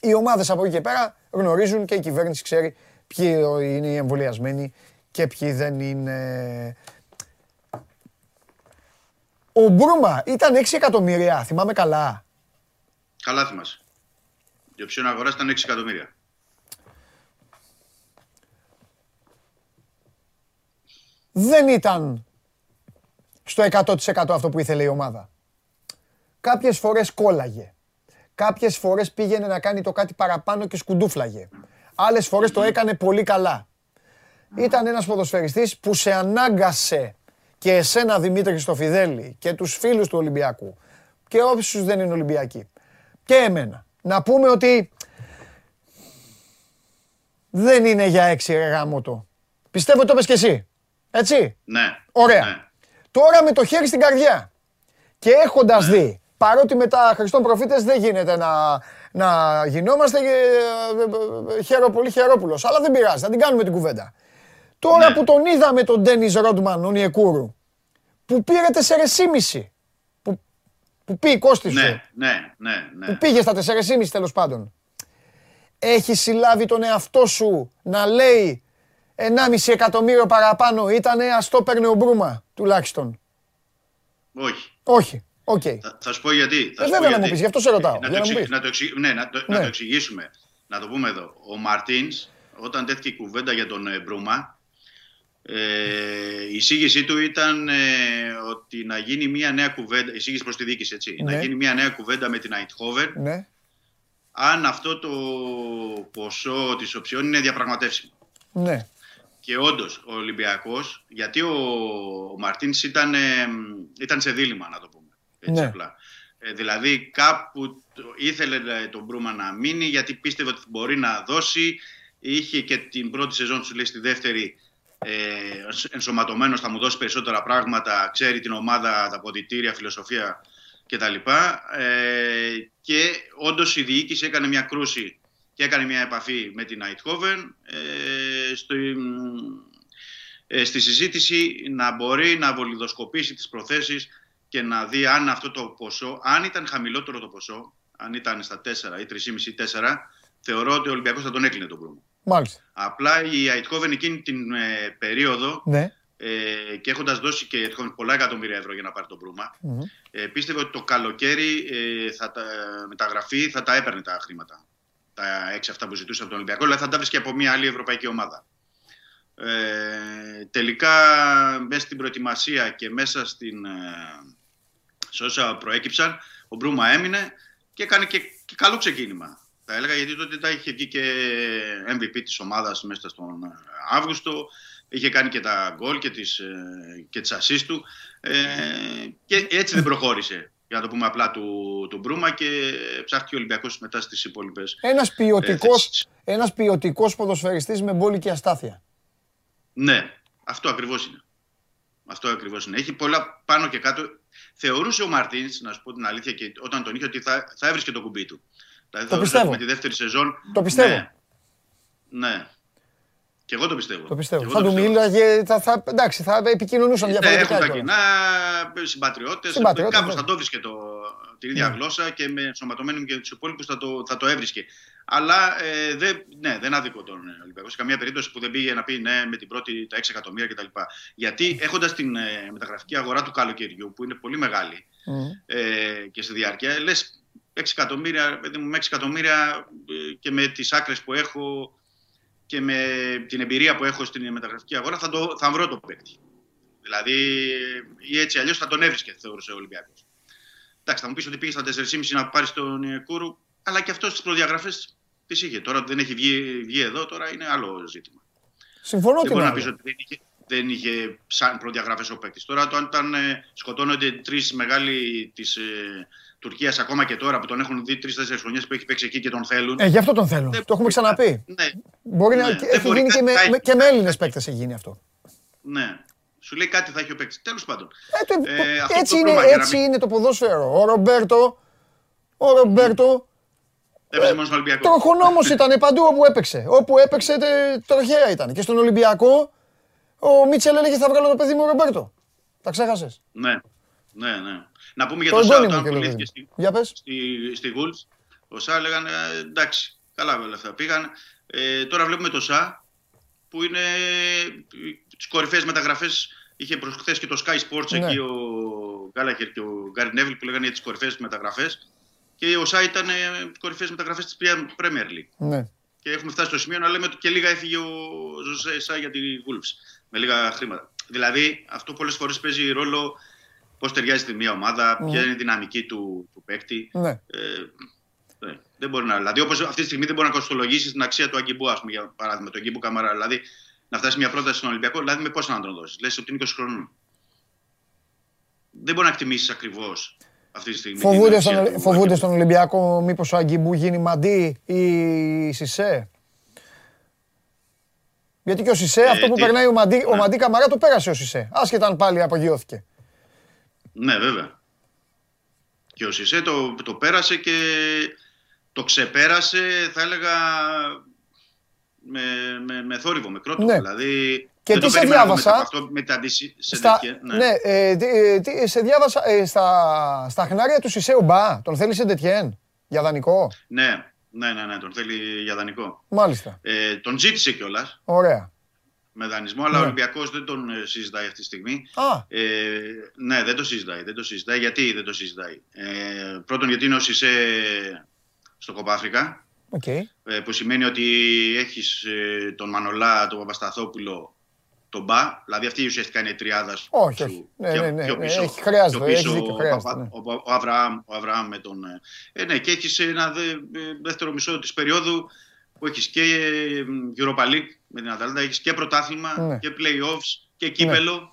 Οι ομάδες από εκεί και πέρα γνωρίζουν και η κυβέρνηση ξέρει ποιοι είναι οι εμβολιασμένοι και ποιοι δεν είναι. Ο Μπρούμα ήταν 6 εκατομμύρια, θυμάμαι καλά. Καλά θυμάσαι. Η οψιόν αγοράς ήταν 6 εκατομμύρια. Δεν ήταν στο 100% αυτό που ήθελε η ομάδα. Κάποιες φορές κόλλαγε. Κάποιες φορές πήγαινε να κάνει το κάτι παραπάνω και σκουντούφλαγε. Άλλες φορές το έκανε πολύ καλά ήταν ένας ποδοσφαιριστής που σε ανάγκασε και εσένα Δημήτρη Στοφιδέλη και τους φίλους του Ολυμπιακού και όποιους δεν είναι Ολυμπιακοί και εμένα να πούμε ότι δεν είναι για έξι ρε γάμο Πιστεύω το είπες και εσύ. Έτσι; Ναι. Ωραία. Ναι. Τώρα με το χέρι στην καρδιά και έχοντας ναι. δει παρότι με τα Χριστών προφήτες δεν γίνεται να, να γινόμαστε ε, ε, ε, χαίρο πολύ χαιρόπουλος. Αλλά δεν πειράζει, θα την κάνουμε την κουβέντα. Τώρα ναι. που τον είδαμε τον Ντένις Ρόντμαν, ο Νιεκούρου, που πήρε 4,5. Που, που πήγε κόστη σου. Ναι, ναι, ναι, ναι. Που πήγε στα 4,5 τέλος πάντων. Έχει συλλάβει τον εαυτό σου να λέει 1,5 εκατομμύριο παραπάνω ήτανε, ας το παίρνει ο Μπρούμα, τουλάχιστον. Όχι. Όχι. Okay. Θα, θα σου πω γιατί. Θα ε, βέβαια να μου πεις, γι' αυτό σε ρωτάω. Να, το, να, το, ναι, να, το, ναι. να το εξηγήσουμε. Να το πούμε εδώ. Ο Μαρτίνς, όταν τέθηκε η κουβέντα για τον ε, Μπρούμα, ε, η εισήγησή του ήταν ε, ότι να γίνει μια νέα κουβέντα, εισήγηση προς τη δίκηση έτσι, να ναι. γίνει μια νέα κουβέντα με την Αιτχόβερ ναι. αν αυτό το ποσό της οψιών είναι διαπραγματεύσιμο. Ναι. Και όντως ο Ολυμπιακός, γιατί ο, ο Μαρτίνς ήταν, ε, ήταν σε δίλημα να το πούμε έτσι ναι. απλά. Ε, δηλαδή κάπου ήθελε τον Μπρούμα να μείνει γιατί πίστευε ότι μπορεί να δώσει, είχε και την πρώτη σεζόν του λέει στη δεύτερη ε, ενσωματωμένος θα μου δώσει περισσότερα πράγματα, ξέρει την ομάδα, τα ποδητήρια, φιλοσοφία κτλ. Ε, και όντως η διοίκηση έκανε μια κρούση και έκανε μια επαφή με την Αιτχόβεν ε, στο, ε, στη συζήτηση να μπορεί να βολιδοσκοπήσει τις προθέσεις και να δει αν αυτό το ποσό, αν ήταν χαμηλότερο το ποσό, αν ήταν στα 4 ή 3,5 ή 4, θεωρώ ότι ο Ολυμπιακός θα τον έκλεινε τον Μπρούμο. Μάλιστα. Απλά η Αιτχόβεν εκείνη την ε, περίοδο ναι. ε, και έχοντας δώσει και Αιτχόβεν πολλά εκατομμύρια ευρώ για να πάρει τον Μπρούμα, mm-hmm. ε, πίστευε ότι το καλοκαίρι ε, θα τα, μεταγραφή θα τα έπαιρνε τα χρήματα. Τα έξι αυτά που ζητούσε από τον Ολυμπιακό, αλλά θα τα βρίσκει από μια άλλη ευρωπαϊκή ομάδα. Ε, τελικά μέσα στην προετοιμασία και μέσα στην, ε, σε όσα προέκυψαν ο Μπρούμα έμεινε και έκανε και, και καλό ξεκίνημα θα έλεγα, γιατί τότε τα είχε βγει και MVP της ομάδας μέσα στον ε, Αύγουστο. Είχε κάνει και τα γκολ και τις, ε, και τις assist του. Ε, και έτσι δεν προχώρησε, για να το πούμε απλά, του, του Μπρούμα και ψάχτηκε ο Ολυμπιακός μετά στις υπόλοιπες Ένας ποιοτικός, ε, ένας ποιοτικός ποδοσφαιριστής με μπόλικη αστάθεια. Ναι, αυτό ακριβώς είναι. Αυτό ακριβώς είναι. Έχει πολλά πάνω και κάτω. Θεωρούσε ο Μαρτίνς, να σου πω την αλήθεια, και όταν τον είχε, ότι θα, θα έβρισκε το κουμπί του. Δηλαδή το πιστεύω. Με τη δεύτερη σεζόν. Το πιστεύω. Ναι. ναι. Και εγώ το πιστεύω. Το πιστεύω. Θα του μίλαγε, θα, θα, εντάξει, θα επικοινωνούσαν ναι, διαφορετικά. Ναι, έχουν τα κοινά, συμπατριώτες. Κάπως ναι. θα το έβρισκε το, την ίδια ναι. γλώσσα και με ενσωματωμένου και τους υπόλοιπους θα το, θα το έβρισκε. Αλλά ε, δεν, ναι, δεν άδικο τον Ολυμπιακός. Σε καμία περίπτωση που δεν πήγε να πει ναι με την πρώτη τα 6 εκατομμύρια κτλ. Γιατί έχοντας την ε, μεταγραφική αγορά του καλοκαιριού, που είναι πολύ μεγάλη mm. ε, και στη διάρκεια, λες 6 εκατομμύρια, παιδί μου, με 6 εκατομμύρια ε, και με τις άκρες που έχω και με την εμπειρία που έχω στην μεταγραφική αγορά θα, το, θα βρω το παίκτη. Δηλαδή, ή έτσι αλλιώς θα τον έβρισκε, θεωρούσε ο Ολυμπιακός. Εντάξει, θα μου πεις ότι πήγες στα 4,5 να πάρεις τον Κούρου, αλλά και αυτός στις προδιαγραφές τι είχε. Τώρα δεν έχει βγει, βγει εδώ, τώρα είναι άλλο ζήτημα. Συμφωνώ ότι μπορεί να πεις ότι δεν είχε, δεν είχε σαν προδιαγραφές ο παίκτης. Τώρα, το αν ήταν, ε, σκοτώνονται τρεις μεγάλοι της ε, Τουρκίας ακόμα και τώρα που τον έχουν δει τρει-τέσσερι χρονιές που έχει παίξει εκεί και τον θέλουν. Ε, γι' αυτό τον θέλουν. το έχουμε ξαναπεί. Ναι. Μπορεί ναι. να έχει γίνει και με, και με Έλληνες παίκτες έχει γίνει αυτό. Ναι. Σου λέει κάτι θα έχει ο παίκτης. Τέλος πάντων. Ε, το, ε, έτσι είναι, έτσι είναι το ποδόσφαιρο. Ο Ρομπέρτο. Ο Ρομπέρτο. Έπαιζε μόνο στον Ολυμπιακό. Τροχονόμο ήταν παντού όπου έπαιξε. Όπου έπαιξε τροχέα ήταν. Και στον Ολυμπιακό ο Μίτσελ έλεγε θα βγάλω το παιδί μου ο Ρομπέρτο. Τα ξέχασες. Ναι. Ναι, ναι. Να πούμε για το, το Σά, όταν πουλήθηκε στη, για πες. στη, στη Wolves, ο Σά λέγανε εντάξει, καλά όλα αυτά πήγαν. Ε, τώρα βλέπουμε το Σά που είναι τις κορυφαίες μεταγραφές. Είχε προσχθέ και το Sky Sports ναι. εκεί ο Γκάλαχερ και ο Γκάρι Νέβιλ που λέγανε για τις κορυφαίες μεταγραφές. Και ο Σά ήταν τι κορυφαίες μεταγραφές της Premier League. Ναι. Και έχουμε φτάσει στο σημείο να λέμε ότι και λίγα έφυγε ο Ζωζέ Σά για τη Wolves. Με λίγα χρήματα. Δηλαδή αυτό πολλές φορές παίζει ρόλο πώς ταιριάζει τη μία ομάδα, ποια είναι η δυναμική του, του παίκτη. Ναι. Ε, ναι. Δεν μπορεί να. Δηλαδή, όπως αυτή τη στιγμή δεν μπορεί να κοστολογήσεις την αξία του Αγκιμπού, ας πούμε, για παράδειγμα, τον Αγκιμπού Καμαρά. Δηλαδή, να φτάσει μια πρόταση στον Ολυμπιακό, δηλαδή με πόσο να τον δώσεις. Λες ότι είναι 20 χρόνων. Δεν μπορεί να εκτιμήσεις ακριβώς αυτή τη στιγμή. Φοβούνται, στον, φοβούνται στον Ολυμπιακό μήπως ο Αγκιμπού γίνει μαντί ή Σισε; Γιατί και ο Σισε, ε, αυτό που τι... περνάει ο Μαντί, ο ναι. Μαντί Καμαρά το πέρασε ο Σισε. Άσχετα αν πάλι απογειώθηκε. Ναι, βέβαια. Και ο Σισε το, το πέρασε και το ξεπέρασε, θα έλεγα, με, με, με θόρυβο, με κρότο. Ναι. Δηλαδή, και τι σε διάβασα; Αυτό, με τα στα, ναι, ναι ε, τι, σε διάβασα ε, στα, στα χνάρια του Σισε Μπα. Τον θέλει σε Ντετιέν για δανεικό; Ναι, ναι, ναι, ναι, τον θέλει για δανεικό. Μάλιστα. Ε, τον ζήτησε κιόλας. Ωραία με δανεισμό, αλλά ο ναι. Ολυμπιακός δεν τον ε, συζητάει αυτή τη στιγμή. Ε, ναι, δεν το συζητάει. Δεν το συζητάει. Γιατί δεν το συζητάει; Ε, πρώτον, γιατί είναι ο Σισε στο Κοπάφρικα. Okay. Ε, που σημαίνει ότι έχεις ε, τον Μανολά, τον Παπασταθόπουλο, τον Μπα. Δηλαδή αυτή ουσιαστικά είναι η τριάδας σου. Όχι, όχι. Ναι, ναι, ναι, ναι, έχει, χρειάζεται, πίσω, έχει χρειάζεται, ναι. ο, ο, Αβραάμ, ο Αβραάμ με τον... Ε, ναι, και έχεις ένα δε, δεύτερο μισό της περίοδου που έχεις και Europa League με την Αταλάντα, έχεις και πρωτάθλημα ναι. και playoffs και κύπελο. Ναι.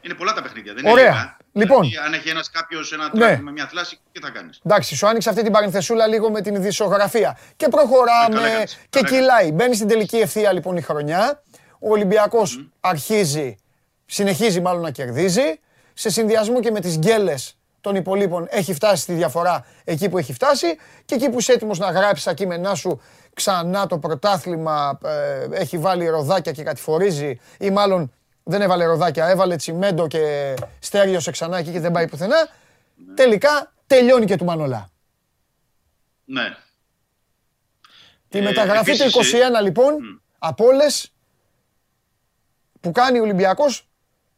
Είναι πολλά τα παιχνίδια. Δεν Ωραία. Είναι λοιπόν, δηλαδή, αν έχει ένας κάποιος ένα ναι. με μια θλάση, τι θα κάνεις; Εντάξει, σου άνοιξε αυτή την παρενθεσούλα λίγο με την ειδησιογραφία. Και προχωράμε ε, και κυλάει. Μπαίνει στην τελική ευθεία λοιπόν η χρονιά. Ο Ολυμπιακός mm. αρχίζει, συνεχίζει μάλλον να κερδίζει. Σε συνδυασμό και με τις γκέλες των υπολείπων έχει φτάσει στη διαφορά εκεί που έχει φτάσει και εκεί που είσαι έτοιμος να γράψεις τα κείμενά σου ξανά το πρωτάθλημα ε, έχει βάλει ροδάκια και κατηφορίζει ή μάλλον δεν έβαλε ροδάκια, έβαλε τσιμέντο και στέριωσε ξανά εκεί και δεν πάει πουθενά. Ναι. Τελικά τελειώνει και του Μανολά. Ναι. Τη ε, μεταγραφή του 21 λοιπόν, mm. από όλες που κάνει ο Ολυμπιακός,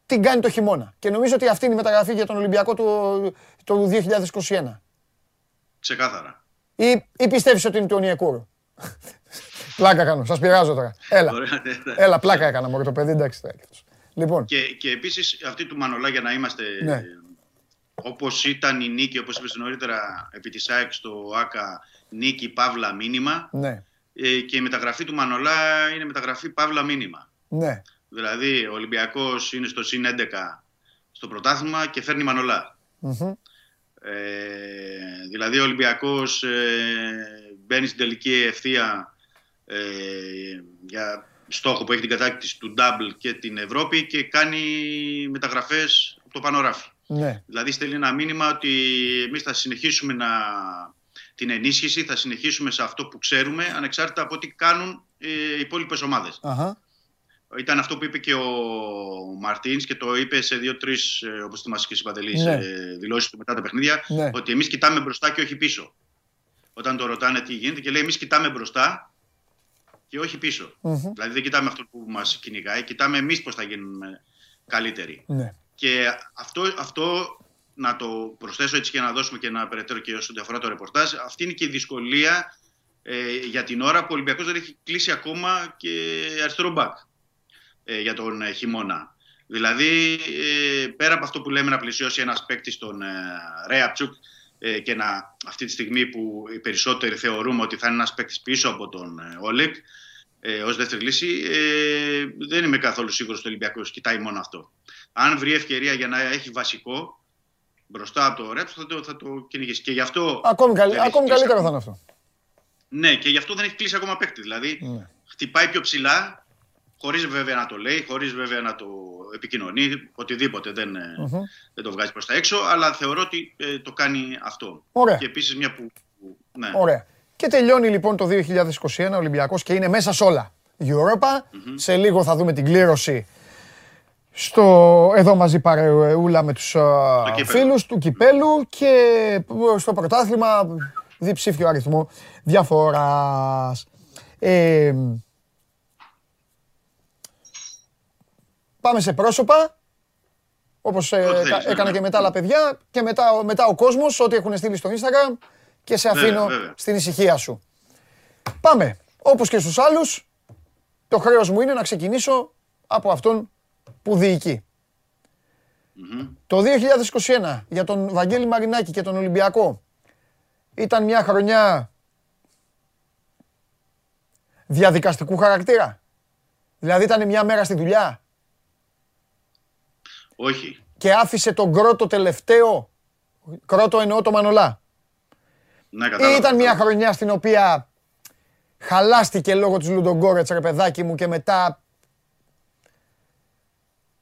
την κάνει το χειμώνα. Και νομίζω ότι αυτή είναι η μεταγραφή για τον Ολυμπιακό του, του 2021. Ξεκάθαρα. Ή, ή πιστεύεις ότι είναι του Ονιεκούρου; πλάκα κάνω, σας πειράζω τώρα. Έλα, ναι, ναι. Έλα πλάκα έκανα μόνο το παιδί, εντάξει. Λοιπόν. Και, και επίσης αυτή του Μανολά για να είμαστε... Ναι. Όπως ήταν η νίκη, όπως είπες νωρίτερα, επί της ΑΕΚ στο ΆΚΑ, νίκη Παύλα μήνυμα. Ναι. Ε, και η μεταγραφή του Μανολά είναι μεταγραφή Παύλα μήνυμα. Ναι. Δηλαδή ο Ολυμπιακός είναι στο συν 11 στο πρωτάθλημα και φέρνει Μανολά. Ε, δηλαδή ο Ολυμπιακός ε, μπαίνει στην τελική ευθεία ε, για στόχο που έχει την κατάκτηση του Double και την Ευρώπη και κάνει μεταγραφές από το Πανοράφι. Ναι. Δηλαδή στέλνει ένα μήνυμα ότι εμείς θα συνεχίσουμε να, την ενίσχυση, θα συνεχίσουμε σε αυτό που ξέρουμε ανεξάρτητα από τι κάνουν οι υπόλοιπες ομάδες. Ήταν αυτό που είπε και ο Μαρτίνς και το είπε σε δύο-τρεις, ε, όπως θυμάσαι και εσύ Παντελής, Ναι. δηλώσεις του μετά τα παιχνίδια, Ναι. ότι εμείς κοιτάμε μπροστά και όχι πίσω. Όταν το ρωτάνε τι γίνεται και λέει εμείς κοιτάμε μπροστά και όχι πίσω. Μμμ. Δηλαδή δεν κοιτάμε αυτό που μας κυνηγάει, κοιτάμε εμείς πώς θα γίνουμε καλύτεροι. Ναι. Και αυτό, αυτό να το προσθέσω έτσι και να δώσουμε και ένα περαιτέρω και όσο αφορά το ρεπορτάζ, αυτή είναι και η δυσκολία ε, για την ώρα που ο Ολυμπιακός δεν έχει κλείσει ακόμα και αριστερό μπακ ε, για τον ε, χειμώνα. Δηλαδή, ε, πέρα από αυτό που λέμε να πλησιώσει ένας παίκτης τον ε, Ρέαπτσουκ ε, και να, αυτή τη στιγμή που οι περισσότεροι θεωρούμε ότι θα είναι ένας παίκτης πίσω από τον ε, Όλεκ ε, ως δεύτερη λύση, ε, δεν είμαι καθόλου σίγουρος ότι ο Ολυμπιακός κοιτάει μόνο αυτό. Αν βρει ευκαιρία για να έχει βασικό μπροστά από το Ρέαπτσουκ θα το, θα το κυνηγήσει. Και γι' αυτό Ακόμη, καλύ- δεν έχει ακόμη κλείσει καλύτερο θα ακόμα. είναι αυτό. Ναι, και γι' αυτό δεν έχει κλείσει ακόμα παίκτη. Δηλαδή, Ναι. χτυπάει πιο ψηλά, χωρίς βέβαια να το λέει, χωρίς βέβαια να το επικοινωνεί, οτιδήποτε δεν, ε, Μμμ. δεν το βγάζει προς τα έξω, αλλά θεωρώ ότι ε, το κάνει αυτό. Ωραία. Και επίσης μια που... που- ναι. Ωραία. Και τελειώνει λοιπόν το 2021 ο Ολυμπιακός και είναι μέσα σε όλα. Europa. Σε λίγο θα δούμε την κλήρωση στο, εδώ μαζί παρεούλα με τους α, κύπελλο. φίλους του Κυπέλου και στο πρωτάθλημα διψήφιο αριθμό διαφοράς. Ε, πάμε σε πρόσωπα, όπως ε, Ό,τι θέλεις, κα- ναι, έκανα ναι. και με τα άλλα παιδιά και μετά, μετά ο κόσμος, ό,τι έχουν στείλει στο Instagram και σε Βέβαια, αφήνω βέβαια. στην ησυχία σου. Πάμε. Όπως και στους άλλους, το χρέος μου είναι να ξεκινήσω από αυτόν που διοικεί. Μμμ. Το 2021 για τον Βαγγέλη Μαρινάκη και τον Ολυμπιακό ήταν μια χρονιά διαδικαστικού χαρακτήρα. Δηλαδή ήταν μια μέρα στη δουλειά Όχι. και άφησε τον κρότο τελευταίο, κρότο εννοώ το Μανολά. Ναι, Ή κατάλαβα. ήταν μια χρονιά στην οποία χαλάστηκε λόγω της Λουντογκόρετς ρε παιδάκι μου και μετά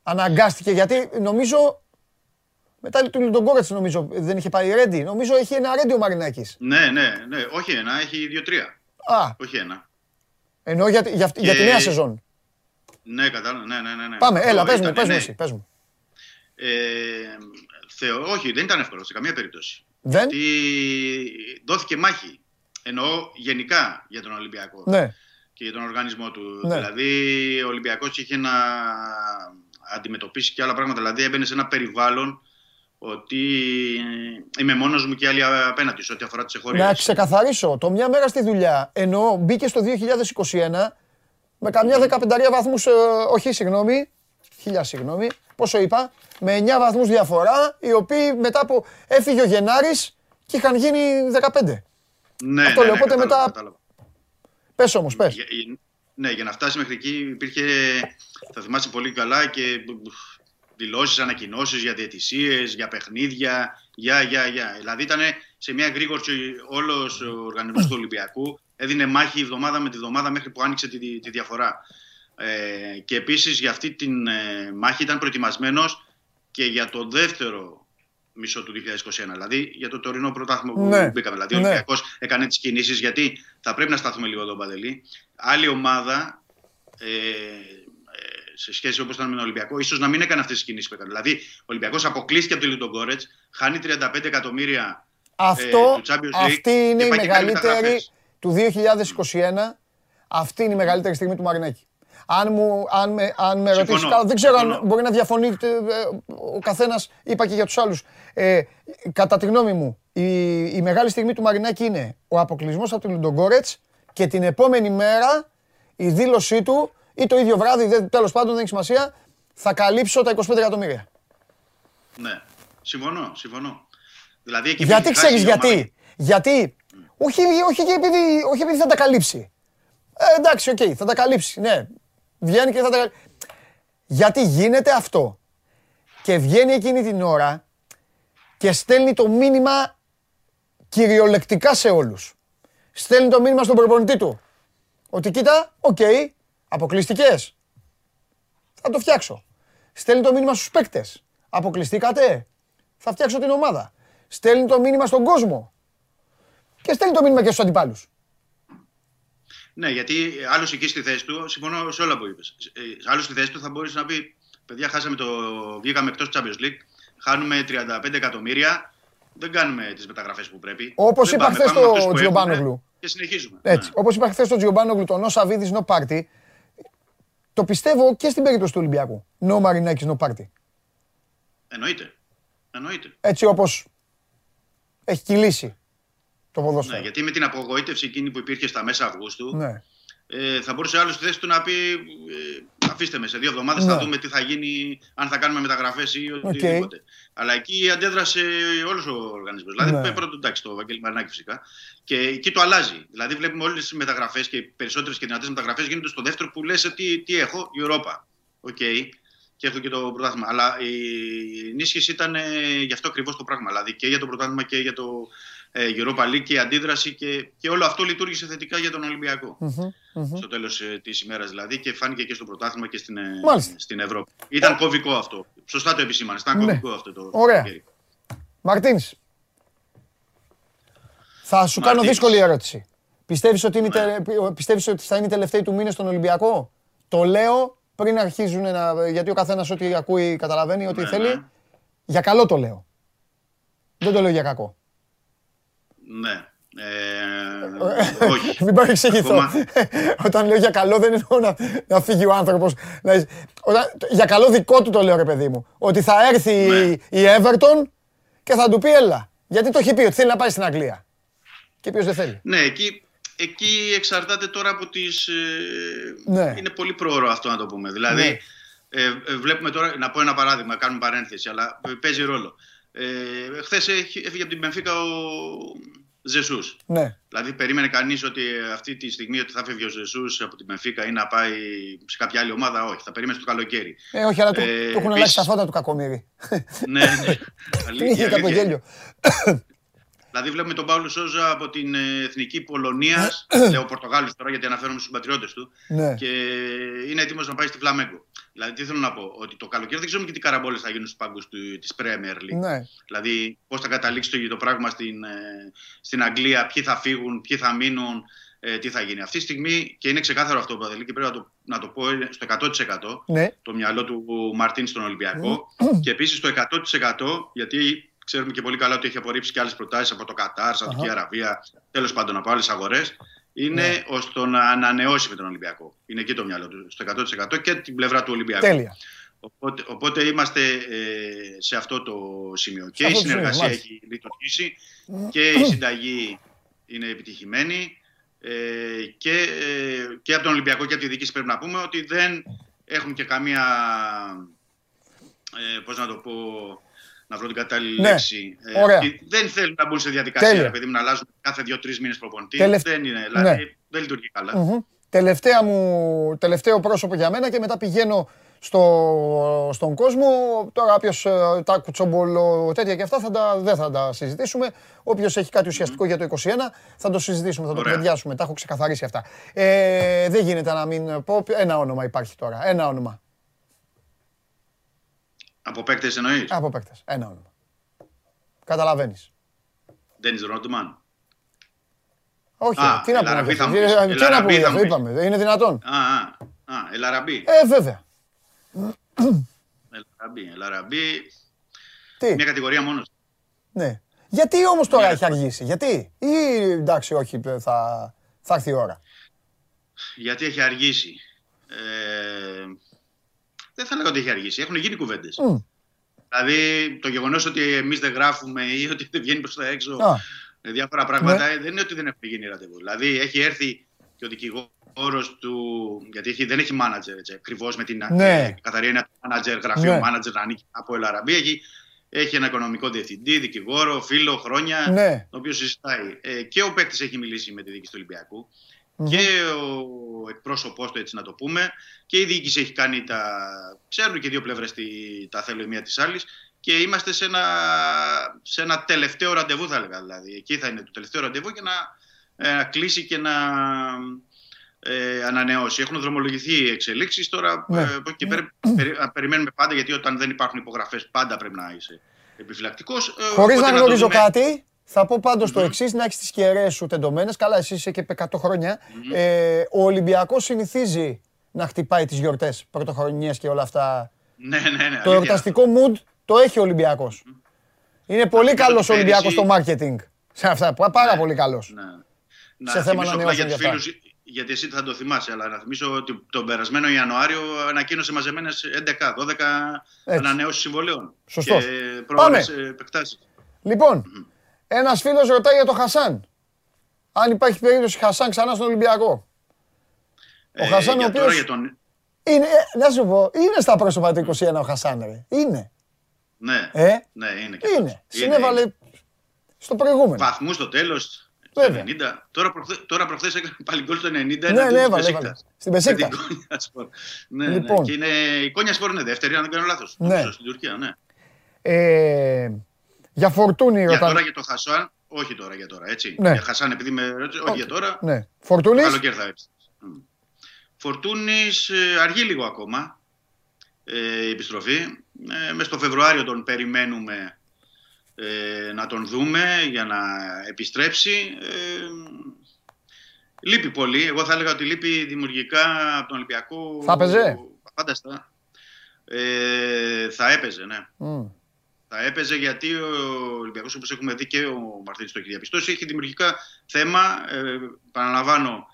αναγκάστηκε γιατί νομίζω μετά του Λουντογκόρετς νομίζω δεν είχε πάει ρέντι. Νομίζω έχει ένα ρέντι ο Μαρινάκης. Ναι, ναι, ναι. Όχι ένα, έχει δύο-τρία. Α, Όχι ένα. εννοώ για, τη- για, αυτή- για τη Και- νέα σεζόν. Ναι, κατάλαβα. Ναι, ναι, ναι, ναι. Πάμε, έλα, Αυτό πες μου, ήταν, πες μου ναι. εσύ, πες μου. Ε, θεω, όχι, δεν ήταν εύκολο σε καμία περίπτωση. Δεν, Γιατί δόθηκε μάχη. Εννοώ γενικά για τον Ολυμπιακό. ναι, και για τον οργανισμό του. Ναι. Δηλαδή, ο Ολυμπιακός είχε να αντιμετωπίσει και άλλα πράγματα. Δηλαδή, έμπαινε σε ένα περιβάλλον ότι είμαι μόνος μου και άλλοι απέναντι σε ό,τι αφορά τις να εχωρίες. ξεκαθαρίσω. Το μια μέρα στη δουλειά, εννοώ μπήκε στο 2021 με καμιά δεκαπενταρία βαθμούς, ε, όχι συγγνώμη, χίλια συγγνώμη, πόσο είπα, με 9 βαθμούς διαφορά, οι οποίοι μετά από έφυγε ο Γενάρης και είχαν γίνει 15. Ναι, Αυτό ναι, λέω, ναι, οπότε κατάλαβα, μετά- κατάλαβα. Πες όμως, πες. Για- για- ναι, για να φτάσει μέχρι εκεί υπήρχε, θα θυμάσαι πολύ καλά, και δηλώσεις, ανακοινώσεις για διαιτησίες, για παιχνίδια, για, για, για. Δηλαδή ήταν σε μια γρήγορση όλος ο οργανισμός του Ολυμπιακού, έδινε μάχη εβδομάδα με τη εβδομάδα μέχρι που άνοιξε τη, τη διαφορά. Ε, και επίσης για αυτή τη ε, μάχη ήταν προετοιμασμένος και για το δεύτερο μισό του 2021, δηλαδή για το τωρινό πρωτάθλημα που Ναι, μπήκαμε. Δηλαδή ο ναι. Ολυμπιακός έκανε τις κινήσεις γιατί θα πρέπει να σταθούμε λίγο εδώ Παντελή. Άλλη ομάδα ε, ε, σε σχέση όπως ήταν με τον Ολυμπιακό, ίσως να μην έκανε αυτές τις κινήσεις που έκανε. Δηλαδή ο Ολυμπιακός αποκλείστηκε από τη Λιντογκόρετς, χάνει 35 εκατομμύρια Αυτό, του Champions League αυτή είναι και η πάει και κάνει μεγαλύτερη μεταγραφές. του 2021. Αυτή είναι η μεγαλύτερη στιγμή του Μαρινάκη. Αν, μου, αν με, αν με Συμφωνώ, ρωτήσεις, δεν ξέρω αν συμφωνώ. μπορεί να διαφωνείτε ε, ο καθένας, είπα και για τους άλλους. Ε, κατά τη γνώμη μου, η, η μεγάλη στιγμή του Μαρινάκη είναι ο αποκλεισμός από τον Λουντογκόρετς και την επόμενη μέρα η δήλωσή του ή το ίδιο βράδυ, δεν, τέλος πάντων δεν έχει σημασία, θα καλύψω τα 25 εκατομμύρια. Ναι, συμφωνώ, συμφωνώ. Δηλαδή, εκεί Γιατί που έχει χάσει ξέρεις η ομάδα- γιατί; Γιατί, όχι, όχι, και επειδή, όχι επειδή θα τα καλύψει. Ε, εντάξει, οκ, θα τα καλύψει, ναι. Βγαίνει και θα τα καλύψει. Γιατί γίνεται αυτό. Και βγαίνει εκείνη την ώρα και στέλνει το μήνυμα κυριολεκτικά σε όλους. Στέλνει το μήνυμα στον προπονητή του. Ότι κοίτα, οκ, αποκλείστηκες. Θα το φτιάξω. Στέλνει το μήνυμα στους παίκτες. Αποκλειστήκατε. Θα φτιάξω την ομάδα. Στέλνει το μήνυμα στον κόσμο. Και στέλνει το μήνυμα και στους αντιπάλους. Ναι, γιατί άλλος εκεί στη θέση του, συμφωνώ σε όλα που είπες. Ε, άλλος στη θέση του θα μπορούσε να πει: Παιδιά, χάσαμε το. Βγήκαμε εκτός Champions League, χάνουμε 35 εκατομμύρια, δεν κάνουμε τις μεταγραφές που πρέπει. Όπως είπα χθες στο Τζιομπάνογλου. Και συνεχίζουμε. Έτσι. Ναι. Όπως είπα χθες στο Τζιομπάνογλου, το Νο Σαββίδη Νο Πάρτι, το πιστεύω και στην περίπτωση του Ολυμπιακού. Νο Μαρινάκη Νο Πάρτι. Εννοείται. Εννοείται. Έτσι όπως έχει κυλήσει το ποδόσφαιρο. Ναι, γιατί με την απογοήτευση εκείνη που υπήρχε στα μέσα Αυγούστου, ναι. ε, θα μπορούσε άλλος στη θέση του να πει: ε, Αφήστε με σε δύο εβδομάδες, ναι. θα δούμε τι θα γίνει, αν θα κάνουμε μεταγραφές ή οτιδήποτε. Okay. Αλλά εκεί αντέδρασε όλος ο οργανισμός. Δηλαδή, ναι. πρώτο εντάξει το Βαγγέλη Μαρινάκη φυσικά. Και εκεί το αλλάζει. Δηλαδή, βλέπουμε όλες τις μεταγραφές και οι περισσότερες και δυνατές μεταγραφές γίνονται στο δεύτερο που λες τι, τι έχω, η Ευρώπη. Okay και έχω και το πρωτάθλημα. Αλλά η ενίσχυση ήταν ε, γι' αυτό ακριβώς το πράγμα. Δηλαδή και για το πρωτάθλημα και για το ε, Europa League και η αντίδραση και, και όλο αυτό λειτουργήσε θετικά για τον Ολυμπιακό. Mm-hmm, mm-hmm. Στο τέλος ε, της ημέρας δηλαδή και φάνηκε και στο πρωτάθλημα και στην, ε, στην Ευρώπη. Ήταν κωβικό αυτό. Σωστά το επισήμανες. Ήταν ναι. κωβικό αυτό το. Ωραία. Μαρτίνς. Θα σου κάνω δύσκολη ερώτηση. Πιστεύεις ότι, είναι, ναι. πιστεύεις ότι θα είναι η τελευταία του μήνα στον Ολυμπιακό; Το λέω πριν αρχίζουν να. Γιατί ο καθένας ό,τι ακούει καταλαβαίνει ό,τι ναι, θέλει. Ναι. Για καλό το λέω. Δεν το λέω για κακό. Ναι. Ε, όχι. Μην παρεξηγηθώ. Όταν λέω για καλό δεν εννοώ να, να φύγει ο άνθρωπος. Για καλό δικό του το λέω ρε παιδί μου. Ότι θα έρθει ναι. η Everton και θα του πει έλα. Γιατί το έχει πει ότι θέλει να πάει στην Αγγλία. Και ποιος δεν θέλει. Ναι, εκεί εκεί εξαρτάται τώρα από τις... Ε, ναι. Είναι πολύ πρόωρο αυτό να το πούμε. Δηλαδή, ναι. ε, ε, βλέπουμε τώρα, να πω ένα παράδειγμα, κάνουμε παρένθεση, αλλά παίζει ρόλο. Ε, Χθες έφυγε από την Πενφύκα ο Ζεσούς. Ναι. Δηλαδή, περίμενε κανείς ότι αυτή τη στιγμή ότι θα φεύγει ο Ζεσούς από την Πενφύκα ή να πάει σε κάποια άλλη ομάδα. Όχι, θα περίμενε το καλοκαίρι. Ε, όχι, αλλά ε, του, έχουν αλλάξει τα φώτα του κακομίρι. ναι, ναι. [laughs] Αλήθεια, αλήθεια. Γέλιο. Δηλαδή, βλέπουμε τον Παύλο Σόζα από την ε, εθνική Πολωνίας. λέω Πορτογάλο τώρα γιατί αναφέρομαι στους πατριώτες του. Ναι. Και είναι έτοιμος να πάει στη Φλαμέγκο. Δηλαδή, τι θέλω να πω, ότι το καλοκαίρι δεν ξέρουμε και τι καραμπόλες θα γίνουν στους πάγκους της Premier League. Ναι. Δηλαδή, πώς θα καταλήξει το, το πράγμα στην, ε, στην Αγγλία, ποιοι θα φύγουν, ποιοι θα μείνουν, ε, τι θα γίνει. Αυτή τη στιγμή, και είναι ξεκάθαρο αυτό, Παδελή, και πρέπει να το, να το πω στο 100% ναι. το μυαλό του Μαρτίν στον Ολυμπιακό. Και επίσης το 100% γιατί Ξέρουμε και πολύ καλά ότι έχει απορρίψει και άλλες προτάσεις από το Κατάρ, Σαουδική Αραβία, τέλος πάντων από άλλες αγορές. Είναι ναι. ώστε να ανανεώσει με τον Ολυμπιακό. Είναι εκεί το μυαλό του, στο 100% και την πλευρά του Ολυμπιακού. Τέλεια. Οπότε, οπότε είμαστε ε, σε αυτό το σημείο. και η συνεργασία έχει λειτουργήσει και η συνταγή είναι επιτυχημένη. Ε, και, ε, και από τον Ολυμπιακό και από τη διοίκηση πρέπει να πούμε ότι δεν έχουν και καμία. Ε, πώς να το πω να βρω την κατάλληλη ναι. λέξη. Ε, δεν θέλουν να μπουν σε διαδικασία παιδί, να αλλάζουν κάθε δύο-τρεις μήνες προπονητή. Τελευ... Δεν είναι, δηλαδή, ναι. δεν λειτουργεί καλά. Mm-hmm. Τελευταία μου, τελευταίο πρόσωπο για μένα και μετά πηγαίνω στο, στον κόσμο. Τώρα, όποιος ε, τα κουτσομπολο τέτοια και αυτά θα τα, δεν θα τα συζητήσουμε. Όποιος έχει κάτι ουσιαστικό mm-hmm. για το 21 θα το συζητήσουμε, θα το κουβεντιάσουμε. Τα έχω ξεκαθαρίσει αυτά. Ε, δεν γίνεται να μην πω. Ένα όνομα υπάρχει τώρα. Ένα όνομα. Από παίκτες εννοείς; Από παίκτες. Ένα όνομα. Καταλαβαίνεις. Ντένις Ρόντμαν. Όχι, α, τι να πούμε. Τι να πούμε, είπαμε. Είναι δυνατόν. Α, α, α, Ελαραμπή. Ε, βέβαια. Ελαραμπή, Ελαραμπή. Τι; Μια κατηγορία μόνος. Ναι. Γιατί όμως τώρα έχει αργήσει, γιατί, ή εντάξει, όχι, θα, θα έρθει η ώρα. Γιατί έχει αργήσει. Ε, δεν θα λέγαμε ότι έχει αργήσει. Έχουν γίνει κουβέντες. Δηλαδή το γεγονός ότι εμείς δεν γράφουμε ή ότι δεν βγαίνει προς τα έξω mm. διάφορα πράγματα ναι. δεν είναι ότι δεν έχει γίνει ραντεβού. Δηλαδή έχει έρθει και ο δικηγόρος του. Γιατί έχει, δεν έχει μάνατζερ ακριβώς με την ναι. καθαρή έννοια μάνατζερ, γραφείο ναι. μάνατζερ να ανήκει από Ελαραμπή. Έχει, έχει ένα οικονομικό διευθυντή, δικηγόρο, φίλο, χρόνια, ναι. το οποίο συζητάει. Ε, και ο παίκτης έχει μιλήσει με τη δίκη του Ολυμπιακού και ο εκπρόσωπός του, έτσι να το πούμε, και η διοίκηση έχει κάνει τα. Ξέρουν και δύο πλευρές τα θέλω η μία της άλλης. Και είμαστε σε ένα, σε ένα τελευταίο ραντεβού, θα έλεγα. Δηλαδή. Εκεί θα είναι το τελευταίο ραντεβού για να, ε, κλείσει και να ε, ανανεώσει. Έχουν δρομολογηθεί οι εξελίξεις. Τώρα ναι. ε, και πέρα, περιμένουμε πάντα, γιατί όταν δεν υπάρχουν υπογραφές, πάντα πρέπει να είσαι επιφυλακτικός. Ε, Χωρίς να γνωρίζω κάτι, Θα πω πάντως το εξής: να έχεις τις κεραίες σου τεντωμένες. Καλά, εσύ είσαι και 100 χρόνια. Ε, ο Ολυμπιακός συνηθίζει να χτυπάει τις γιορτές πρωτοχρονιές και όλα αυτά. Ναι, ναι, ναι. Το εορταστικό mood το έχει ο Ολυμπιακός. Είναι πολύ καλός ο Ολυμπιακός στο marketing. Σε αυτά. Πάρα πολύ καλός. Ναι. Σε θέμα να νιώσουν γιατί εσύ θα το θυμάσαι, αλλά να θυμίσω ότι τον περασμένο Ιανουάριο ανακοίνωσε μαζεμένες 11-12 ανανεώσεις συμβολέων. Σωστός. Και Πάμε. επεκτάσεις. Λοιπόν, mm-hmm. Ένας φίλος ρωτάει για τον Χασάν. Αν υπάρχει περίπτωση Χασάν ξανά στον Ολυμπιακό. Ο ε, Χασάν ο οποίος. Τον... Είναι, ε, να σου πω, είναι στα πρόσωπα του 21 ο Χασάν, ρε. Είναι. Ναι, ε; ναι είναι. Και είναι. Συνέβαλε στο προηγούμενο. Βαθμού στο τέλος. Το 90. Τώρα, προχθέ, τώρα προχθές έκανε πάλι γκολ στο 90. Ναι, ναι, έβαλε, έβαλε. Στην Πεσίκτα. ναι, ναι, λοιπόν. Και είναι, η Κόνια Σπορ είναι δεύτερη, αν δεν κάνω λάθος. Ναι. Στην Τουρκία, ναι. Ε, για Φορτούνη ρωτάνε. Για τώρα για το Χασάν, όχι τώρα για τώρα, έτσι. Ναι. Για Χασάν επειδή με ρώτησε, όχι για τώρα. Ναι. Φορτούνης; Καλοκαίρι θα έρθει. Φορτούνης ε, αργεί λίγο ακόμα ε, η επιστροφή. Ε, μες στο Φεβρουάριο τον περιμένουμε ε, να τον δούμε για να επιστρέψει. Ε, λείπει πολύ. Εγώ θα έλεγα ότι λείπει δημιουργικά από τον Ολυμπιακό. Θα έπαιζε; Φάνταστα. Ε, θα έπαιζε, ναι. Θα έπαιζε γιατί ο Ολυμπιακός όπως έχουμε δει και ο Μαρτίνης το έχει διαπιστώσει έχει δημιουργικά θέμα, ε, παραλαμβάνω,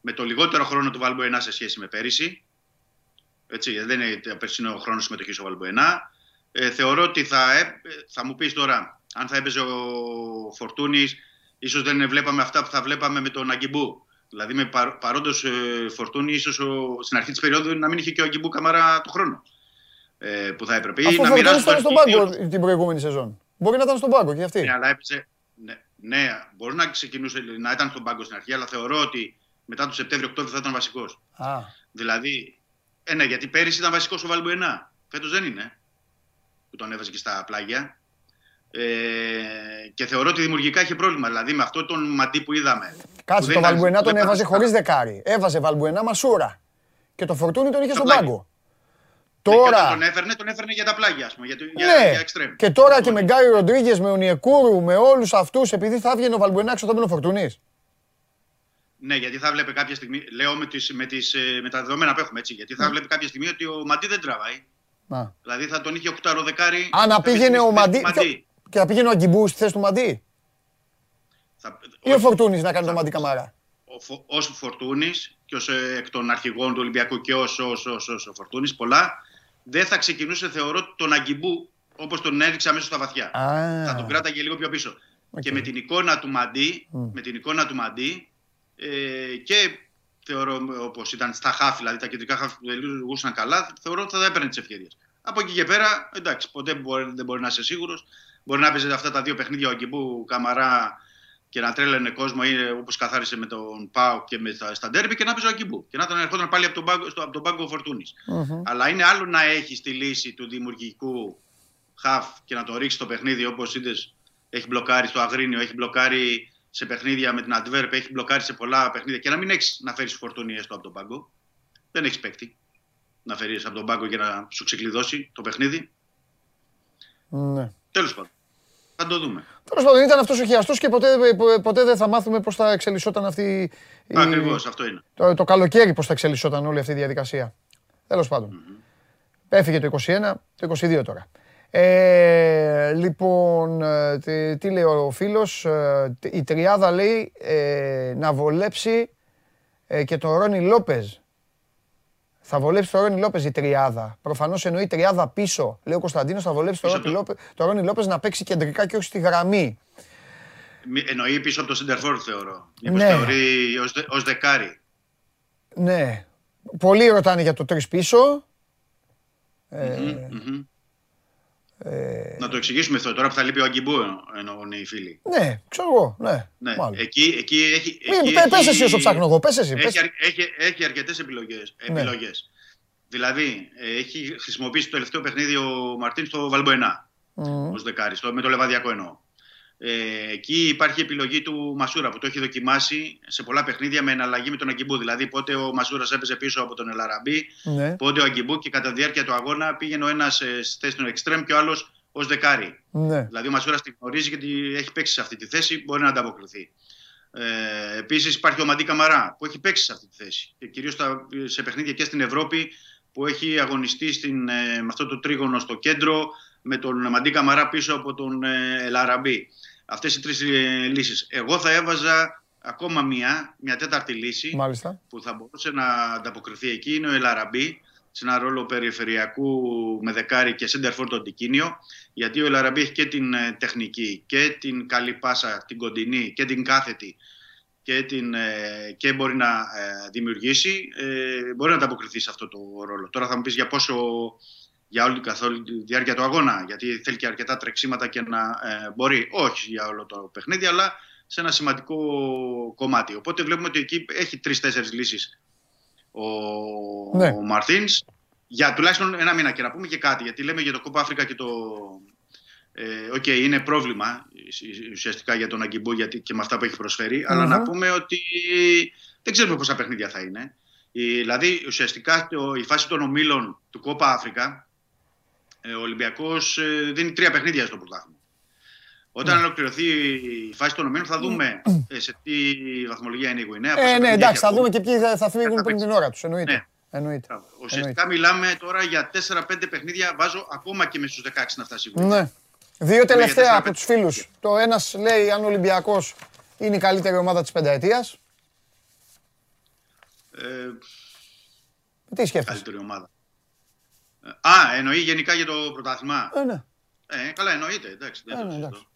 με το λιγότερο χρόνο του Βαλμποενά σε σχέση με πέρυσι. Έτσι, δεν είναι περσινό χρόνος συμμετοχής ο Βαλμποενά. Ε, θεωρώ ότι θα, ε, θα μου πεις τώρα, αν θα έπαιζε ο Φορτούνης, ίσως δεν βλέπαμε αυτά που θα βλέπαμε με τον Αγκιμπού. Δηλαδή με παρ, παρόντος ε, Φορτούνη, ίσως ο, στην αρχή της περίοδου να μην είχε και ο Αγκιμπού καμαρά το χρόνο ε, που θα έπρεπε. Αφού ο Φορτούνης ήταν στον πάγκο την προηγούμενη σεζόν. Μπορεί να ήταν στον πάγκο και αυτή. Ναι, αλλά έπαιζε, ναι, ναι, μπορεί να ξεκινούσε να ήταν στον πάγκο στην αρχή, αλλά θεωρώ ότι μετά το Σεπτέμβριο-Οκτώβριο θα ήταν βασικός. Δηλαδή, ε, ναι, γιατί πέρυσι ήταν βασικός ο Βαλμπουενά. Φέτος δεν είναι που τον έβαζε και στα πλάγια. Ε, και θεωρώ ότι δημιουργικά είχε πρόβλημα. Δηλαδή με αυτό τον μαντί που είδαμε. Κάτσε, το Βαλμπουενά τον έβαζε χωρίς δεκάρι. Έβαζε Βαλμπουενά μασούρα. Και το φορτούνι τον είχε στον πάγκο. Ναι, τώρα... τον έφερνε, τον έφερνε για τα πλάγια, ας πούμε. Για, ναι. για, εξτρέμ. Και τώρα και με Γκάι Ροντρίγκες, με Ονιεκούρου, με όλους αυτούς, επειδή θα έβγαινε ο Βαλμπουενά έξω, θα μπαίνει ο Φορτούνης. Ναι, γιατί θα βλέπει κάποια στιγμή, λέω με, τις, με, τις, ε, με τα δεδομένα που έχουμε έτσι, γιατί θα ναι. βλέπει κάποια στιγμή ότι ο Μαντί δεν τραβάει. Να. Δηλαδή θα τον είχε 8 δεκάρι. Αν να πήγαινε ο Μαντί. Και θα πήγαινε ο Αγκιμπού στη θέση του Μαντί. Θα... Ή ο Φορτούνης να κάνει το Μαντί Καμάρα. Ω Φορτούνης και ως ε, εκ των αρχηγών του Ολυμπιακού και ω ο Φορτούνης, πολλά, δεν θα ξεκινούσε θεωρώ τον Αγκιμπού όπως τον έριξε αμέσως στα βαθιά. Θα τον κράταγε λίγο πιο πίσω. Και με την εικόνα του Μαντί, με την εικόνα του Μαντί ε, και θεωρώ όπως ήταν στα χάφη, δηλαδή τα κεντρικά χάφη που λειτουργούσαν καλά, θεωρώ ότι θα έπαιρνε τις ευκαιρίες. Από εκεί και πέρα, εντάξει, ποτέ μπορεί, δεν μπορεί να είσαι σίγουρος. Μπορεί να παίζει αυτά τα δύο παιχνίδια ο Αγκιμπού Καμαρά και να τρέλαινε κόσμο όπως καθάρισε με τον Πάο και με τα, στα ντέρμπι και να παίζει ο Αγκιμπού. Και να τον ερχόταν πάλι από τον πάγκο, από τον πάγκο φορτούνης. Mm-hmm. Αλλά είναι άλλο να έχει τη λύση του δημιουργικού χαφ και να το ρίξει το παιχνίδι όπως είδες. Έχει μπλοκάρει στο Αγρίνιο, έχει μπλοκάρει σε παιχνίδια με την Adverb, έχει μπλοκάρει σε πολλά παιχνίδια και να μην έχεις να φέρεις φορτούνι έστω από τον πάγκο. Δεν έχεις παίκτη να φέρεις από τον πάγκο για να σου ξεκλειδώσει το παιχνίδι. Ναι. Τέλος πάντων. Θα το δούμε. Τέλος πάντων, ήταν αυτός ο χειαστό και ποτέ, ποτέ δεν θα μάθουμε πώς θα εξελισσόταν αυτή. Ακριβώς, αυτό είναι. Το, το καλοκαίρι πώς θα εξελισσόταν όλη αυτή η διαδικασία. Τέλος πάντων. Mm-hmm. Έφυγε το 21, το 22 τώρα. Ε, λοιπόν, ε, τι, τι λέει ο φίλος, ε, η Τριάδα λέει ε, να βολέψει ε, και τον Ρόνι Λόπεζ. Θα βολέψει τον Ρόνι Λόπεζ η Τριάδα. Προφανώς εννοεί Τριάδα πίσω. Λέει ο Κωνσταντίνος θα βολέψει τον Ρόνι, Λόπεζ, τον Ρόνι Λόπεζ να παίξει κεντρικά και όχι στη γραμμή. Εννοεί πίσω από το Σιντερφόρ θεωρώ. Μήπως ναι. θεωρεί ως, δε, ως δεκάρι. Ναι. Πολλοί ρωτάνε για το τρεις πίσω. Mm-hmm, ε, mm-hmm. Ε... Να το εξηγήσουμε αυτό τώρα που θα λείπει ο Αγκιμπού εννοούν οι φίλοι. Ναι, ξέρω εγώ. Ναι, ναι. Εκεί, εκεί έχει. Μην, εκεί πες εσύ όσο ψάχνω εγώ. Πες εσύ. Έχει, έχει, έχει αρκετές επιλογές. Ναι. Δηλαδή, έχει χρησιμοποιήσει το τελευταίο παιχνίδι ο Μαρτίν στο Βαλμποενά. Mm. Ω δεκάρι, με το λεβαδιακό εννοώ. Ε, εκεί υπάρχει επιλογή του Μασούρα που το έχει δοκιμάσει σε πολλά παιχνίδια με εναλλαγή με τον Αγκιμπού. Δηλαδή, πότε ο Μασούρας έπαιζε πίσω από τον Ελαραμπή, ναι. πότε ο Αγκιμπού και κατά τη διάρκεια του αγώνα πήγαινε ο ένας στη θέση του Εκστρέμ και ο άλλος ως δεκάρι. Ναι. Δηλαδή ο Μασούρας την γνωρίζει γιατί έχει παίξει σε αυτή τη θέση, μπορεί να ανταποκριθεί. Ε, Επίσης υπάρχει ο Μαντί Καμαρά που έχει παίξει σε αυτή τη θέση και κυρίως σε παιχνίδια και στην Ευρώπη που έχει αγωνιστεί στην, ε, με αυτό το τρίγωνο στο κέντρο με τον Μαντί Καμαρά πίσω από τον ε, Ελαραμπή. Αυτές οι τρεις ε, λύσεις. Εγώ θα έβαζα ακόμα μία, μια τέταρτη λύση Μάλιστα. που θα μπορούσε να ανταποκριθεί εκεί είναι ο Ελαραμπή σε ένα ρόλο περιφερειακού με δεκάρι και σέντερ τον Τικίνιο γιατί ο Ελαραμπή έχει και την ε, τεχνική και την καλή πάσα, την κοντινή και την κάθετη και, την, ε, και μπορεί να ε, δημιουργήσει, μπορεί να ανταποκριθεί σε αυτό το ρόλο. Τώρα θα μου πεις για πόσο για όλη καθόλου τη διάρκεια του αγώνα, γιατί θέλει και αρκετά τρεξίματα και να μπορεί, όχι για όλο το παιχνίδι, αλλά σε ένα σημαντικό κομμάτι. Οπότε βλέπουμε ότι εκεί έχει τρει-τέσσερι λύσεις ο, ναι. ο Μαρτίνς για τουλάχιστον ένα μήνα και να πούμε και κάτι γιατί λέμε για το Κόπα Αφρικα και το ε, είναι πρόβλημα ουσιαστικά για τον Αγκιμπού γιατί και με αυτά που έχει αλλά να πούμε ότι δεν ξέρουμε πόσα παιχνίδια θα είναι δηλαδή ουσιαστικά το, η φάση των ομίλων του Κόπα Αφρικα ε, ο Ολυμπιακός ε, δίνει τρία παιχνίδια στο πρωτάθλημα όταν ναι. ολοκληρωθεί η φάση των ομίλων θα δούμε ε, σε τι βαθμολογία είναι η Γουινέα. Ε, ναι, εντάξει, θα δούμε και ποιοι θα, θα φύγουν πριν την ώρα τους. Εννοείται. Ναι. Εννοείται. Ουσιαστικά μιλάμε τώρα για 4-5 παιχνίδια. Βάζω ακόμα και μες στους 16 να φτάσει η Γουινέα. Ναι. Δύο τελευταία από τους φίλους. Το ένας λέει αν ο Ολυμπιακός είναι η καλύτερη ομάδα της πενταετίας. Ε, τι σκέφτεσαι; Καλύτερη ομάδα. Ε, α, εννοεί γενικά για το πρωτάθλημα. Ε, ναι. Ε, καλά, εννοείται. Εντάξει, δεν ε, ναι, εντάξει.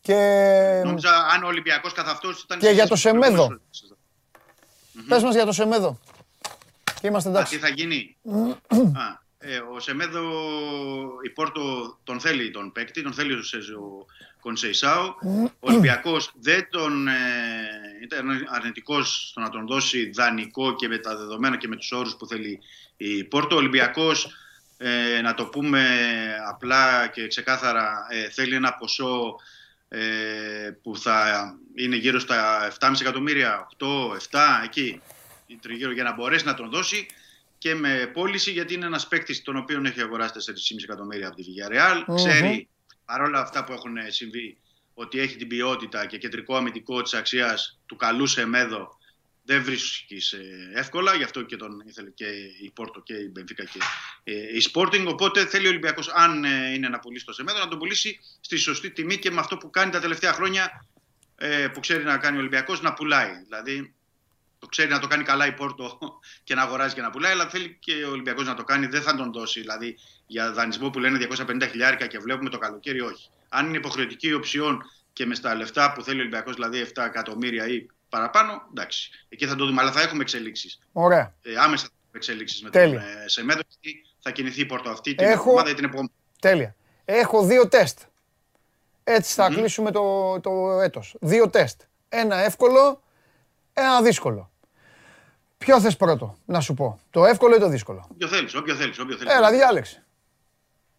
Και... Νόμιζα αν ο Ολυμπιακός καθ' αυτός ήταν... Και για το Σεμέδο. Πες μας για το Σεμέδο. Και είμαστε εντάξει. Α, τι θα γίνει; Α, ε, ο Σεμέδο, η Πόρτο τον θέλει τον παίκτη, τον θέλει ο, ο Κονσεϊσάου. Ο Ολυμπιακός δεν τον... Ε, ήταν αρνητικός στο να τον δώσει δανεικό και με τα δεδομένα και με τους όρους που θέλει η Πόρτο. Ο Ολυμπιακός ε, να το πούμε απλά και ξεκάθαρα, ε, θέλει ένα ποσό ε, που θα είναι γύρω στα 7,5 εκατομμύρια, 8, 7, εκεί, τριγύρω, για να μπορέσει να τον δώσει και με πώληση γιατί είναι ένας παίκτης τον οποίο έχει αγοράσει 4,5 εκατομμύρια από τη Villarreal. Ξέρει παρόλα αυτά που έχουν συμβεί ότι έχει την ποιότητα και κεντρικό αμυντικό της αξίας του καλού Σεμέδο δεν βρίσκει εύκολα, γι' αυτό και τον ήθελε και η Πόρτο και η Μπενφίκα και ε, η Sporting. Οπότε θέλει ο Ολυμπιακός, αν ε, είναι να πουλήσει το Σεμέδο, να τον πουλήσει στη σωστή τιμή και με αυτό που κάνει τα τελευταία χρόνια ε, που ξέρει να κάνει ο Ολυμπιακός να πουλάει. Δηλαδή, το ξέρει να το κάνει καλά η Πόρτο [laughs] και να αγοράζει και να πουλάει, αλλά θέλει και ο Ολυμπιακός να το κάνει. Δεν θα τον δώσει. Δηλαδή, για δανεισμό που λένε 250 χιλιάρικα και βλέπουμε το καλοκαίρι, όχι. Αν είναι υποχρεωτική οψιόν και με στα λεφτά που θέλει ο Ολυμπιακός, δηλαδή 7 εκατομμύρια ή παραπάνω, εντάξει. Εκεί θα το δούμε, αλλά θα έχουμε εξελίξεις. Ωραία. Ε, άμεσα θα έχουμε εξελίξεις με τον ε, Σεμέδο. Θα κινηθεί η Πόρτο αυτή την Έχω... εβδομάδα ή την επόμενη. Τέλεια. Έχω δύο τεστ. Έτσι θα mm-hmm. κλείσουμε το, το έτος. Δύο τεστ. Ένα εύκολο, ένα δύσκολο. Ποιο θες πρώτο, να σου πω. Το εύκολο ή το δύσκολο; Όποιο θέλεις, όποιο θέλεις. Όποιο θέλεις. Έλα, διάλεξε.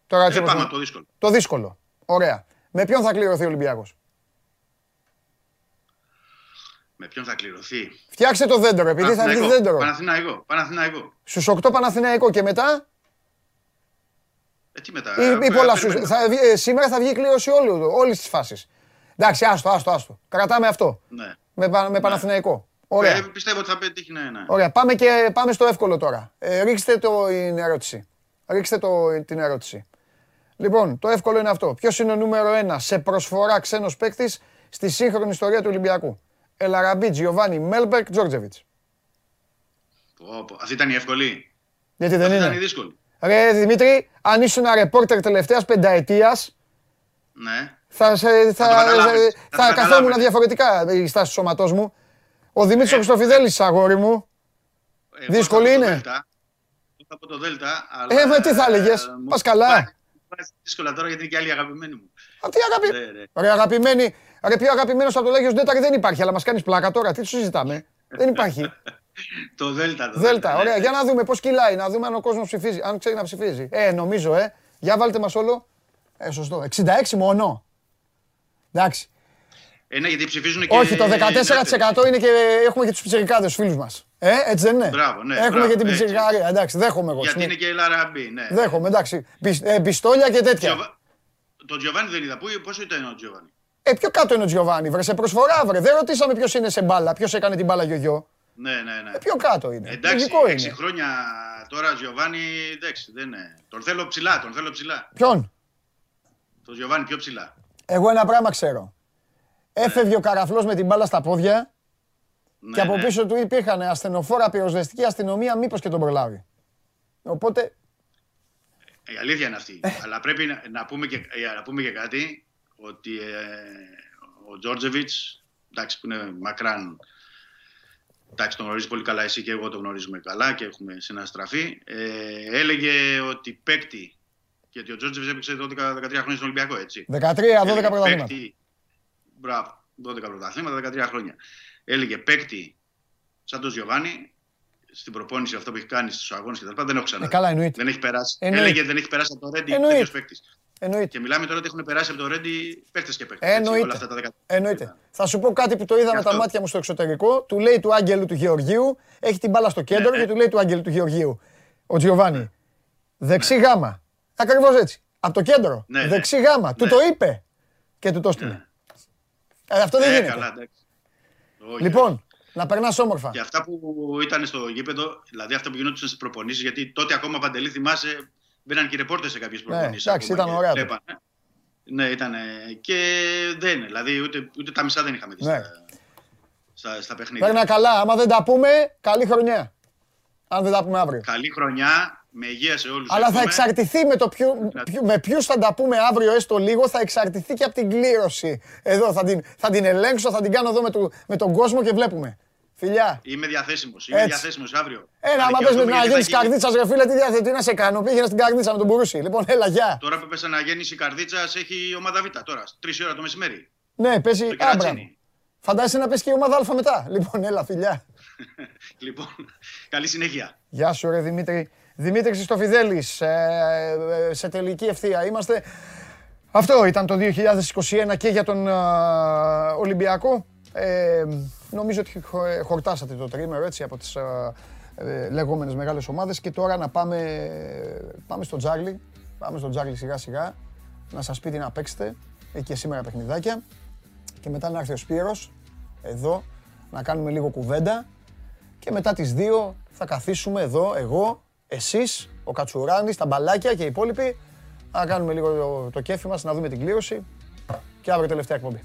Τώρα, ε, πάμε το δύσκολο. Το δύσκολο. Ωραία. Με ποιον θα κληρωθεί ο Ολυμπιακός; Με ποιον θα κληρωθεί; Φτιάξε το δέντρο, επειδή θα βγει δέντρο. Παναθηναϊκό. Παναθηναϊκό. Στους 8 Παναθηναϊκό και μετά; Ε, τι μετά. Ή, ή πολλά σου, θα, ε, σήμερα θα βγει κλήρωση όλε τι φάσει. Εντάξει, άστο, άστο, άστο. Κρατάμε αυτό. Ναι. Με, με ναι. Παναθηναϊκό. Ωραία. Ε, πιστεύω ότι θα πετύχει, ναι, ναι. Ωραία, πάμε, και, πάμε στο εύκολο τώρα. Ε, ρίξτε το, την ερώτηση. Ρίξτε το, την ερώτηση. Λοιπόν, το εύκολο είναι αυτό. Ποιος είναι ο νούμερο ένα σε προσφορά ξένος παίκτης στη σύγχρονη ιστορία του Ολυμπιακού; Ελαραμπή, Τζιοβάνι, Μέλμπερκ, Τζόρτζεβιτς. Αυτή ήταν η εύκολη. Γιατί δεν είναι. Ήταν η δύσκολη. Ρε Δημήτρη, αν ήσουν ένα ρεπόρτερ τελευταίας πενταετίας. Ναι. Θα, θα, θα, θα καθόμουν διαφορετικά η στάση του σώματός μου. Ο Δημήτρης ε, ο αγόρι μου. Δύσκολη είναι. Από το Δέλτα. Ε, με τι θα έλεγες; Πας καλά. Δύσκολα τώρα γιατί είναι και άλλη αγαπημένη μου. Αυτή αγαπη... Ρε αγαπημένη, ρε πιο αγαπημένος από το Λέγιος Ντέταρ δεν υπάρχει, αλλά μας κάνεις πλάκα τώρα, τι συζητάμε. δεν υπάρχει. [laughs] το Δέλτα. Το Δέλτα, ωραία. Για να δούμε πώς κυλάει, να δούμε αν ο κόσμος ψηφίζει, αν ξέρει να ψηφίζει. Ε, νομίζω, ε. Για βάλτε μας όλο. Ε, σωστό. 66 μόνο. Εντάξει. Ε, ναι, γιατί ψηφίζουν και... Όχι, το 14% είναι και έχουμε και τους πιτσερικάδες φίλους μας. Ε, έτσι δεν είναι; Μπράβο, ναι, Έχουμε μπράβο, και την πιτσερικάρια. Εντάξει, δέχομαι εγώ. Γιατί είναι και η Λαραμπή, ναι. Δέχομαι, εντάξει. Ε, πιστόλια και τέτοια. Το Τζιοβάνι δεν είδα. Πού, πόσο ήταν ο Τζιοβάνι. Ε, πιο κάτω είναι ο Τζιοβάνι, βρε σε προσφορά, βρε. Δεν ρωτήσαμε ποιος είναι σε μπάλα, ποιος έκανε την μπάλα γιογιό. Ναι, ναι, ναι. Ε, πιο κάτω είναι. Εντάξει, Λογικό έξι είναι. χρόνια τώρα Τζιοβάνι, εντάξει, δεν είναι. Τον θέλω ψηλά, τον θέλω ψηλά. Ποιον; Το Τζιοβάνι πιο ψηλά. Εγώ ένα πράγμα ξέρω. Έφευγε ο καραφλός με την μπάλα στα πόδια Ναι, και από ναι. πίσω του υπήρχαν ασθενοφόρα πυροσβεστική αστυνομία, μήπως και τον προλάβει. Οπότε Η αλήθεια είναι αυτή. Αλλά πρέπει να, να, πούμε και, ε, να πούμε και κάτι, ότι ε, ο Τζόρτζεβιτς, εντάξει που είναι μακράν, εντάξει τον γνωρίζει πολύ καλά εσύ και εγώ τον γνωρίζουμε καλά και έχουμε συναστραφεί, ε, έλεγε ότι παίκτη, γιατί ο Τζόρτζεβιτς έπαιξε 12-13 χρόνια στον Ολυμπιακό, έτσι. 13-12 Έλεγε πρωταθλήματα. παίκτη- Μπράβο, 12 πρωταθλήματα, 13 χρόνια. Έλεγε παίκτη σαν τον Γιωβάνι, στην προπόνηση αυτό που έχει κάνει στους αγώνες και τα λοιπά, δεν έχω ξαναδεί. Ε, καλά, εννοείται. Δεν έχει περάσει. Εννοείται. Έλεγε δεν έχει περάσει από το Ρέντι Εννοείται. τέτοιος παίκτης. Εννοείται. Και μιλάμε τώρα ότι έχουν περάσει από το Ρέντι παίκτες και παίκτες. Εννοείται. Όλα αυτά τα 10. Εννοείται. Θα σου πω κάτι που το είδα Γι' με τα αυτό. μάτια μου στο εξωτερικό. Του λέει του Άγγελου του Γεωργίου, έχει την μπάλα στο κέντρο Ναι, ναι. και του λέει του Άγγελου του Γεωργίου. Ο Τζιοβάνι. Δεξί γάμα. Ακριβώς έτσι. Από το κέντρο. Ναι, ναι. Δεξί γάμα. Του Ναι. το είπε. Και του το έστειλε. Ναι. Ε, αυτό δεν Ε, γίνεται. καλά, εντάξει. Όχι, Λοιπόν, να περνάς όμορφα. Και αυτά που ήταν στο γήπεδο, δηλαδή αυτά που γινόντουσαν στις προπονήσεις, γιατί τότε ακόμα παντελή θυμάσαι, μπαίναν και ρεπόρτε σε κάποιες προπονήσεις. Ναι, εντάξει, ήταν ωραία τότε. Ναι, ήταν. Και δεν, δηλαδή ούτε, ούτε τα μισά δεν είχαμε δει Ναι. στα, στα, στα παιχνίδια. Παίρνα καλά. Άμα δεν τα πούμε, καλή χρονιά. Αν δεν τα πούμε αύριο. Καλή χρονιά, με υγεία σε όλους. Αλλά θα εξαρτηθεί με, το ποιο, ποιο- με ποιους θα τα πούμε αύριο έστω λίγο, θα εξαρτηθεί και από την κλήρωση. Εδώ θα την, θα την ελέγξω, θα την κάνω εδώ με, το, με τον κόσμο και βλέπουμε. Φιλιά. Είμαι διαθέσιμος. Είμαι Έτσι. διαθέσιμος αύριο. Ένα, Θα άμα πες με δικαιωθούμε να γιατί θα γίνεις γίνει- καρδίτσας ρε φίλε, τι διάθετη, τι να σε κάνω. Πήγαινε στην καρδίτσα με τον Μπουρούση. Λοιπόν, έλα, γεια. Τώρα που έπεσε να γέννηση η καρδίτσας, έχει η ομάδα Β τώρα. Τρεις ώρα το μεσημέρι. Ναι, παίζει Το άμπρα. κερατσίνι. Φαντάζεσαι να πες και η ομάδα Α μετά. Λοιπόν, έλα, φιλιά. [laughs] λοιπόν, καλή συνέχεια. Γεια σου ρε Δημήτρη. Δημήτρη Χριστοφιδέλης, ε, ε, σε τελική ευθεία είμαστε. Αυτό ήταν το 2021 και για τον ε, Ολυμπιακό. Ε, νομίζω ότι χω- ε, χορτάσατε το τρίμερο έτσι από τις ε, ε, λεγόμενες μεγάλες ομάδες και τώρα να πάμε, πάμε στο Τζάρλι. Πάμε στο Τζάρλι σιγά σιγά να σας πει τι να παίξετε. Έχει και σήμερα παιχνιδάκια. Και μετά να έρθει ο Σπύρος εδώ να κάνουμε λίγο κουβέντα και μετά τις δύο θα καθίσουμε εδώ, εγώ, εσείς, ο Κατσουράνης, τα μπαλάκια και οι υπόλοιποι να κάνουμε λίγο το, το κέφι μας, να δούμε την κλήρωση και αύριο τελευταία εκπομπή.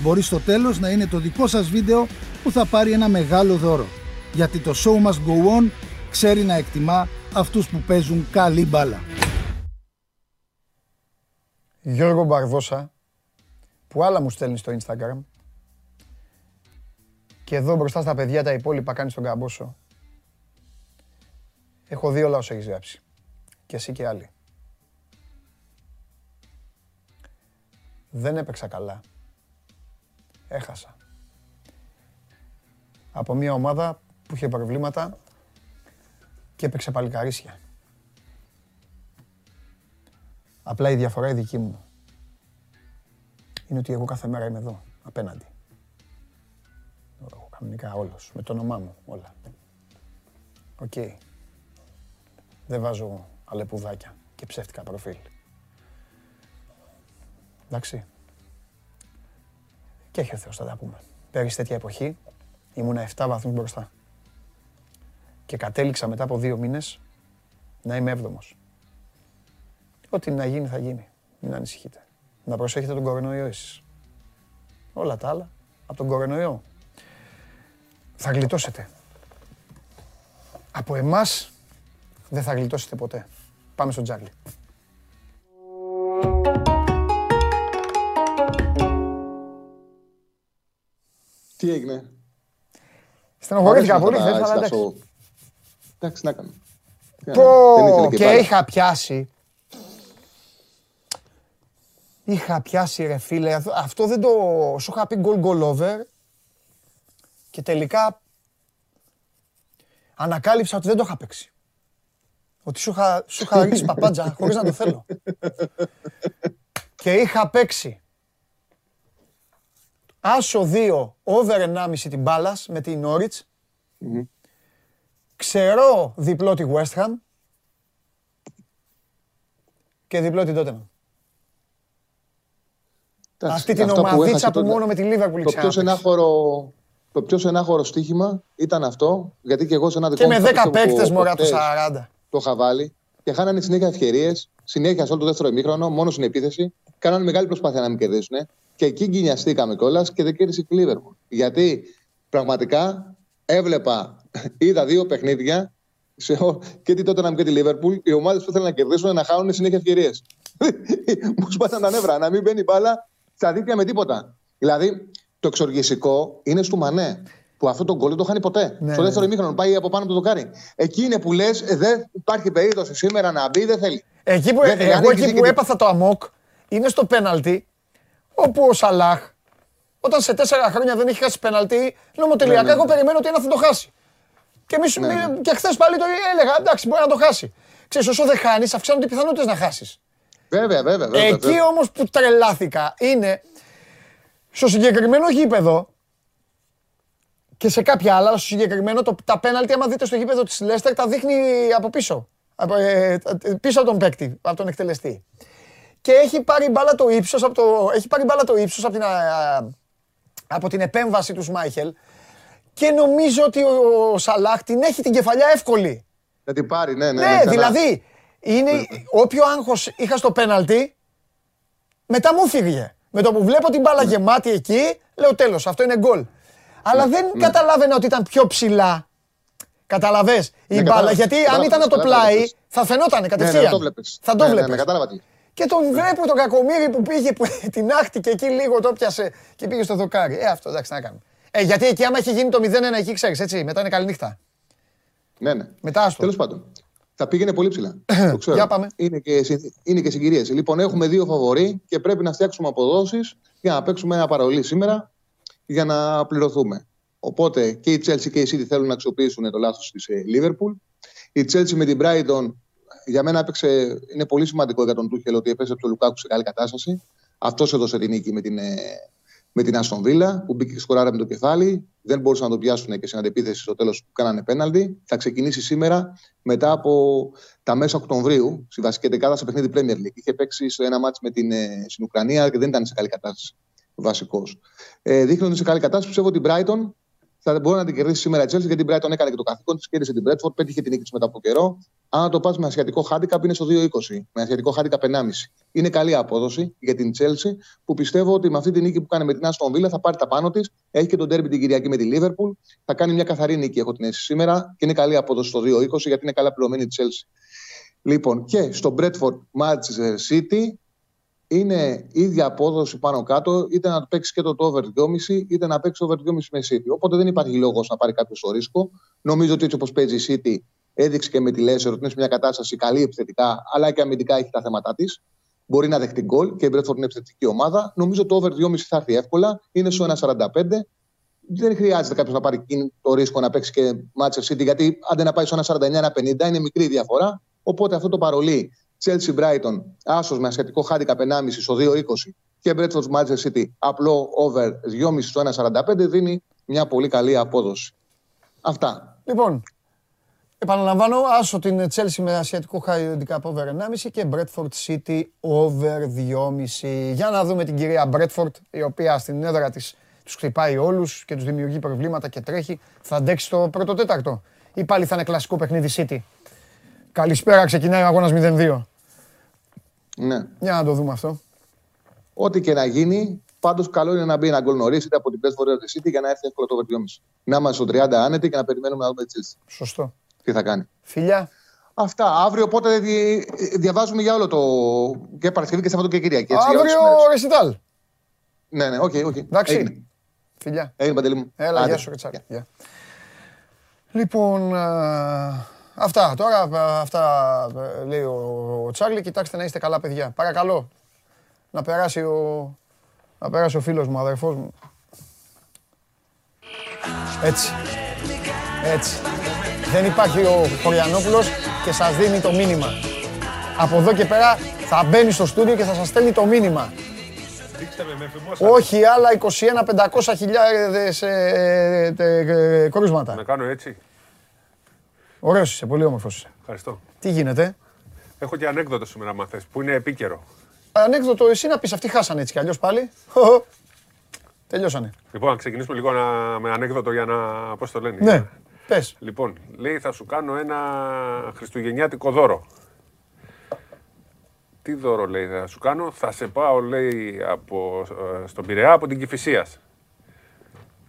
Μπορεί στο τέλος να είναι το δικό σας βίντεο που θα πάρει ένα μεγάλο δώρο. Γιατί το show must go on ξέρει να εκτιμά αυτούς που παίζουν καλή μπάλα. Γιώργο Μπαρδόσα, που άλλα μου στέλνεις στο Instagram και εδώ μπροστά στα παιδιά τα υπόλοιπα κάνει τον καμπόσο. Έχω δει όλα όσα έχεις γράψει. Και εσύ και άλλοι. Δεν έπαιξα καλά. Έχασα. Από μια ομάδα που είχε προβλήματα και έπαιξε παλικαρίσια. Απλά η διαφορά η δική μου είναι ότι εγώ κάθε μέρα είμαι εδώ, απέναντι. Εγώ κανονικά όλος, με το όνομά μου, όλα. Οκ. Δεν βάζω αλεπουδάκια και ψεύτικα προφίλ. Εντάξει. Και έχει ο Θεός, θα τα πούμε. Πέρυσι τέτοια εποχή ήμουνα 7 βαθμούς μπροστά. Και κατέληξα μετά από δύο μήνες να είμαι έβδομος. Ό,τι να γίνει θα γίνει. Μην ανησυχείτε. Να προσέχετε τον κορονοϊό εσείς. Όλα τα άλλα από τον κορονοϊό. Θα γλιτώσετε. Από εμάς δεν θα γλιτώσετε ποτέ. Πάμε στο Τζάρλι. Τι έγινε; Στενοχωρήθηκα Αρέσουν πολύ αυτά χθες, τα αλλά έτσι τα εντάξει. show. Εντάξει, να κάνω. Τι να κάνω. Δεν ήθελε Πω, και μπάλα. είχα πιάσει. Είχα πιάσει ρε φίλε, αυτό δεν το... Σου είχα πει goal goal over και τελικά ανακάλυψα ότι δεν το είχα παίξει. Ότι σου είχα, σου είχα ρίξει [laughs] παπάντζα χωρίς να το θέλω. και είχα παίξει άσο 2 over 1,5 την μπάλας με την Norwich. Ξερό διπλό τη West Ham και διπλό την Tottenham. Αυτή την ομαδίτσα που, μόνο με τη Liverpool το πιο στενάχωρο το πιο στενάχωρο στοίχημα ήταν αυτό, γιατί και εγώ σε ένα δικό Και με 10 παίκτες μωρά το 40. Το είχα βάλει και χάνανε συνέχεια ευκαιρίες, συνέχεια σε όλο το δεύτερο ημίχρονο, μόνο στην επίθεση. Κάνανε μεγάλη προσπάθεια να μην κερδίσουν. Και εκεί γκινιαστήκαμε κιόλας και δεν κέρδισε η Liverpool. Γιατί πραγματικά έβλεπα, [laughs] είδα δύο παιχνίδια σε, και την τότε να και τη Λίβερπουλ, οι ομάδες που ήθελαν να κερδίσουν να χάνουν συνέχεια ευκαιρίες. [laughs] Μου σπάσαν τα νεύρα, να μην μπαίνει μπάλα στα δίκτυα με τίποτα. Δηλαδή, το εξοργιστικό είναι στο Μανέ. Που αυτό το γκολ δεν το χάνει ποτέ. Ναι, Στο δεύτερο ναι. ημίχρονο πάει από πάνω από το δοκάρι. Εκεί είναι που λες, ε, δεν υπάρχει περίπτωση σήμερα να μπει, δεν θέλει. Εκεί που, δεν εγώ εκεί που έπαθα το αμόκ είναι στο πέναλτι, όπου ο Σαλάχ, όταν σε τέσσερα χρόνια δεν έχει χάσει πέναλτι, νομοτελειακά ναι, ναι. εγώ περιμένω ότι ένα θα το χάσει. Και, εμείς, ναι, ναι. και χθες πάλι το έλεγα, εντάξει, μπορεί να το χάσει. Ξέρεις, όσο δεν χάνεις, αυξάνονται οι πιθανότητες να χάσεις. Βέβαια, βέβαια. βέβαια Εκεί όμως που τρελάθηκα είναι στο συγκεκριμένο γήπεδο και σε κάποια άλλα, στο συγκεκριμένο το, τα πέναλτι, άμα δείτε στο γήπεδο της Λέστερ, τα δείχνει από πίσω. Από, ε, πίσω από τον παίκτη, από τον εκτελεστή. Και έχει πάρει μπάλα το ύψος από, το, έχει πάρει μπάλα το ύψος από, την, από την επέμβαση του Σμάιχελ και νομίζω ότι ο Σαλάχ την έχει την κεφαλιά εύκολη. Θα την πάρει, ναι, ναι. Ναι, ναι δηλαδή, είναι, όποιο άγχος είχα στο πέναλτι, μετά μου φύγε. Με το που βλέπω την μπάλα ναι. γεμάτη εκεί, λέω τέλος, αυτό είναι γκολ. Αλλά ναι, δεν ναι. καταλάβαινα ότι ήταν πιο ψηλά. Καταλαβες η μπάλα. Γιατί αν ήταν το πλάι, θα φαινόταν κατευθείαν. Θα το βλέπεις. Και τον βλέπω τον κακομύρι που πήγε, που [laughs] την άχτηκε εκεί λίγο, το πιάσε και πήγε στο δοκάρι. Ε, αυτό εντάξει, να κάνουμε. Ε, γιατί εκεί άμα έχει γίνει το 0-1 εκεί, ξέρεις, έτσι, μετά είναι καλή νύχτα. Ναι, ναι. Μετά άστο. Τέλος πάντων θα πήγαινε πολύ ψηλά. [coughs] το ξέρω. Για πάμε. Είναι και, είναι και συγκυρίες. Λοιπόν, έχουμε δύο φαβοροί και πρέπει να φτιάξουμε αποδόσεις για να παίξουμε ένα παρολί σήμερα για να πληρωθούμε. Οπότε και η Chelsea και η City θέλουν να αξιοποιήσουν το λάθος της ε, Liverpool. Η Chelsea με την Brighton για μένα έπαιξε, είναι πολύ σημαντικό για τον Τούχελ ότι έπαιζε το Λουκάκου σε καλή κατάσταση. Αυτός έδωσε την νίκη με την, ε, με την Αστον Βίλα που μπήκε σκοράρα με το κεφάλι. Δεν μπορούσαν να το πιάσουν και στην αντεπίθεση στο τέλος που κάνανε πέναλτι. Θα ξεκινήσει σήμερα μετά από τα μέσα Οκτωβρίου στη βασική δεκάδα σε παιχνίδι Premier League. Είχε παίξει σε ένα μάτσο με την ε, στην Ουκρανία και δεν ήταν σε καλή κατάσταση βασικός. Ε, δείχνει ότι σε καλή κατάσταση πιστεύω ότι η Brighton θα μπορεί να την κερδίσει σήμερα η Chelsea γιατί η Brighton έκανε και το καθήκον της, κέρδισε την Bradford, πέτυχε την νίκη της μετά από καιρό. Αν το πας με ασιατικό χάντικα, είναι στο 2-20. Με ασιατικό χάντικα 1,5. Είναι καλή απόδοση για την Chelsea που πιστεύω ότι με αυτή την νίκη που κάνει με την Aston Villa θα πάρει τα πάνω της. Έχει και τον Derby την Κυριακή με τη Liverpool. Θα κάνει μια καθαρή νίκη, έχω την αίσθηση σήμερα και είναι καλή απόδοση στο 2-20 γιατί είναι καλά πληρωμένη η Chelsea. Λοιπόν, και στο Bradford Manchester City είναι ίδια απόδοση πάνω κάτω, είτε να παίξει και το over 2,5 είτε να παίξει over 2,5 με City. Οπότε δεν υπάρχει λόγος να πάρει κάποιος το ρίσκο. Νομίζω ότι έτσι όπως παίζει η City, έδειξε και με τη Leicester ότι είναι σε μια κατάσταση καλή επιθετικά, αλλά και αμυντικά έχει τα θέματα της. Μπορεί να δεχτεί γκολ και η Bradford είναι επιθετική ομάδα. Νομίζω το over 2,5 θα έρθει εύκολα. Είναι στο 1,45. Δεν χρειάζεται κάποιος να πάρει το ρίσκο να παίξει και Manchester City, γιατί αν δεν να πάει στο 1,49-1,50 είναι μικρή διαφορά. Οπότε αυτό το παρολί Chelsea Brighton, άσος με ασιατικό χάντικα 1,5 στο 2,20 και Bradford Manchester City, απλό over 2,5 στο 1,45 δίνει μια πολύ καλή απόδοση. Αυτά. Λοιπόν, επαναλαμβάνω, άσο την Chelsea με ασιατικό χάντικα over 1,5 και Bradford City over 2,5. Για να δούμε την κυρία Bradford, η οποία στην έδρα της τους χτυπάει όλους και τους δημιουργεί προβλήματα και τρέχει. Θα αντέξει το πρώτο τέταρτο ή πάλι θα είναι κλασικό παιχνίδι City. Καλησπέρα, ξεκινάει ο αγώνας 0-2. Ναι. Για να το δούμε αυτό. Ό,τι και να γίνει, πάντως καλό είναι να μπει ένα γκολ νωρίς είτε από την Πέσβο της City για να έρθει εύκολο το δυόμιση. Να είμαστε στο 30 άνετοι και να περιμένουμε να δούμε τι Σωστό. Τι θα κάνει. Φιλιά. Αυτά. Αύριο οπότε διαβάζουμε για όλο το. και Παρασκευή και Σαββατό και Κυριακή. Έτσι, Αύριο ρεσιτάλ. Ναι, ναι, ok, okay, ok. Okay. Εντάξει. Φιλιά. Έγινε παντελή μου. Έλα, γεια σου, Λοιπόν, Αυτά τώρα, αυτά λέει ο, ο Τσάρλι. Κοιτάξτε να είστε καλά, παιδιά. Παρακαλώ. να περάσει ο, να περάσει ο φίλος μου, αδερφός μου. Έτσι. Έτσι. Δεν υπάρχει ο Χωριανόπουλος και σας δίνει το μήνυμα. Από εδώ και πέρα θα μπαίνει στο στούντιο και θα σας στέλνει το μήνυμα. Όχι άλλα 21-500 χιλιάδες ε, ε, ε, κρούσματα. Να κάνω έτσι. Ωραίος είσαι, πολύ όμορφος είσαι. Ευχαριστώ. Τι γίνεται; Έχω και ανέκδοτο σήμερα, μα θες, που είναι επίκαιρο. Ανέκδοτο εσύ να πεις, αυτοί χάσανε έτσι κι αλλιώς πάλι. Τελειώσανε. Λοιπόν, να ξεκινήσουμε λίγο να, με ανέκδοτο για να. Πώς το λένε. Ναι, πες. Λοιπόν, λέει θα σου κάνω ένα χριστουγεννιάτικο δώρο. Τι δώρο λέει θα σου κάνω, θα σε πάω λέει από, ε, στον Πειραιά από την Κηφισίας.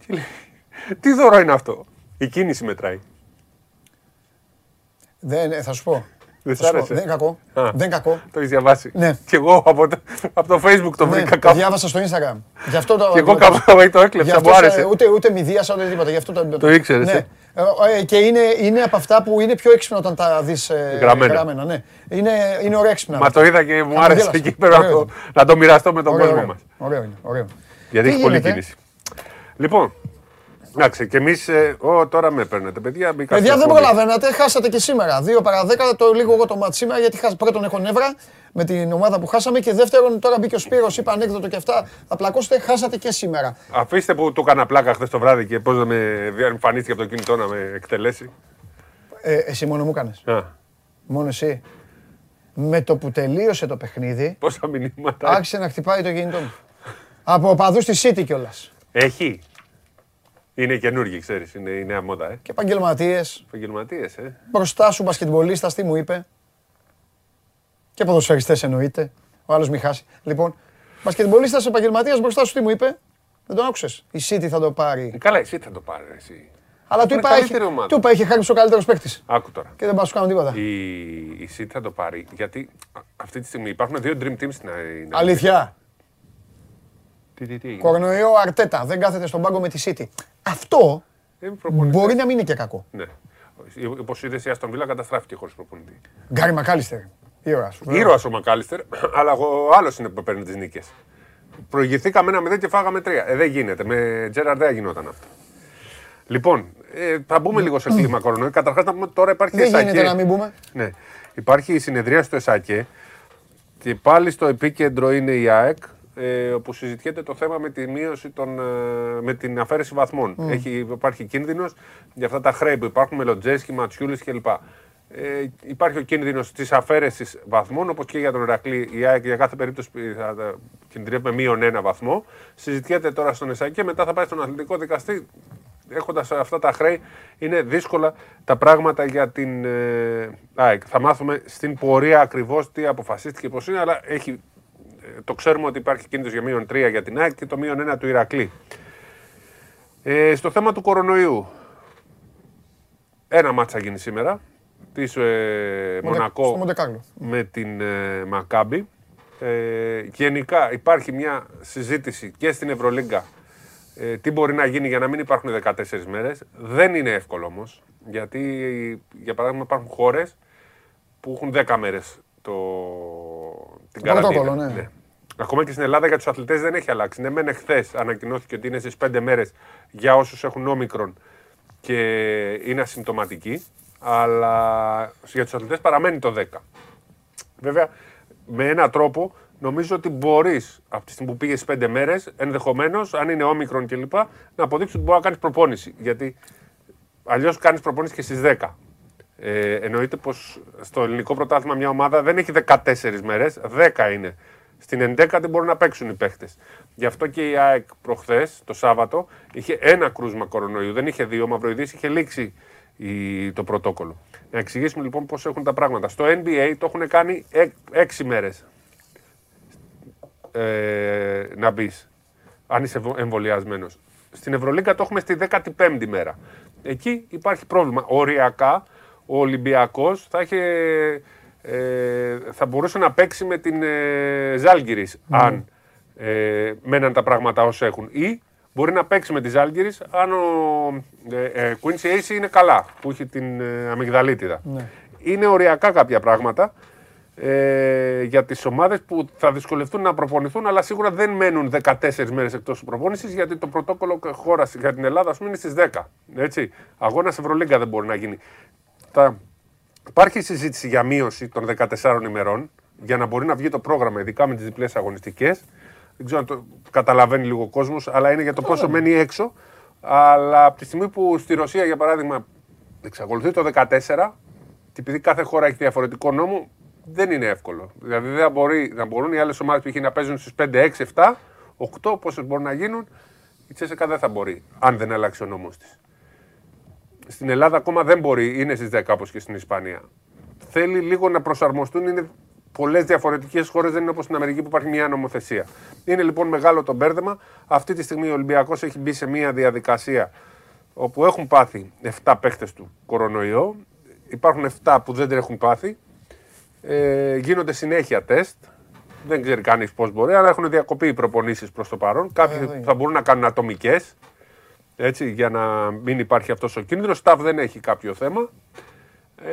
Τι, λέει, τι δώρο είναι αυτό, η κίνηση μετράει. Δεν, ε, θα σου πω. Δεν Θα σ' σου πω, άρεσε; Δεν είναι κακό. Α. Δεν είναι κακό. Το έχεις διαβάσει. Ναι. Και εγώ από το, από το facebook το Ναι, βρήκα το κάπου. διάβασα στο Instagram. Γι' αυτό το. Και εγώ το- κάπου το Γι' έκλεψα, αυτό μου σε- άρεσε. Ούτε, ούτε μηδίασα ούτε τίποτα. Γι' αυτό το. Το ήξερες, Ναι. ε; Ε, ε, Και είναι, είναι από αυτά που είναι πιο έξυπνα όταν τα δεις Γραμμένα. ναι. Είναι, είναι ωραία έξυπνα. Μα το είδα και μου άρεσε Χαμογέλασα. εκεί πέρα να Ωραίο το, είναι. να το μοιραστώ με τον Ωραίο, κόσμο ωραίο. μας. Ωραίο είναι. Ωραίο. Γιατί Τι έχει πολλή γίνεται; κίνηση. Λοιπόν, εντάξει, και εμείς. Ω, τώρα με παίρνετε, παιδιά. μπήκα Παιδιά στο δεν εκπομπή. προλαβαίνατε, χάσατε και σήμερα. 2 παρα 10 το λίγο εγώ το μάτι σήμερα γιατί χάσα, πρώτον έχω νεύρα με την ομάδα που χάσαμε και δεύτερον τώρα μπήκε ο Σπύρος, είπα ανέκδοτο και αυτά. Θα πλακώσετε, χάσατε και σήμερα. Αφήστε που του έκανα πλάκα χθες το βράδυ και πώς να με εμφανίστηκε από το κινητό να με εκτελέσει. Ε, εσύ μόνο μου κάνεις. Α, Μόνο εσύ. Με το που τελείωσε το παιχνίδι, πόσα μηνύματα. άρχισε να χτυπάει το κινητό μου. Από οπαδούς της City κιόλας. Έχει. Είναι καινούργιοι, ξέρεις. Είναι η νέα μόδα, ε. Και επαγγελματίες. Επαγγελματίες, ε. Μπροστά σου μπασκετμπολίστας, τι μου είπε. Και ποδοσφαιριστές εννοείται. Ο άλλος μη χάσει. Λοιπόν, μπασκετμπολίστας επαγγελματίας μπροστά σου τι μου είπε. Δεν τον άκουσες. Η City θα το πάρει. Ε, Καλά, εσύ θα το πάρει, εσύ. Αλλά του είναι είπα, έχει, καλύτερη ομάδα. του είπα, είχε χάρη ο καλύτερος παίκτης. Άκου τώρα. Και δεν πάω να σου κάνω τίποτα. Η, η City θα το πάρει γιατί α, αυτή τη στιγμή υπάρχουν δύο dream teams στην στην Αλήθεια. Τι, τι, τι. Κορονοϊό Αρτέτα. Δεν κάθεται στον πάγκο με τη City. Αυτό Είναι προπονητής. μπορεί να μην είναι και κακό. Ναι. Όπω είδε, η Αστον Βίλα καταστράφηκε χωρίς προπονητή. Γκάρι Μακάλιστερ. Ήρωας σου. Ήρωας ο Μακάλιστερ, αλλά ο άλλος είναι που παίρνει τις νίκες. Προηγηθήκαμε ένα 0 και φάγαμε τρία. Ε, δεν γίνεται. Με Τζέραρ δεν γινόταν αυτό. Λοιπόν, ε, θα μπούμε λίγο σε κλίμα κορονοϊού. Καταρχάς να πούμε ότι τώρα υπάρχει Δεν ΕΣΑΚΕ. γίνεται να μην πούμε. Ναι. Υπάρχει η συνεδρία στο ΕΣΑΚΕ και πάλι στο επίκεντρο είναι η ΑΕΚ ε, όπου συζητιέται το θέμα με τη μείωση των, ε, με την αφαίρεση βαθμών. Έχει, υπάρχει κίνδυνος για αυτά τα χρέη που υπάρχουν με Λοτζέσκι, Ματσιούλης κλπ. Ε, υπάρχει ο κίνδυνος της αφαίρεσης βαθμών, όπως και για τον Ερακλή. Η ΑΕΚ για κάθε περίπτωση θα θα κινδυνεύει με μείον ένα βαθμό. Συζητιέται τώρα στον ΕΣΑΚΕ και μετά θα πάει στον αθλητικό δικαστή έχοντας αυτά τα χρέη, είναι δύσκολα τα πράγματα για την ε, ΑΕΚ. Θα μάθουμε στην πορεία ακριβώς τι αποφασίστηκε πώς είναι, αλλά έχει, ε, το ξέρουμε ότι υπάρχει κίνδυνος για μείον 3 για την ΑΕΚ και το μείον 1 του Ηρακλή. Ε, στο θέμα του κορονοϊού, ένα μάτσα γίνει σήμερα. Της ε, Μονακό Στο Μοντεκάρλο. με την ε, Μακάμπη. Ε, γενικά υπάρχει μια συζήτηση και στην Ευρωλίγκα ε, τι μπορεί να γίνει για να μην υπάρχουν 14 μέρες. Δεν είναι εύκολο όμως, γιατί για παράδειγμα υπάρχουν χώρες που έχουν 10 μέρες το, την Το πρωτόκολλο, καραντίνα. ναι. Ακόμα και στην Ελλάδα για τους αθλητές δεν έχει αλλάξει. Ναι, μεν εχθές ανακοινώθηκε ότι είναι στις 5 μέρες για όσους έχουν όμικρον και είναι ασυμπτωματικοί, αλλά για τους αθλητές παραμένει το 10. Βέβαια, με έναν τρόπο νομίζω ότι μπορείς από τη στιγμή που πήγες πέντε μέρες, ενδεχομένως, αν είναι όμικρον κλπ., να αποδείξεις ότι μπορεί να κάνεις προπόνηση. Γιατί αλλιώς κάνεις προπόνηση και στις 10. Ε, εννοείται πως στο ελληνικό πρωτάθλημα μια ομάδα δεν έχει 14 μέρες, 10 είναι. Στην 11η μπορούν να παίξουν οι παίχτες. Γι' αυτό και η ΑΕΚ προχθές, το Σάββατο, είχε ένα κρούσμα κορονοϊού. Δεν είχε δύο. Ο Μαυροειδή είχε λήξει η, το πρωτόκολλο. Να εξηγήσουμε λοιπόν πώς έχουν τα πράγματα. Στο NBA το έχουν κάνει 6 μέρες ε, να μπεις, αν είσαι εμβολιασμένος. Στην Ευρωλίγκα το έχουμε στη 15η μέρα. Εκεί υπάρχει πρόβλημα. Οριακά ο Ολυμπιακός θα, είχε, ε, θα μπορούσε να παίξει με την ε, Ζάλγκυρης αν ε, μέναν τα πράγματα όσο έχουν. Ή μπορεί να παίξει με τη Ζάλγκυρης αν ο ε, ε, Quincy Ace είναι καλά, που έχει την ε, αμυγδαλίτιδα. Είναι οριακά κάποια πράγματα. ε, για τις ομάδες που θα δυσκολευτούν να προπονηθούν, αλλά σίγουρα δεν μένουν 14 μέρες εκτός προπόνησης, γιατί το πρωτόκολλο χώρας για την Ελλάδα, ας πούμε, είναι στις 10. Έτσι. Αγώνας Ευρωλίγκα δεν μπορεί να γίνει. Θα... Υπάρχει συζήτηση για μείωση των 14 ημερών, για να μπορεί να βγει το πρόγραμμα, ειδικά με τις διπλές αγωνιστικές. Δεν ξέρω αν το καταλαβαίνει λίγο ο κόσμος, αλλά είναι για το πόσο μένει έξω. Αλλά από τη στιγμή που στη Ρωσία, για παράδειγμα, εξακολουθεί το 14, και επειδή κάθε χώρα έχει διαφορετικό νόμο, δεν είναι εύκολο. Δηλαδή δεν μπορεί, να μπορούν οι άλλες ομάδες που να παίζουν στις 5, 6, 7, 8, πόσες μπορούν να γίνουν. Η Τσέσσεκα δεν θα μπορεί, αν δεν αλλάξει ο νόμος της. Στην Ελλάδα ακόμα δεν μπορεί, είναι στις 10 όπως και στην Ισπανία. Θέλει λίγο να προσαρμοστούν, είναι πολλές διαφορετικές χώρες, δεν είναι όπως στην Αμερική που υπάρχει μια νομοθεσία. Είναι λοιπόν μεγάλο το μπέρδεμα. Αυτή τη στιγμή ο Ολυμπιακός έχει μπει σε μια διαδικασία όπου έχουν πάθει 7 παίχτες του κορονοϊό. Υπάρχουν 7 που δεν έχουν πάθει. Ε, γίνονται συνέχεια τεστ. Δεν ξέρει κανείς πώς μπορεί, αλλά έχουν διακοπεί οι προπονήσεις προς το παρόν. Κάποιοι ε, θα μπορούν να κάνουν ατομικές. Έτσι, για να μην υπάρχει αυτός ο κίνδυνος. Σταφ δεν έχει κάποιο θέμα. Ε,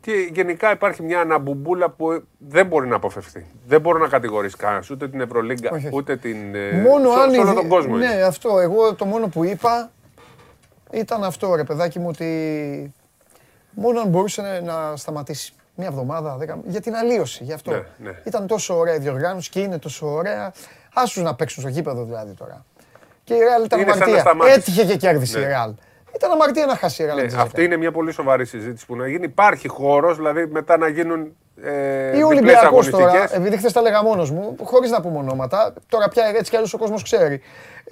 και γενικά υπάρχει μια αναμπουμπούλα που δεν μπορεί να αποφευθεί. Δεν μπορεί να κατηγορήσει κανένας ούτε την Ευρωλίγκα ούτε την. Ε, μόνο αν. όλο τον κόσμο. Ναι, αυτό. Εγώ το μόνο που είπα ήταν αυτό ρε παιδάκι μου ότι μόνο αν μπορούσε να σταματήσει μια εβδομάδα, δέκα, για την αλλίωση. Γι' αυτό. Ναι, ναι. Ήταν τόσο ωραία η διοργάνωση και είναι τόσο ωραία. Άσους να παίξουν στο γήπεδο δηλαδή τώρα. Και η Ρεάλ ήταν αμαρτία. Έτυχε και κέρδισε η ναι. Ρεάλ. Ήταν αμαρτία να χάσει η Ρεάλ. Ναι, αυτή είναι μια πολύ σοβαρή συζήτηση που να γίνει. Υπάρχει χώρος, δηλαδή μετά να γίνουν. Ε, ή ο Ολυμπιακός τώρα, επειδή χθες τα λέγα μόνος μου, χωρίς να πούμε ονόματα, τώρα πια έτσι κι αλλιώ ο κόσμος ξέρει.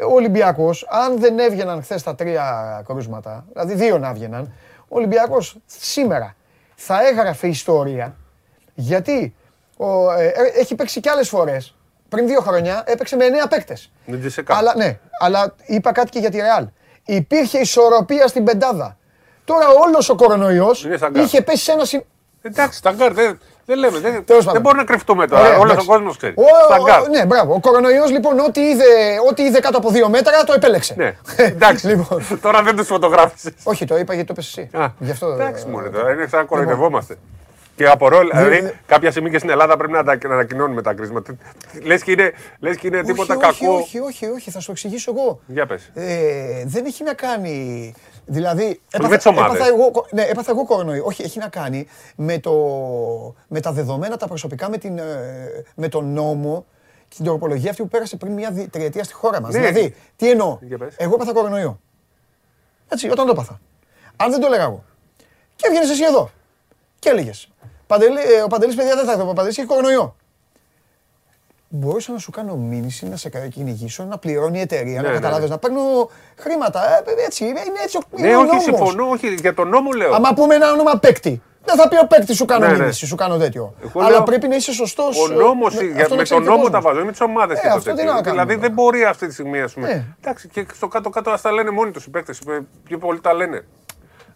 Ο Ολυμπιακός, αν δεν έβγαιναν χθες τα τρία κρούσματα, δηλαδή δύο να έβγαιναν, ο Ολυμπιακός σήμερα θα έγραφε ιστορία γιατί ο, ε, ε, έχει παίξει κι άλλες φορές. Πριν δύο χρόνια έπαιξε με εννέα παίκτες. Αλλά, ναι, αλλά είπα κάτι και για τη Ρεάλ. Υπήρχε ισορροπία στην πεντάδα. Τώρα όλος ο κορονοϊός είχε πέσει σε ένα. Εντάξει, Σταγκάρ, δεν, δεν λέμε. Δεν, δεν μπορεί να κρυφτούμε τώρα. Όλος ο κόσμος ξέρει. Ο, ναι, μπράβο. Ο κορονοϊός λοιπόν, ό,τι είδε, ό,τι είδε κάτω από δύο μέτρα το επέλεξε. Ναι. [laughs] Εντάξει. λοιπόν. τώρα δεν τους φωτογράφησες. Όχι, το είπα γιατί το είπες εσύ. Γι αυτό, Εντάξει, μόνο τώρα. Είναι σαν να κοροϊδευόμαστε. Και απορώ, δηλαδή κάποια στιγμή και στην Ελλάδα πρέπει να ανακοινώνουμε τα κρίσματα. Λες και είναι, λες και είναι τίποτα όχι, κακό. Όχι, όχι, όχι, θα σου εξηγήσω εγώ. Για πες. Ε, δεν έχει να κάνει. Δηλαδή, έπαθα, έπαθα, εγώ, ναι, έπαθα εγώ κορονοϊό. Όχι, έχει να κάνει με, το, με τα δεδομένα τα προσωπικά, με, την, ε, με τον νόμο και την τροπολογία αυτή που πέρασε πριν μια τριετία στη χώρα μας. Ναι. Δηλαδή, τι εννοώ; Εγώ έπαθα κορονοϊό. Έτσι, όταν το έπαθα. Αν δεν το έλεγα εγώ. Και έβγαινες εσύ εδώ. Και έλεγες. Ε, ο Παντελής, παιδιά, δεν θα έρθει. Ο Παντελής έχει κορονοϊό. Μπορούσα να σου κάνω μήνυση, να σε κυνηγήσω, να πληρώνει η εταιρεία, να ναι, καταλάβεις, ναι. να παίρνω χρήματα. Ε, έτσι, είναι έτσι ο Ναι, όχι, συμφωνώ, όχι, για τον νόμο λέω. Άμα πούμε ένα όνομα παίκτη. Δεν θα πει ο παίκτη σου κάνω ναι, μήνυση, σου κάνω τέτοιο. Αλλά πρέπει να είσαι σωστός. Ο νόμος, με, τον νόμο τα βάζω, με τι ομάδε ε, αυτό Δηλαδή δεν μπορεί αυτή τη στιγμή, ας πούμε. Εντάξει, και στο κάτω-κάτω ας τα λένε μόνοι τους οι παίκτες. Πιο πολύ τα λένε.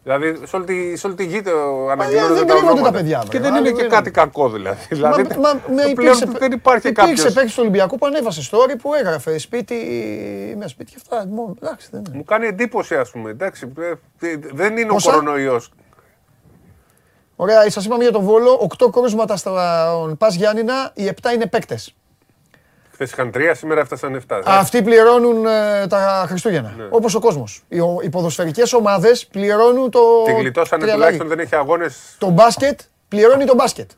Δηλαδή σε όλη τη, σε όλη τη γη το ανακοινώνονται τα ονόματα. τα παιδιά. Και δεν είναι και κάτι κακό δηλαδή. δηλαδή μα, μα, υπήρξε, δεν υπάρχει κάποιος. Υπήρξε παίκτη του Ολυμπιακού που ανέβασε story που έγραφε σπίτι με σπίτι και αυτά. Εντάξει, δεν είναι. Μου κάνει εντύπωση ας πούμε. Εντάξει, ε, δεν είναι Πόσα; ο κορονοϊός. Ωραία, σας είπαμε για τον Βόλο. 8 κρούσματα στον Πας Γιάννηνα, οι 7 είναι παίκτες. Χθες είχαν τρία, σήμερα έφτασαν 7. Αυτοί πληρώνουν ε, τα Χριστούγεννα. Ναι. Όπως ο κόσμος. Οι, οι ποδοσφαιρικές ομάδες πληρώνουν το. Τη γλιτώσανε τουλάχιστον δεν έχει αγώνες. Το μπάσκετ πληρώνει το μπάσκετ.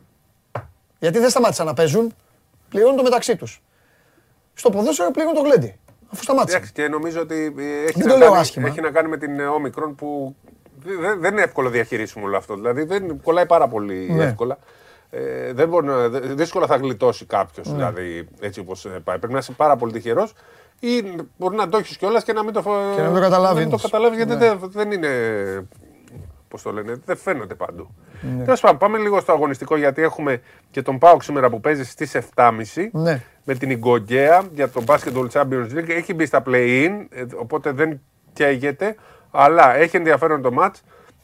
Γιατί δεν σταμάτησαν να παίζουν, πληρώνουν το μεταξύ τους. Στο ποδόσφαιρο πληρώνουν το γλέντι. Αφού σταμάτησαν. και νομίζω ότι έχει, να, κάνει, έχει να κάνει με την όμικρον που δεν, δεν είναι εύκολο διαχειρίσιμο όλο αυτό. Δηλαδή δεν κολλάει πάρα πολύ ναι. εύκολα ε, δεν μπορεί να, δύσκολα θα γλιτώσει κάποιος. Ναι. Δηλαδή, έτσι όπως ε, πάει. Πρέπει να είσαι πάρα πολύ τυχερός ή μπορεί να το έχεις κιόλας και να μην το, και να το καταλάβεις. το καταλάβεις γιατί ναι. δεν, δεν είναι. Πώς το λένε, δεν φαίνεται παντού. Ναι. Τέλος πάντων, πάμε λίγο στο αγωνιστικό γιατί έχουμε και τον Πάοξ σήμερα που παίζει στις 7.30 ναι. με την Ιγκογκέα για το Basketball Champions League. Έχει μπει στα play-in, ε, οπότε δεν καίγεται. Αλλά έχει ενδιαφέρον το match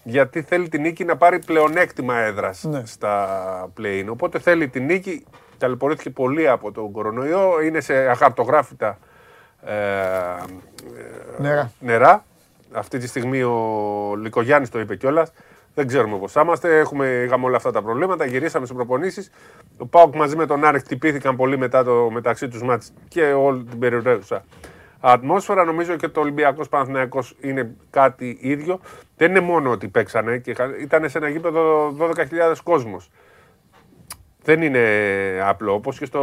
γιατί θέλει την νίκη να πάρει πλεονέκτημα έδρας ναι. στα play Οπότε θέλει την νίκη. Ταλαιπωρήθηκε πολύ από τον κορονοϊό. Είναι σε αχαρτογράφητα ε, νερά. νερά. αυτή τη στιγμή ο Λικογιάννη το είπε κιόλας. Δεν ξέρουμε πώς θα είμαστε. Έχουμε, είχαμε όλα αυτά τα προβλήματα. Γυρίσαμε στι προπονήσεις. Ο Πάοκ μαζί με τον Άρεκ χτυπήθηκαν πολύ μετά το μεταξύ τους μάτς και όλη την περιοχή ατμόσφαιρα. Νομίζω και το Ολυμπιακός Παναθυναϊκό είναι κάτι ίδιο. Δεν είναι μόνο ότι παίξανε, και ήταν σε ένα γήπεδο 12.000 κόσμος. Δεν είναι απλό, όπως και στο.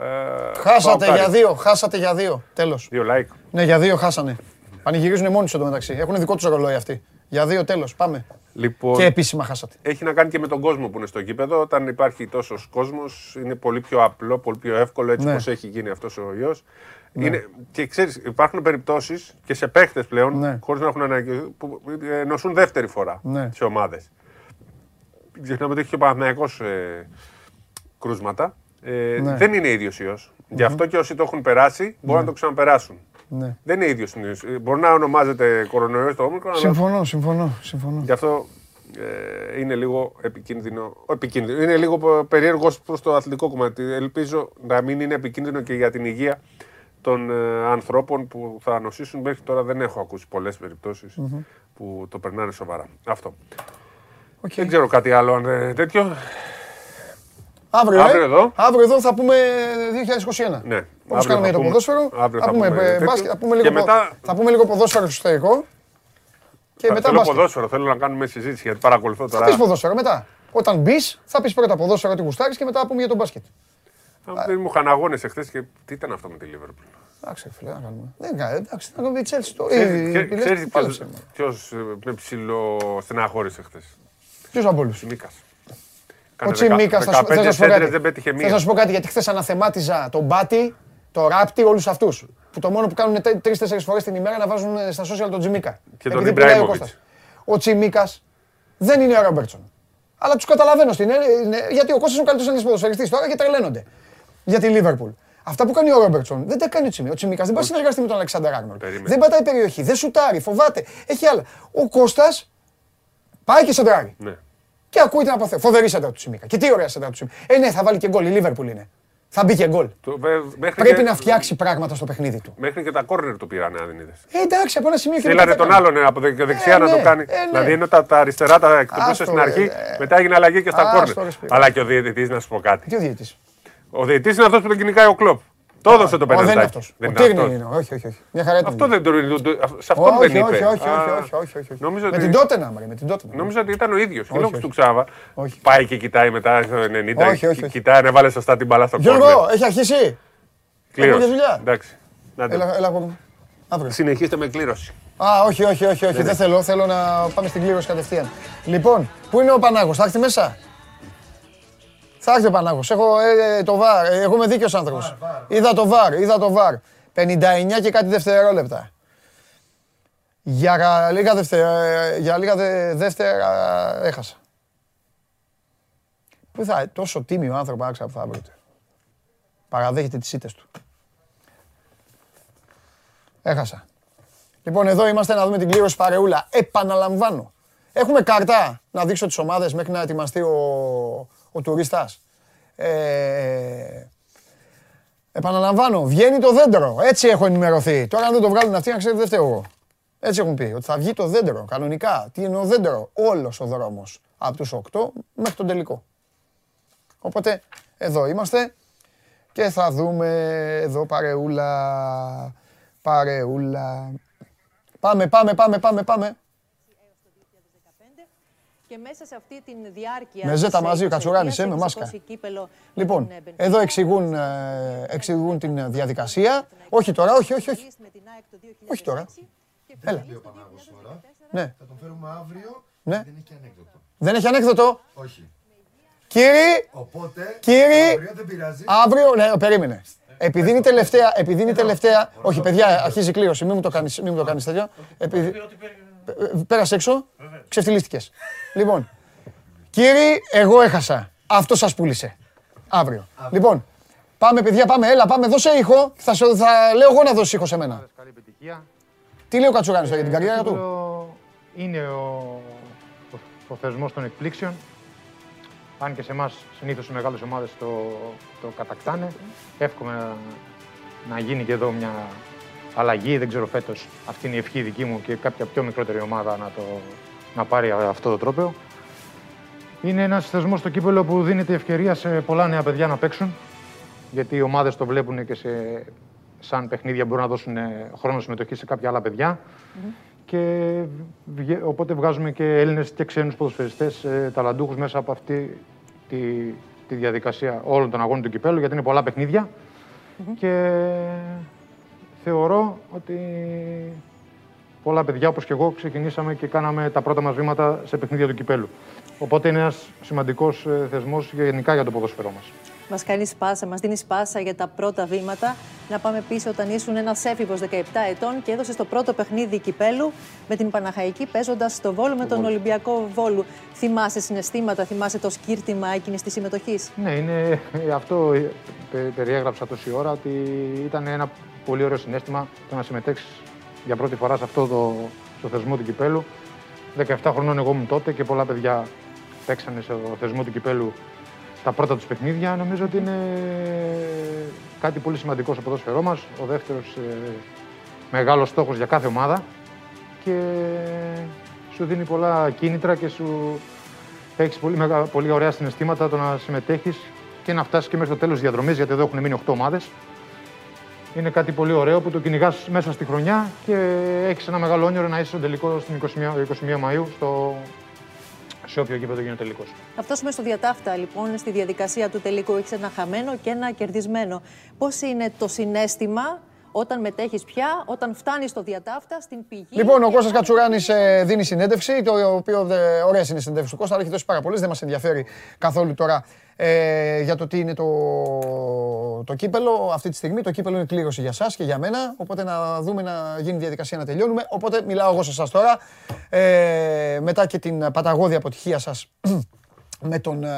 Ε, χάσατε για δύο, χάσατε για δύο. Τέλος. Δύο like. Ναι, για δύο χάσανε. Πανηγυρίζουν μόνοι τους μεταξύ. Έχουν δικό τους ρολόι αυτοί. Για δύο τέλος. Πάμε. Λοιπόν, και επίσημα χάσατε. Έχει να κάνει και με τον κόσμο που είναι στο γήπεδο. Όταν υπάρχει τόσος κόσμος, είναι πολύ πιο απλό, πολύ πιο εύκολο έτσι ναι. όπως έχει γίνει αυτός ο ιό. Ναι. Είναι, και ξέρεις, υπάρχουν περιπτώσεις και σε παίχτες πλέον, ναι. χωρίς να έχουν ανάγκη, που ε, νοσούν δεύτερη φορά ναι. σε ομάδες. Ξεχνάμε ότι έχει και ο Παναθυναϊκό ε, κρούσματα. Ε, ναι. Δεν είναι ίδιος ιός. Γι' αυτό και όσοι το έχουν περάσει μπορούν να το ξαναπεράσουν. Ναι. Δεν είναι ίδιος ε, Μπορεί να ονομάζεται κορονοϊός το όμικρο. Συμφωνώ, αλλά... συμφωνώ, συμφωνώ. Γι' αυτό ε, είναι λίγο επικίνδυνο. επικίνδυνο. Είναι λίγο περίεργος προς το αθλητικό κομμάτι. Ελπίζω να μην είναι επικίνδυνο και για την υγεία των ε, ανθρώπων που θα νοσήσουν. Μέχρι τώρα δεν έχω ακούσει πολλές που το περνάνε σοβαρά. Αυτό. Okay. Δεν ξέρω κάτι άλλο αν ε, τέτοιο. Αύριο, αύριο, ε; εδώ. αύριο εδώ θα πούμε 2021. Ναι. Όπως κάνουμε για το ποδόσφαιρο. θα, πούμε, μπάσκετ, θα, πούμε λίγο, μετά... θα πούμε λίγο ποδόσφαιρο στο εσωτερικό. Και θα, μετά θέλω μπάσκετ. ποδόσφαιρο, θέλω να κάνουμε συζήτηση γιατί παρακολουθώ τώρα. Θα πεις ποδόσφαιρο μετά. Όταν μπεις, θα πεις πρώτα ποδόσφαιρο τι γουστάρεις και μετά θα πούμε για τον μπάσκετ. Δεν μου είχαν αγώνες εχθές και τι ήταν αυτό με τη Λίβερπουλ; Εντάξει, φίλε, να κάνουμε. Δεν κάνει, εντάξει, να κάνουμε η Τσέλση το. Ξέρει ποιο ε, με ψηλό στεναχώρησε χθε. Ποιος από όλους; Μίκας. Ο Τσιμίκα θα σου πω κάτι. Θα σου πω κάτι γιατί χθες αναθεμάτιζα τον Μπάτι, το Ράπτη, όλους αυτούς. Που το μόνο που κάνουν τρει-τέσσερι φορές την ημέρα να βάζουν ε, στα social τον Τσιμίκα. Και τον Ιμπραήμοβιτς. Ο Τσιμίκα δεν είναι ο Ρόμπερτσον. Αλλά τους καταλαβαίνω στην γιατί ο Κώστας είναι ο καλύτερος Έλληνα ποδοσφαιριστής τώρα και τρελαίνονται για τη Λίβερπουλ. Αυτά που κάνει ο Ρόμπερτσον δεν τα κάνει ο Τσιμίκα. Ο Τσιμίκας δεν πάει να συνεργαστεί με τον Αλεξάνδρ Άγνολ. Δεν πατάει περιοχή, δεν σουτάρει, φοβάται. Έχει άλλα. Ο Κώστας πάει και σεντράρει. Ναι. Και ακούει την αποθέωση. Φοβερή σέντρα του Τσιμίκα. Και τι ωραία σέντρα του Τσιμίκα. Ε, ναι, θα βάλει και γκολ. Η Λίβερπουλ είναι. Θα μπει και γκολ. Πρέπει και... να φτιάξει πράγματα στο παιχνίδι του. Μέχρι και τα κόρνερ του πήρανε, αν δεν είδες. Ε, εντάξει, από ένα σημείο και μετά. τον άλλον από δεξιά ε, να το ναι, κάνει. Ε, ναι. Δηλαδή ενώ τα, τα αριστερά τα εκτυπούσε στην αρχή, μετά έγινε αλλαγή και στα κόρνερ. Αλλά και ο διαιτητής, να σου πω κάτι. Τι ο διαιτητής. Ο διαιτητής είναι αυτός που τον κυνηγάει ο κλοπ. Το έδωσε το πέναλτι. Δεν είναι αυτός. Ο Τύρνη είναι. Όχι, όχι. όχι. Μια χαρά αυτό δεν το Σε αυτό δεν είπε. Όχι, όχι, όχι. όχι, όχι. Με την τότε να με την τότε. Νομίζω ότι ήταν ο ίδιος. Και λόγω του Ξάβα. Πάει και κοιτάει μετά στο 90. Κοιτάει να βάλει σωστά την μπαλά στο κόμμα. Γιώργο, έχει αρχίσει; Κλήρωση. Εντάξει. Αύριο. Συνεχίστε με κλήρωση. Α, όχι, όχι, όχι, όχι. δεν θέλω. Θέλω να πάμε στην κλήρωση κατευθείαν. Λοιπόν, πού είναι ο Πανάγος, θα έρθει μέσα; Θα έρθει ο Πανάγος. Έχω ε, ε, το βάρ. Ε, εγώ είμαι δίκαιος άνθρωπος. Είδα το βάρ, είδα το βάρ. 59 και κάτι δευτερόλεπτα. Για λίγα δεύτερα, για λίγα δε, δεύτερα έχασα. Πού θα, τόσο τίμιο άνθρωπο άξα που θα βρείτε. Παραδέχεται τις ήττες του. Έχασα. Λοιπόν, εδώ είμαστε να δούμε την κλήρωση παρεούλα. Επαναλαμβάνω. Έχουμε καρτά να δείξω τις ομάδες μέχρι να ετοιμαστεί ο, ο τουρίστας. Ε, επαναλαμβάνω, βγαίνει το δέντρο. Έτσι έχω ενημερωθεί. Τώρα αν δεν το βγάλουν αυτοί, να ξέρετε δεν φταίω εγώ. Έτσι έχουν πει, ότι θα βγει το δέντρο, κανονικά. Τι είναι ο δέντρο, όλος ο δρόμος. Από τους 8 μέχρι τον τελικό. Οπότε, εδώ είμαστε και θα δούμε εδώ παρεούλα, παρεούλα. Πάμε, πάμε, πάμε, πάμε, πάμε και μέσα σε αυτή τη διάρκεια. Με ζέτα μαζί, ο Κατσουράνη, με μάσκα. Λοιπόν, εδώ εξηγούν, ε, εξηγούν την διαδικασία. Όχι τώρα, όχι, όχι. Όχι, όχι τώρα. Έλα. Ναι. Θα τον φέρουμε αύριο. Ναι. Δεν έχει ανέκδοτο. Δεν έχει ανέκδοτο. Όχι. Κύριε, Οπότε, κύριε, αύριο δεν πειράζει. Αύριο, ναι, περίμενε. Επειδή είναι τελευταία, επειδή είναι τελευταία, όχι παιδιά, αρχίζει η κλήρωση, μην μου το κάνεις, μην μου το κάνεις τέτοιο. Επειδή, πέρασε έξω, ξεφτυλίστηκες. Λοιπόν, κύριοι, εγώ έχασα. Αυτό σας πούλησε. Αύριο. Λοιπόν, πάμε παιδιά, πάμε, έλα, πάμε, δώσε ήχο. Θα, θα λέω εγώ να δώσει ήχο σε μένα. Τι λέει ο Κατσουράνης για την καριέρα του; Είναι ο, ο, ο θεσμός των εκπλήξεων. Αν και σε εμάς συνήθως οι μεγάλες ομάδες το, το κατακτάνε. Εύχομαι να, να γίνει και εδώ μια αλλαγή. Δεν ξέρω φέτος. Αυτή είναι η ευχή δική μου και κάποια πιο μικρότερη ομάδα να, το, να πάρει αυτό το τρόπαιο. Είναι ένας θεσμός στο κύπελο που δίνεται ευκαιρία σε πολλά νέα παιδιά να παίξουν. Γιατί οι ομάδες το βλέπουν και σε, σαν παιχνίδια μπορούν να δώσουν ε, χρόνο συμμετοχή σε κάποια άλλα παιδιά. Και βγε- οπότε βγάζουμε και Έλληνες και ξένους ποδοσφαιριστές ε, ταλαντούχους μέσα από αυτή τη, τη διαδικασία όλων των αγώνων του κυπέλου, γιατί είναι πολλά παιχνίδια. Και θεωρώ ότι πολλά παιδιά όπως και εγώ ξεκινήσαμε και κάναμε τα πρώτα μας βήματα σε παιχνίδια του κυπέλου. Οπότε είναι ένας σημαντικός ε, θεσμός για- γενικά για το ποδόσφαιρό μας. Μας κάνει σπάσα, μας δίνει σπάσα για τα πρώτα βήματα. Να πάμε πίσω όταν ήσουν ένας έφηβος 17 ετών και έδωσες το πρώτο παιχνίδι κυπέλου με την Παναχαϊκή παίζοντας στο Βόλο με τον Ολυμπιακό Βόλου. Θυμάσαι συναισθήματα, θυμάσαι το σκύρτημα εκείνης της συμμετοχής; Ναι, είναι, ε, αυτό ε, πε- περιέγραψα τόση ώρα ότι ήταν ένα πολύ ωραίο συνέστημα το να συμμετέχεις για πρώτη φορά σε αυτό το στο θεσμό του κυπέλου. 17 χρονών εγώ ήμουν τότε και πολλά παιδιά παίξανε στο θεσμό του κυπέλου τα πρώτα τους παιχνίδια. Νομίζω ότι είναι κάτι πολύ σημαντικό στο ποδόσφαιρό μας. Ο δεύτερος ε, μεγάλος στόχος για κάθε ομάδα και σου δίνει πολλά κίνητρα και σου έχεις πολύ, μεγα- πολύ ωραία συναισθήματα το να συμμετέχεις και να φτάσεις και μέχρι το τέλος της διαδρομής, γιατί εδώ έχουν μείνει 8 ομάδες. Είναι κάτι πολύ ωραίο που το κυνηγάς μέσα στη χρονιά και έχεις ένα μεγάλο όνειρο να είσαι στο τελικό στην 21, 21 Μαου στο, σε όποιο γήπεδο γίνει ο τελικός. Θα φτάσουμε στο διατάφτα λοιπόν, στη διαδικασία του τελικού. Έχεις ένα χαμένο και ένα κερδισμένο. Πώς είναι το συνέστημα όταν μετέχεις πια, όταν φτάνεις στο διατάφτα, στην πηγή; Λοιπόν, ο και Κώστας αν- Κατσουράνης ε, δίνει συνέντευξη, το οποίο ε, ωραίες είναι οι συνέντευξεις του Κώστας, αλλά έχει δώσει πάρα πολλές, δεν μας ενδιαφέρει καθόλου τώρα ε, για το τι είναι το, το κύπελο αυτή τη στιγμή. Το κύπελο είναι κλήρωση για σας και για μένα, οπότε να δούμε να γίνει διαδικασία να τελειώνουμε. Οπότε μιλάω εγώ σε εσάς τώρα, ε, μετά και την παταγώδη αποτυχία σας [clears throat] με τον ε,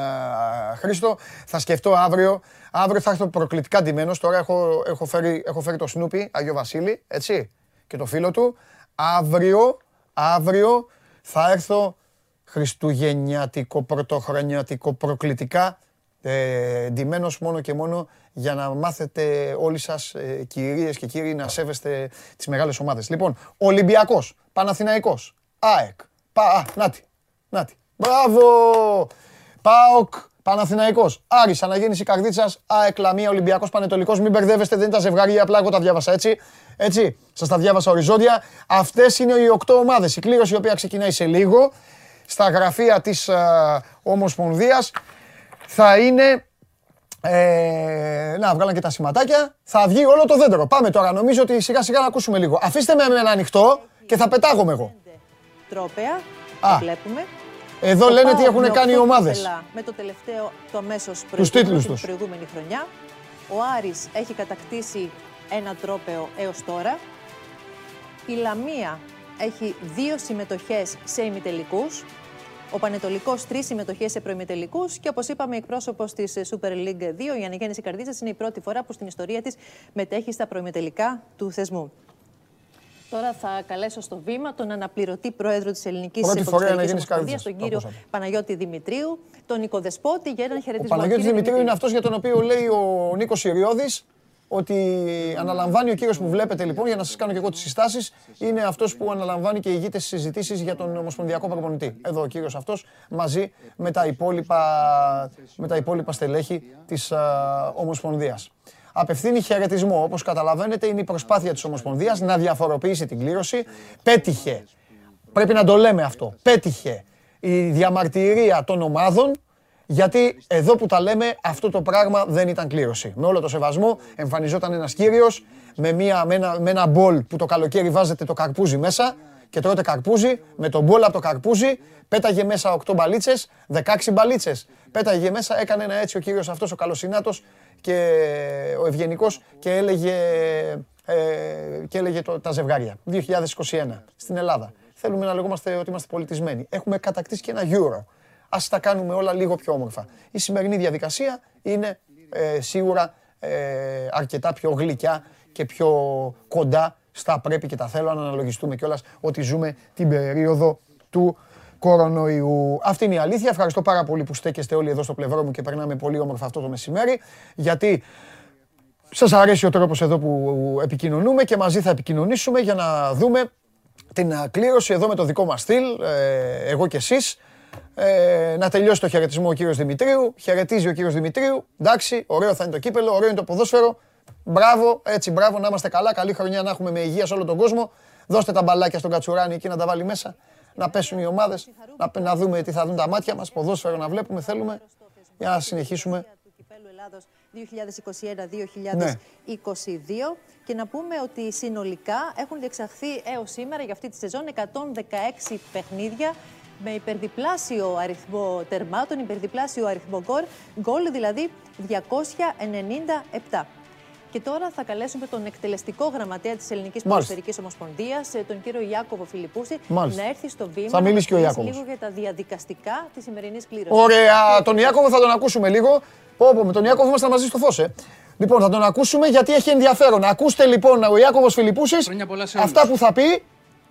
Χρήστο. Θα σκεφτώ αύριο. Αύριο θα έρθω προκλητικά ντυμένος. Τώρα έχω, έχω, φέρει, έχω φέρει το Σνούπι, Αγιο Βασίλη, έτσι, και το φίλο του. Αύριο, αύριο θα έρθω χριστουγεννιάτικο, πρωτοχρονιάτικο, προκλητικά ε, ντυμένος μόνο και μόνο για να μάθετε όλοι σας ε, κυρίες και κύριοι να σέβεστε τις μεγάλες ομάδες. Λοιπόν, Ολυμπιακός, Παναθηναϊκός, ΑΕΚ, πα, α, νάτι, νάτι. Μπράβο! ΠΑΟΚ, Παναθηναϊκός, Άρης, Αναγέννηση Καρδίτσας, ΑΕΚ, Λαμία, Ολυμπιακός, Πανετολικός. Μην μπερδεύεστε, δεν είναι τα ζευγάρια, απλά εγώ τα διάβασα έτσι. Έτσι, σας τα διάβασα οριζόντια. Αυτές είναι οι οκτώ ομάδες. Η κλήρωση η οποία ξεκινάει σε λίγο στα γραφεία της ε, Ομοσπονδίας θα είναι ε, να, βγάλαν και τα σηματάκια. Θα βγει όλο το δέντρο. Πάμε τώρα. Νομίζω ότι σιγά σιγά να ακούσουμε λίγο. Αφήστε με ένα ανοιχτό και θα πετάγομαι εγώ. Τρόπαια, Α. το βλέπουμε. Εδώ Ο λένε τι ΠΑΟΚ έχουν με κάνει οι οκτώ ομάδες. κύπελα Με το τελευταίο, το αμέσως Τους τίτλους την τους. προηγούμενη χρονιά. Ο Άρης έχει κατακτήσει ένα τρόπαιο έως τώρα. Η Λαμία έχει δύο συμμετοχές σε ημιτελικούς. Ο Πανετολικός τρεις συμμετοχές σε προημιτελικούς και όπως είπαμε, η εκπρόσωπος της Super League 2, η Ανεγέννηση Καρδίτσα, είναι η πρώτη φορά που στην ιστορία της μετέχει στα προημιτελικά του θεσμού. Τώρα θα καλέσω στο βήμα τον αναπληρωτή πρόεδρο της Ελληνικής Πρώτη φορά η Αναγέννηση Ομοσπονδία, Καρδίτσας, τον το κύριο ακούσατε. Παναγιώτη Δημητρίου, τον οικοδεσπότη για έναν Ο χαιρετισμό. Παναγιώτης Κύριε Δημητρίου είναι αυτός για τον οποίο λέει ο Νίκος Ιριώδης ότι αναλαμβάνει ο κύριος που βλέπετε λοιπόν, για να σας κάνω και εγώ τις συστάσεις, είναι αυτός που αναλαμβάνει και ηγείται στις συζητήσεις για τον Ομοσπονδιακό Προπονητή. Εδώ ο κύριος αυτός μαζί με τα υπόλοιπα, με τα υπόλοιπα στελέχη της α, Ομοσπονδίας. Απευθύνει χαιρετισμό. Όπως καταλαβαίνετε είναι η προσπάθεια της Ομοσπονδίας να διαφοροποιήσει την κλήρωση. Πέτυχε Πρέπει να το λέμε αυτό. Πέτυχε η διαμαρτυρία των ομάδων γιατί εδώ που τα λέμε αυτό το πράγμα δεν ήταν κλήρωση. Με όλο το σεβασμό εμφανιζόταν ένας κύριος με, μια, με, ένα, με ένα μπολ που το καλοκαίρι βάζετε το καρπούζι μέσα και τρώτε καρπούζι, με τον μπολ από το καρπούζι πέταγε μέσα 8 μπαλίτσες, 16 μπαλίτσες. Πέταγε μέσα, έκανε ένα έτσι ο κύριος αυτός ο καλοσυνάτος και ο ευγενικός και έλεγε, ε, και έλεγε το, τα ζευγάρια. 2021 στην Ελλάδα. Θέλουμε να λεγόμαστε ότι είμαστε πολιτισμένοι. Έχουμε κατακτήσει και ένα euro. Ας τα κάνουμε όλα λίγο πιο όμορφα. Η σημερινή διαδικασία είναι ε, σίγουρα ε, αρκετά πιο γλυκιά και πιο κοντά στα πρέπει και τα θέλω. Αν αναλογιστούμε κιόλας ότι ζούμε την περίοδο του κορονοϊού. Αυτή είναι η αλήθεια. Ευχαριστώ πάρα πολύ που στέκεστε όλοι εδώ στο πλευρό μου και περνάμε πολύ όμορφα αυτό το μεσημέρι. Γιατί σας αρέσει ο τρόπος εδώ που επικοινωνούμε και μαζί θα επικοινωνήσουμε για να δούμε την ε, κλήρωση εδώ με το δικό μας στυλ, ε, εγώ και εσείς. Ε, να τελειώσει το χαιρετισμό ο κύριος Δημητρίου. Χαιρετίζει ο κύριος Δημητρίου. Εντάξει, ωραίο θα είναι το κύπελο, ωραίο είναι το ποδόσφαιρο. Μπράβο, έτσι, μπράβο, να είμαστε καλά. Καλή χρονιά να έχουμε με υγεία σε όλο τον κόσμο. Δώστε τα μπαλάκια στον Κατσουράνη εκεί να τα βάλει μέσα. Να πέσουν οι ομάδες, να, να δούμε τι θα δουν τα μάτια μας. Ποδόσφαιρο να βλέπουμε, θέλουμε. Για να συνεχίσουμε. του Κυπέλου Ελλάδος 2021-2022 και να πούμε ότι συνολικά έχουν διεξαχθεί έως σήμερα για αυτή τη σεζόν 116 παιχνίδια με υπερδιπλάσιο αριθμό τερμάτων, υπερδιπλάσιο αριθμό γκολ, γκολ δηλαδή 297. Και τώρα θα καλέσουμε τον εκτελεστικό γραμματέα της Ελληνικής Ποδοσφαιρικής Ομοσπονδίας, ε, τον κύριο Ιάκωβο Φιλιππούση, Μάλιστα. να έρθει στο βήμα Θα μιλήσει και ο να μας Ιάκωβος. λίγο για τα διαδικαστικά της σημερινής κλήρωσης. Ωραία, τον Ιάκωβο θα τον ακούσουμε λίγο. Πω, πω, με τον Ιάκωβο ήμασταν μαζί στο φως, ε. Λοιπόν, θα τον ακούσουμε γιατί έχει ενδιαφέρον. Ακούστε λοιπόν ο Ιάκωβος Φιλιππούσης, Χρόνια πολλά σε όλους. αυτά που θα πει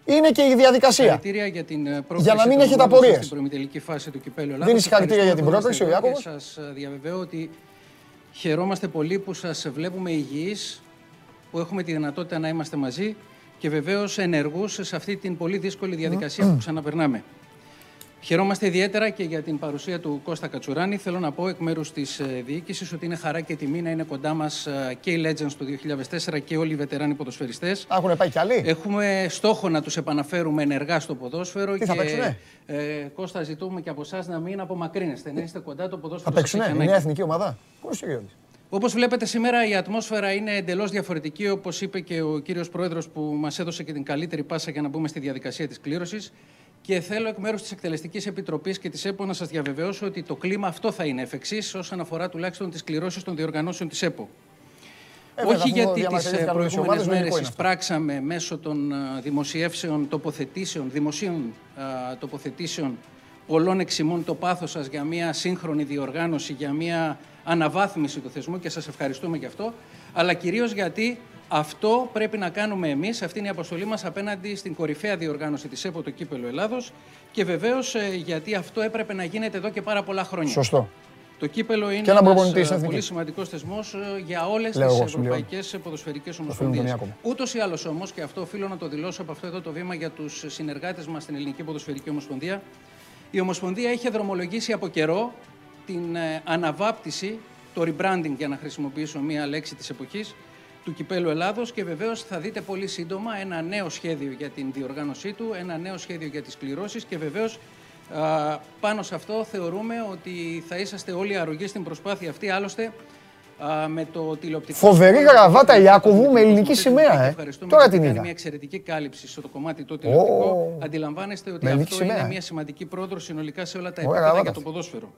είναι και η διαδικασία. Συγχαρητήρια για την ε, πρόκριση Για να μην των έχετε ομάδων σας απορίες. Στην προημιτελική φάση του κυπέλου Ελλάδας. Δίνεις συγχαρητήρια για την Ευχαριστούμε πρόκριση ο που είμαστε Ιάκωβος. εδώ Και σας ε, διαβεβαιώ ότι χαιρόμαστε πολύ που σας βλέπουμε υγιείς, που έχουμε τη δυνατότητα να είμαστε μαζί και βεβαίως ενεργούς σε αυτή την πολύ δύσκολη διαδικασία που ξαναπερνάμε. Χαιρόμαστε ιδιαίτερα και για την παρουσία του Κώστα Κατσουράνη. Θέλω να πω εκ μέρους της διοίκησης ότι είναι χαρά και τιμή να είναι κοντά μας και οι Legends του 2004 και όλοι οι βετεράνοι ποδοσφαιριστές. Έχουν πάει κι άλλοι; Έχουμε στόχο να τους επαναφέρουμε ενεργά στο ποδόσφαιρο. Τι και, θα παίξουνε; Ε, Κώστα, ζητούμε και από εσάς να μην απομακρύνεστε, να είστε κοντά το Θα ποδόσφαιρο. σας παίξουνε, έχει η ανάγκη. νέα εθνική ομάδα; Πού είσαι ο Γιώργης; Όπως βλέπετε σήμερα η ατμόσφαιρα είναι εντελώς διαφορετική, όπως είπε και ο κύριος Πρόεδρος που μας έδωσε και την καλύτερη πάσα για να μπούμε στη διαδικασία της κλήρωσης. Και θέλω εκ μέρους της Εκτελεστικής Επιτροπής και της ΕΠΟ να σας διαβεβαιώσω ότι το κλίμα αυτό θα είναι εφ' εξής όσον αφορά τουλάχιστον τις κληρώσεις των διοργανώσεων της ΕΠΟ. Ε, βέβαια, Όχι αφού γιατί τις διαμαρτυρήθηκαν όλες οι προηγούμενε ομάδες, μέρε λογικό είναι αυτό. εισπράξαμε μέσω των α, δημοσιεύσεων τοποθετήσεων, δημοσίων α, τοποθετήσεων πολλών εξημών το πάθος σας για μια σύγχρονη διοργάνωση, για μια αναβάθμιση του θεσμού και σας ευχαριστούμε γι' αυτό, αλλά κυρίως γιατί αυτό πρέπει να κάνουμε εμείς, αυτή είναι η αποστολή μας απέναντι στην κορυφαία διοργάνωση της ΕΠΟ, το Κύπελο Ελλάδος και βεβαίως ε, γιατί αυτό έπρεπε να γίνεται εδώ και πάρα πολλά χρόνια. Σωστό. Το κύπελο είναι Και έναν προπονητή ένας, στην ε, εθνική. πολύ σημαντικός θεσμός για όλες Λέω εγώ, τι συμπληρώνω. ευρωπαϊκές ποδοσφαιρικές φίλο μου τον ομοσπονδίε. Ιάκωβο. Ούτως ή άλλως όμως, και αυτό οφείλω να το δηλώσω από αυτό εδώ το βήμα για τους συνεργάτες μας στην Ελληνική Ποδοσφαιρική Ομοσπονδία, η Ομοσπονδία είχε δρομολογήσει από καιρό την ε, αναβάπτιση, το rebranding για να χρησιμοποιήσω μία λέξη της εποχής, του Κυπέλου Ελλάδος και βεβαίως θα δείτε πολύ σύντομα ένα νέο σχέδιο για την διοργάνωσή του, ένα νέο σχέδιο για τις κληρώσεις και βεβαίως α, πάνω σε αυτό θεωρούμε ότι θα είσαστε όλοι αρρωγοί στην προσπάθεια αυτή. Άλλωστε, α, με το τηλεοπτικό... Φοβερή σχόλιο γραβάτα του Ιάκωβου με Κυπέλου ελληνική Ελλάδος, σημαία, και ε. ευχαριστούμε Τώρα γιατί την κάνει είδα. μια εξαιρετική κάλυψη στο κομμάτι το τηλεοπτικό. Αντιλαμβάνεστε ότι με ελληνική αυτό είναι σημαία, ε. μια σημαντική πρόοδο συνολικά σε όλα τα Ωραία επίπεδα γραβάτα για το αυτή. ποδόσφαιρο.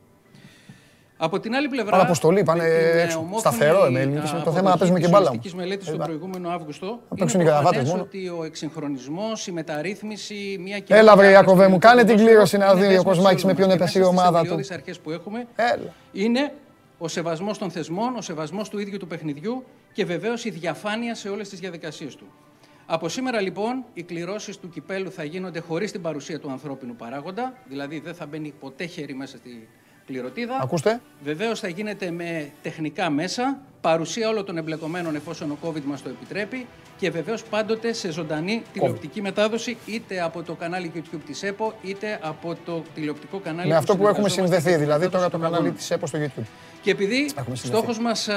Από την άλλη πλευρά. Πάνε αποστολή, πάνε με την, ε, έξω. ομόφωνη, Σταθερό, ε, με ελληνικής α, σημαία. Το θέμα να αποδοχή παίζουμε και της μπάλα οριστικής όμως. μελέτης Ε, τον μπα- προηγούμενο Αύγουστο. παίξουν είναι οι γραβάτες προφανές μόνο. ότι ο εξυγχρονισμός, η μεταρρύθμιση, μια Έλα, βρε, κοινή Ιάκωβε διάθεση μου, του κάνε την ποδόσφαιρου κλήρωση να είναι δει ο δέσμευση Κοσμάκης με όλων ποιον μας. έπεσε η Μέσα στις ομάδα του. θεμελιώδεις αρχές που έχουμε Έλα. είναι ο σεβασμός των θεσμών, ο σεβασμός του ίδιου του παιχνιδιού και βεβαίως η διαφάνεια σε όλες τις διαδικασίες του. Από σήμερα λοιπόν οι κληρώσεις του κυπέλου θα γίνονται χωρίς την παρουσία του ανθρώπινου παράγοντα, δηλαδή δεν θα μπαίνει ποτέ χέρι μέσα στη κληροτίδα. Ακούστε. Βεβαίως θα γίνεται με τεχνικά μέσα, παρουσία όλων των εμπλεκομένων εφόσον ο COVID μας το επιτρέπει και βεβαίως πάντοτε σε ζωντανή τηλεοπτική μετάδοση είτε από το κανάλι YouTube της ΕΠΟ είτε από το τηλεοπτικό κανάλι Με αυτό που έχουμε συνεργαζόμαστε συνδεθεί, για την δηλαδή τώρα μετάδοση το των κανάλι αγώνων. της ΕΠΟ στο YouTube. Και επειδή Έχουμε συνδεθεί. στόχος μας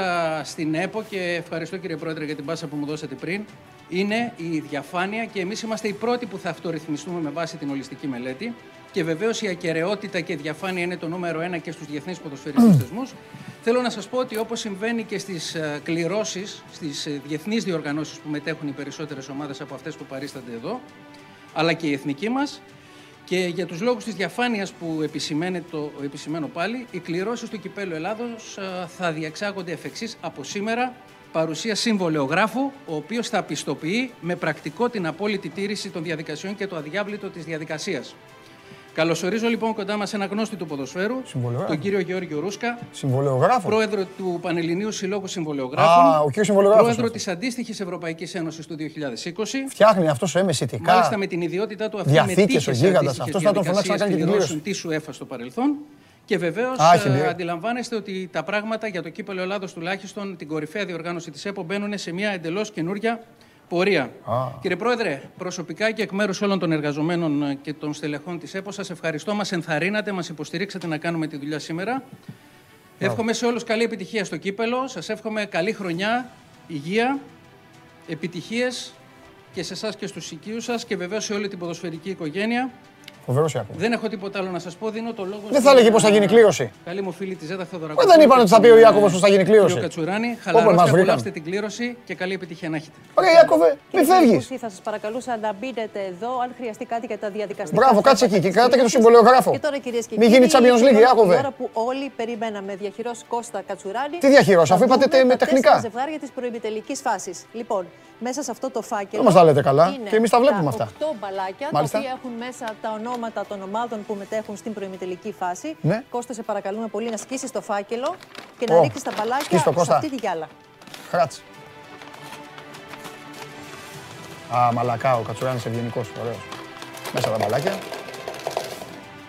στην ΕΠΟ και ευχαριστώ κύριε Πρόεδρε για την πάσα που μου δώσατε πριν, είναι η διαφάνεια και εμείς είμαστε οι πρώτοι που θα αυτορυθμιστούμε με βάση την ολιστική μελέτη. Και βεβαίως η ακαιρεότητα και η διαφάνεια είναι το νούμερο ένα και στους διεθνείς ποδοσφαιρικού θεσμούς. Θέλω να σας πω ότι όπως συμβαίνει και στις κληρώσεις, στις διεθνείς διοργανώσεις που μετέχουν οι περισσότερες ομάδες από αυτές που παρίστανται εδώ, αλλά και η εθνική μας, και για τους λόγους της διαφάνειας που επισημαίνεται το, επισημαίνω πάλι, οι κληρώσεις του Κυπέλου Ελλάδος α, θα διεξάγονται εφ' εξής από σήμερα παρουσία συμβολεογράφου, ο οποίος θα πιστοποιεί με πρακτικό την απόλυτη τήρηση των διαδικασιών και το αδιάβλητο της διαδικασίας. Καλωσορίζω λοιπόν κοντά μας ένα γνώστη του ποδοσφαίρου, Συμβολεογράφο. τον κύριο Γεώργιο Ρούσκα, Συμβολεογράφο. πρόεδρο του Πανελληνίου Συλλόγου Συμβολεογράφων, Α, ο κύριος Συμβολεογράφος πρόεδρο είναι της αντίστοιχης Ευρωπαϊκής Ένωσης του 2020, Φτιάχνει αυτός εμεσητικά. Μάλιστα με την ιδιότητά του αυτή Διαθήκες, μετήχε ο σε γίγαντας. αντίστοιχες Αυτός θα τον φωνάξει να διαδικασίες κάνει και την κληρώσεων κλήρωση. της UEFA στο παρελθόν Και βεβαίως Α, έχει εμπειρία. αντιλαμβάνεστε ότι τα πράγματα για το κύπελο Ελλάδος τουλάχιστον, την κορυφαία διοργάνωση της ΕΠΟ, μπαίνουν σε μια εντελώς καινούρια πορεία. Κύριε Πρόεδρε, προσωπικά και εκ μέρους όλων των εργαζομένων ε, και των στελεχών της ΕΠΟ, σας ευχαριστώ. Μας ενθαρρύνατε, μας υποστηρίξατε να κάνουμε τη δουλειά σήμερα. Εύχομαι σε όλους καλή επιτυχία στο κύπελο. Σας εύχομαι καλή χρονιά, υγεία, επιτυχίες και σε εσάς και στους οικείους σας και βεβαίως σε όλη την ποδοσφαιρική οικογένεια. Φοβερός Ιάκωβος. Δεν έχω τίποτα άλλο να σας πω. Δίνω το λόγο Δεν θα έλεγε πώς θα γίνει κλήρωση. Καλή μου φίλη τη Ζέτα Θεοδωρακόπουλου. Ε, δεν είπαν ότι θα πει ο Τον, Ιάκωβος ε, πώς θα γίνει κλήρωση. Κύριο Κατσουράνη, μας χαλαρώστε, βρήκαν. απολαύστε την κλήρωση και καλή επιτυχία να έχετε. Ωραία Ιάκωβε, μη φεύγεις. Κούση, Θα σας παρακαλούσα να μπείτε εδώ αν χρειαστεί κάτι για τα διαδικαστικά. Μπράβο, κάτσε εκεί και κράτα και το συμβολιογράφο. Και τώρα κυρίες και Μη κύριοι. γίνει Champions League, ήρθε Ιάκωβε. Η ώρα που όλοι περιμέναμε. Διαχειρός Κώστα Κατσουράνη. Τι διαχειρός, Θα αφού είπατε δούμε τε- με τα τεχνικά. τέσσερα ζευγάρια της προημιτελικής φάσης. Λοιπόν, μέσα σε αυτό το φάκελο. Δεν μας τα λέτε καλά. είναι Και εμείς τα βλέπουμε αυτά. Τα 8 μπαλάκια Μάλιστα. τα οποία έχουν μέσα τα ονόματα των ομάδων που μετέχουν στην προημιτελική φάση. Ναι. Κώστα, σε παρακαλούμε πολύ να σκίσεις το φάκελο και να Ω, ρίξεις τα μπαλάκια σκίς το, σε Κώστα. αυτή τη γυάλα. Χράτς. Α, μαλακά, ο Κατσουράνης ευγενικός, ωραίος. Μέσα τα μπαλάκια.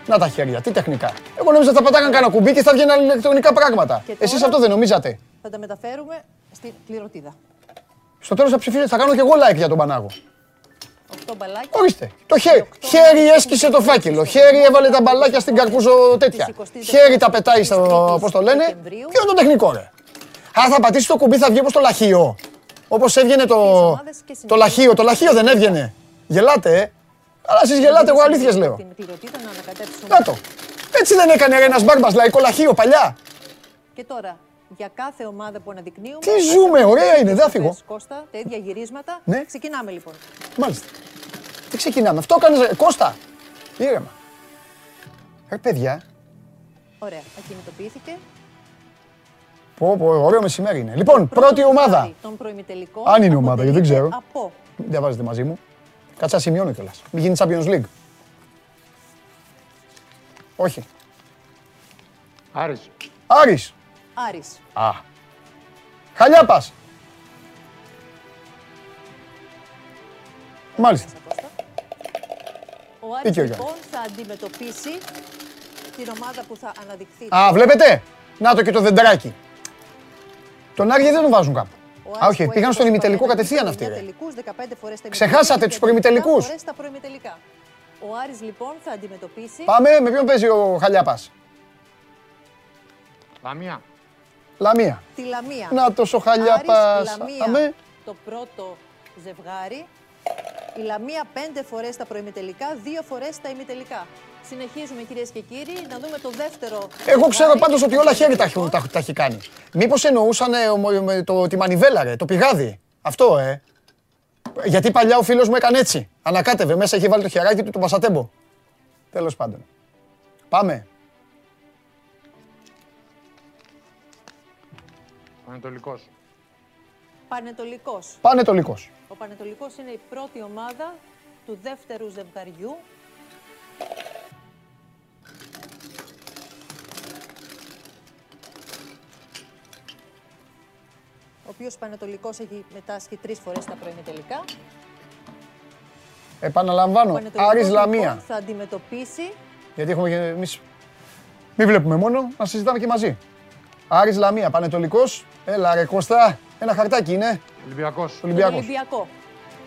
Να τα χέρια, τι τεχνικά. Εγώ νόμιζα ότι θα πατάγαν κανένα κουμπί και θα βγαίνουν ηλεκτρονικά πράγματα. Και Εσείς τώρα- αυτό δεν νομίζατε. Θα τα μεταφέρουμε στην κληροτίδα. Στο τέλος θα ψηφίσετε, θα κάνω και εγώ like για τον Πανάγο. 8 μπαλάκια. Ορίστε. Το χέρι. Χέρι έσκησε το φάκελο. Χέρι έβαλε τα μπαλάκια στην καρπούζο τέτοια. Χέρι τα πετάει στο. Πώς το λένε. Ποιο είναι το τεχνικό, ρε. Α, θα πατήσει το κουμπί, θα βγει όπως το λαχείο. Όπως έβγαινε το. Το λαχείο. Το λαχείο δεν έβγαινε. Γελάτε, ε. Αλλά εσείς γελάτε, εγώ αλήθειες λέω. Την κληροτίδα να ανακατέψουμε. Να το. Έτσι δεν έκανε ένας μπάρμπας λαϊκό λαχείο παλιά. Και τώρα, για κάθε ομάδα που αναδεικνύουμε. Τι ζούμε, ωραία είναι, δεν θα φύγω. Κώστα, τα ίδια γυρίσματα. Ναι. Ξεκινάμε λοιπόν. Μάλιστα. Τι ξεκινάμε. Αυτό έκανε. Κώστα. Ήρεμα. Ε, παιδιά. Ωραία, ακινητοποιήθηκε. Πω, πω, ωραίο μεσημέρι είναι. Λοιπόν, πρώτη ομάδα. ζευγάρι Των προημιτελικών. Αν είναι ομάδα, γιατί δεν ξέρω. αποτελείται Από Μην διαβάζετε μαζί μου. Κάτσε να σημειώνω κιόλας. Μην γίνει Champions League. Όχι. Άρης. Άρης. Άρης. Α. Χαλιάπας. Μάλιστα. Ο Άρης Δίκιο, Γιάννη. λοιπόν θα αντιμετωπίσει την ομάδα που θα αναδειχθεί. Α, βλέπετε; Να το και το δεντράκι. Τον Άρη δεν τον βάζουν κάπου. Ο Α, Άρης όχι, που πήγαν έχει στον δώσει ημιτελικό παρένθεση κατευθείαν 9 αυτοί. ρε. τελικούς, 15 φορές στα Ξεχάσατε ημιτελικά τους και προημιτελικούς. 17 φορές στα προημιτελικά. Ο Άρης λοιπόν θα αντιμετωπίσει Πάμε, με ποιον παίζει ο Χαλιάπας; Λαμία. Λαμία. τη Λαμία. Να το ο Χαλιάπας. Άρης, Λαμία, Αμέ. το πρώτο ζευγάρι. Η Λαμία πέντε φορές στα προημιτελικά, δύο φορές στα ημιτελικά. Συνεχίζουμε κυρίες και κύριοι να δούμε το δεύτερο Εγώ ξέρω ζευγάρι. πάντως ότι όλα χέρι τα, έχουν- τα, τα έχει κάνει. Μήπως εννοούσαν ε, ο- με το, τη μανιβέλα, ρε, το πηγάδι. Αυτό, ε. Γιατί παλιά ο φίλος μου έκανε έτσι. Ανακάτευε, μέσα είχε βάλει το χεράκι του, το πασατέμπο. Τέλος πάντων. Πάμε. Ανατολικός. Πανετολικός. Πανετολικός. Ο Πανετολικός είναι η πρώτη ομάδα του δεύτερου ζευγαριού. Ο οποίος Πανετολικός έχει μετάσχει τρεις φορές στα προημιτελικά. Επαναλαμβάνω, Ο Πανετολικός, Άρης λοιπόν, Λαμία. θα αντιμετωπίσει Γιατί έχουμε και εμείς... Μην βλέπουμε μόνο, να συζητάμε και μαζί. Άρης Λαμία, Πανετολικός. Έλα ρε Κώστα, ένα χαρτάκι είναι. Ολυμπιακός. τον Ολυμπιακός. Ολυμπιακό.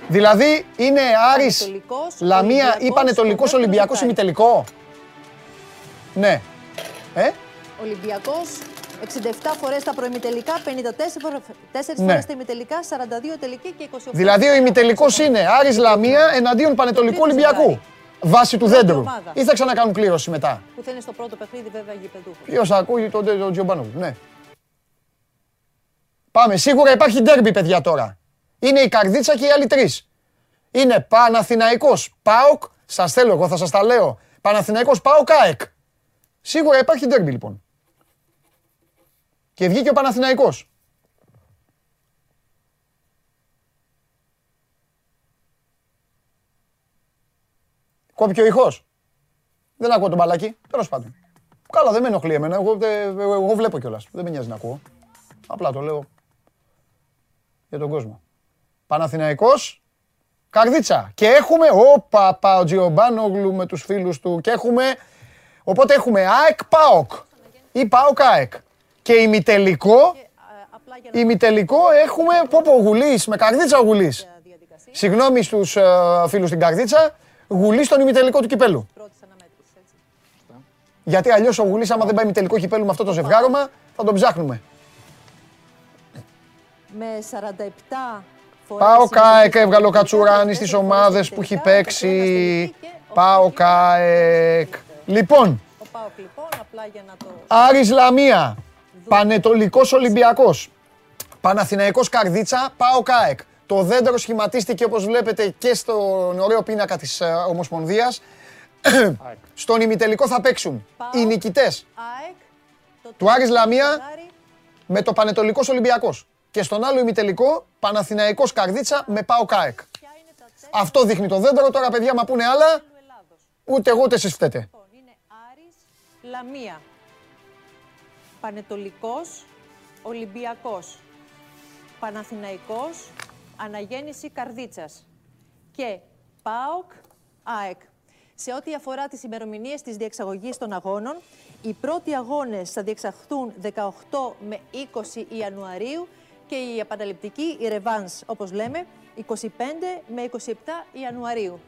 Δηλαδή είναι Άρης, Πανετολικός, Λαμία ή Ολυμπιακός, Πανετολικός το δεύτερο Ολυμπιακός ζευγάρι. ημιτελικό; Ναι. Ε, Ολυμπιακός 67 φορές στα προημιτελικά, 54 Ναι. φορές στα ημιτελικά, 42 τελική και 28. δηλαδή ο ημιτελικός είναι Άρης Λαμία εναντίον Πανετολικού τρίτο Ολυμπιακού. Ζευγάρι. Βάση του Πρώτη δέντρου. ομάδα. Ή θα ξανακάνουν κλήρωση μετά. Που θα είναι στο πρώτο παιχνίδι βέβαια γηπεδούχος. Ποιος ακούει τον τον Τζιομπάνογλου, ναι. Πάμε, σίγουρα υπάρχει ντέρμπι παιδιά τώρα. Είναι η Καρδίτσα και οι άλλοι τρεις. Είναι Παναθηναϊκός, ΠΑΟΚ, σας θέλω εγώ θα σας τα λέω. Παναθηναϊκός, ΠΑΟΚ, ΑΕΚ. Σίγουρα υπάρχει ντέρμπι λοιπόν. Και βγήκε ο Παναθηναϊκός. Κόπηκε ο ηχός. Δεν ακούω τον μπαλάκι. Τέλος πάντων. Καλά, δεν με ενοχλεί εμένα. Εγώ, ε, εγώ, εγώ βλέπω κιόλας. Δεν με νοιάζει να ακούω. Απλά το λέω για τον κόσμο. Παναθηναϊκός, Καρδίτσα. Και έχουμε, ο Παπα, ο Τζιομπάνογλου με τους φίλους του. Και έχουμε Οπότε έχουμε ΑΕΚ ΠΑΟΚ ή ΠΑΟΚ ΑΕΚ. Και ημιτελικό, Απλά για να ημιτελικό έχουμε πω πω γουλής, με καρδίτσα ο γουλής. διαδικασία Συγγνώμη στους ε, φίλους στην καρδίτσα, γουλής στον ημιτελικό του κυπέλου. πρώτη αναμέτρηση. Έτσι. Γιατί αλλιώς ο γουλής άμα δεν πάει ημιτελικό κυπέλου με αυτό το ζευγάρωμα, θα τον ψάχνουμε. Με 47 φορές Πάω συμμετοχή ΚΑΕΚ, στην έβγαλε ο Εθνική, Κατσουράνη στις 4 φορές ομάδες στην που έχει Εθνική, ο παίξει. καθένας στην Εθνική και ο Πάω Εθνικός ΚΑΕΚ. Λοιπόν, Ο Πάοκ λοιπόν, απλά για να το... Άρης Λαμία, Πανετολικός Ολυμπιακός, Παναθηναϊκός Καρδίτσα, Πάω ΚΑΕΚ. Το δέντρο σχηματίστηκε όπως βλέπετε και στον ωραίο πίνακα της ε, Ομοσπονδίας. [clears throat] Στον ημιτελικό θα παίξουν οι νικητές ΑΕΚ, το Του Άρης τελευταίο Λαμία. ζευγάρι, με το Πανετολικός Ολυμπιακός. Και στον άλλο ημιτελικό Παναθηναϊκός Καρδίτσα με Πάω ΚΑΕΚ. ποια είναι τα τέσσερα; Αυτό δείχνει το δέντρο. Τώρα, παιδιά, μα πούνε άλλα, του Ελλάδος. ούτε εγώ ούτε εσείς φταίτε. Λοιπόν, είναι Άρης Λαμία. Πανετολικός Ολυμπιακός. Παναθηναϊκός Αναγέννηση Καρδίτσας. Και ΠΑΟΚ ΑΕΚ. Σε ό,τι αφορά τις ημερομηνίες της διεξαγωγής των αγώνων, οι πρώτοι αγώνες θα διεξαχθούν 18 με 20 Ιανουαρίου και η επαναληπτική, η ρεβάνς όπως λέμε, 25 με 27 Ιανουαρίου.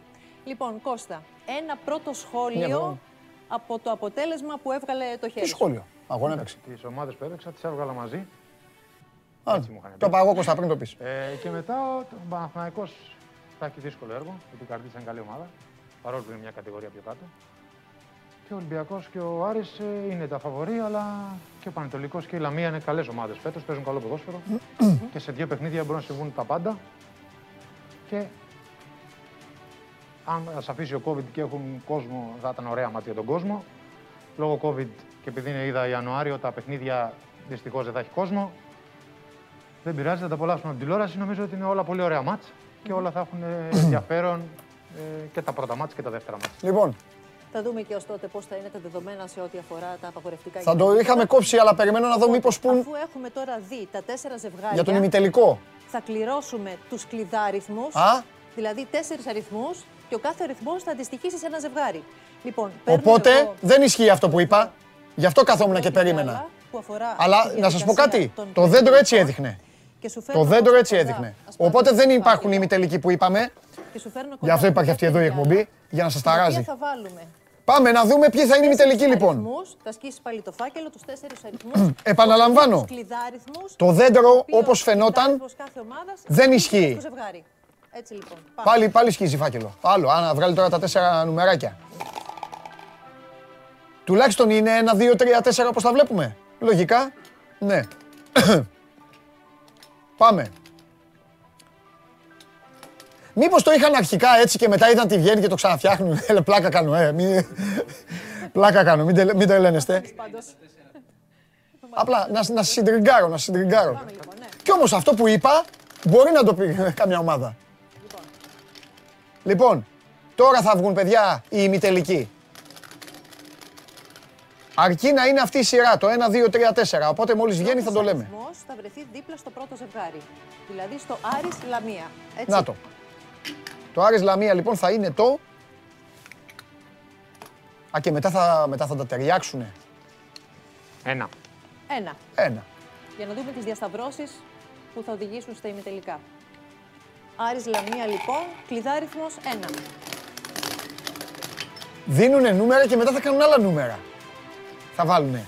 Λοιπόν, Κώστα, ένα πρώτο Ναι, σχόλιο βέβαια. από το αποτέλεσμα που έβγαλε το χέρι Τι σου. σχόλιο; Αγώνα έπαιξε. Τις ομάδες που έπαιξα τις έβγαλα μαζί. Το παγώ Κώστα πριν το πεις. Ε, και μετά ο Παναθηναϊκός θα έχει δύσκολο έργο, γιατί η Καρδίτσα είναι καλή ομάδα, παρόλο που είναι μια κατηγορία πιο κάτω. Και ο Ολυμπιακός και ο Άρης ε, είναι τα φαβορή, αλλά και ο Πανετολικός και η Λαμία είναι καλές ομάδες φέτος, παίζουν καλό ποδόσφαιρο [clears throat] και σε δύο παιχνίδια μπορούν να συμβούν τα πάντα. Και αν μας αφήσει ο COVID και έχουν κόσμο, θα ήταν ωραία μάτια για τον κόσμο. Λόγω COVID και επειδή είναι είδα Ιανουάριο, τα παιχνίδια δυστυχώς δεν θα έχει κόσμο. Δεν πειράζει, θα τα απολαύσουμε από την τηλεόραση. Νομίζω ότι είναι όλα πολύ ωραία μάτς και όλα θα έχουν ε, ενδιαφέρον ε, και τα πρώτα μάτς και τα δεύτερα μάτς. Λοιπόν, Θα δούμε και ως τότε πώς θα είναι τα δεδομένα σε ό,τι αφορά τα απαγορευτικά θα το γεγονότα. είχαμε κόψει, αλλά περιμένω να δω μήπως πουν Αφού έχουμε τώρα δει τα τέσσερα ζευγάρια, για τον ημιτελικό. θα κληρώσουμε τους κλειδάριθμους, Α. δηλαδή τέσσερις αριθμούς και ο κάθε αριθμός θα αντιστοιχίσει σε ένα ζευγάρι. Λοιπόν, παίρνω Οπότε εγώ δεν ισχύει αυτό που είπα. Γι' αυτό καθόμουν και πρώτη περίμενα. μπάλα που αφορά Αλλά τη να σας πω διαδικασία κάτι, των το δέντρο έτσι πληθυντικών έδειχνε. Και σου φέρνω Το δέντρο εγώ έτσι κοντά, έδειχνε. ας πάρω Οπότε το δεν ζευγάρι υπάρχουν οι μου ημιτελικοί που είπαμε. και σου φέρνω Γι' κοντά αυτό τη υπάρχει αυτή εδώ η δεύτερη εκπομπή, μπάλα, για να σας την οποία ταράζει. θα βάλουμε; Πάμε να δούμε ποιοι θα είναι οι ημιτελικοί τέσσερις λοιπόν. αριθμούς, θα σκίσεις πάλι το φάκελο, τους τέσσερις αριθμούς. [clears throat] Επαναλαμβάνω. Τους κλειδάριθμους, Το δέντρο, ο οποίος όπως φαινόταν, κλειδάριθμος κάθε ομάδας δεν αντιστοιχεί ισχύει. στο ζευγάρι. Έτσι λοιπόν. Πάμε. Πάλι, πάλι σκίζει φάκελο. Άλλο, αν βγάλει τώρα τα τέσσερα νουμεράκια. Τουλάχιστον είναι ένα, δύο, τρία, τέσσερα όπως τα βλέπουμε. Λογικά, ναι. [clears throat] Πάμε. Μήπως το είχαν αρχικά έτσι και μετά είδαν τι βγαίνει και το ξαναφτιάχνουν. [laughs] Έλε, πλάκα κάνω, ε. Μη... [laughs] πλάκα κάνω, μην, τε, μην τρελαίνεστε. Πάντως. Απλά να, να συντριγκάρω, να συντριγκάρω. Πάμε λοιπόν, ναι. Κι όμως αυτό που είπα μπορεί να το πει [laughs] καμιά ομάδα. Λοιπόν, τώρα θα βγουν παιδιά οι ημιτελικοί. Αρκεί να είναι αυτή η σειρά, το 1, 2, 3, 4. Οπότε μόλις βγαίνει θα το Πρώτος λέμε. αριθμός θα βρεθεί δίπλα στο πρώτο ζευγάρι. Δηλαδή στο Άρης Λαμία. Έτσι. Να το. Το Άρης Λαμία λοιπόν θα είναι το... Α, και μετά θα, μετά θα τα ταιριάξουνε. Ένα. Ένα. Ένα. Για να δούμε τις διασταυρώσεις που θα οδηγήσουν στα ημιτελικά. Άρης Λαμία λοιπόν, κλειδάριθμος 1. Δίνουνε νούμερα και μετά θα κάνουν άλλα νούμερα. Θα βάλουνε.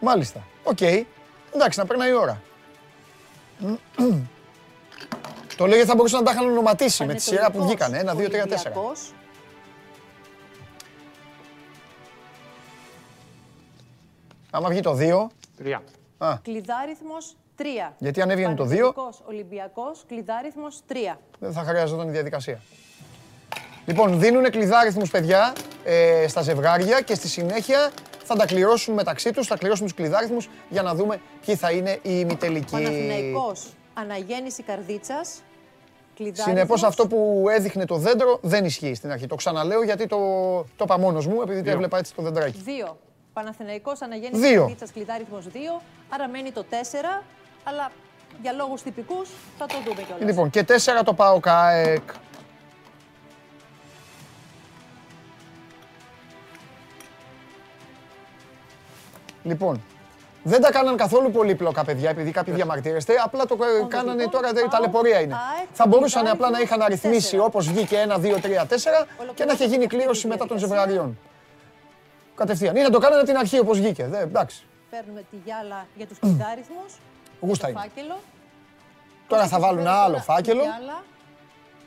Μάλιστα. Οκ. Εντάξει, να περνάει η ώρα. [clears throat] Το λέω γιατί θα μπορούσαν να τα είχαν ονοματίσει με τη σειρά που βγήκαν. Ένα, δύο, τρία, τέσσερα. Ολυμπιακός, Άμα βγει το 2, Τρία. Κλειδάριθμος 3. Γιατί αν έβγαινε το δύο- Πανετολικός, Ολυμπιακός, κλειδάριθμος 3. δεν θα χρειαζόταν η διαδικασία. Λοιπόν, δίνουν κλειδάριθμους παιδιά ε, στα ζευγάρια και στη συνέχεια θα τα κληρώσουν μεταξύ τους, θα κληρώσουν τους κλειδάριθμους για να δούμε ποιοι θα είναι οι ημιτελικοί. Παναθηναϊκός, αναγέννηση καρδίτσας. Κλειδάριθμος. Συνεπώς αυτό που έδειχνε το δέντρο δεν ισχύει στην αρχή. Το ξαναλέω γιατί το, το είπα μόνος μου, επειδή το έβλεπα έτσι το δεντράκι. 2. Παναθηναϊκός αναγέννηση Δύο. καρδίτσας, κλειδάριθμος 2. Άρα μένει το 4. Αλλά για λόγους τυπικούς θα το δούμε κιόλας. Λοιπόν, και τέσσερα το πάω ΚΑΕΚ. Λοιπόν, δεν τα κάναν καθόλου πολύπλοκα παιδιά, επειδή κάποιοι διαμαρτύρεστε. Απλά το ε, κάνανε λοιπόν, τώρα, η ταλαιπωρία είναι. ΑΕΚ, Θα μπορούσαν Β' απλά να είχαν αριθμίσει τέσσερα. όπως βγήκε 1, 2, 3, 4 και να είχε γίνει κλήρωση μετά των ζευγαριών. Κατευθείαν. Ή να το κάνανε την αρχή όπως βγήκε. Δε, εντάξει. Παίρνουμε τη γυάλα για τους κεντάριθμους. Γούστα το είναι. φάκελο. Τώρα Και θα σας βάλουν φέρω άλλο τώρα φάκελο.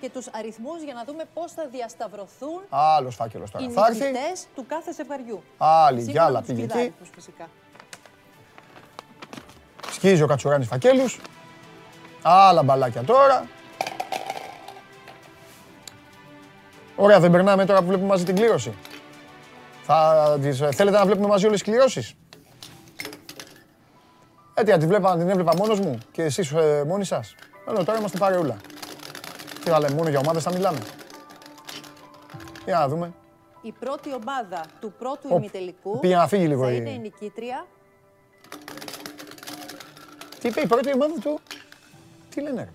Τη γυάλα Και τους αριθμούς για να δούμε πώς θα διασταυρωθούν Άλλος φάκελος οι τώρα. Θα έρθει. νικητές του κάθε ζευγαριού. Άλλη Σύμφωνα γυάλα με τους πήγε εκεί. κλειδάριθμους, φυσικά. Σκίζει ο Κατσουράνης φακέλους. Άλλα μπαλάκια τώρα. Ωραία, δεν περνάμε τώρα που βλέπουμε μαζί την κλήρωση. Θα, τις- θέλετε να βλέπουμε μαζί όλες τις κληρώσεις; Ε, τι, αν την, βλέπα, την έβλεπα μόνος μου και εσείς ε, μόνοι σας; Ενώ τώρα είμαστε παρεούλα. Τι θα λέμε, μόνο για ομάδες θα μιλάμε. Για να δούμε. Η πρώτη ομάδα του πρώτου Οπ, ημιτελικού πήγε να φύγει λίγο θα η- είναι η νικήτρια Τι είπε η πρώτη ομάδα του; Τι λένε ρε;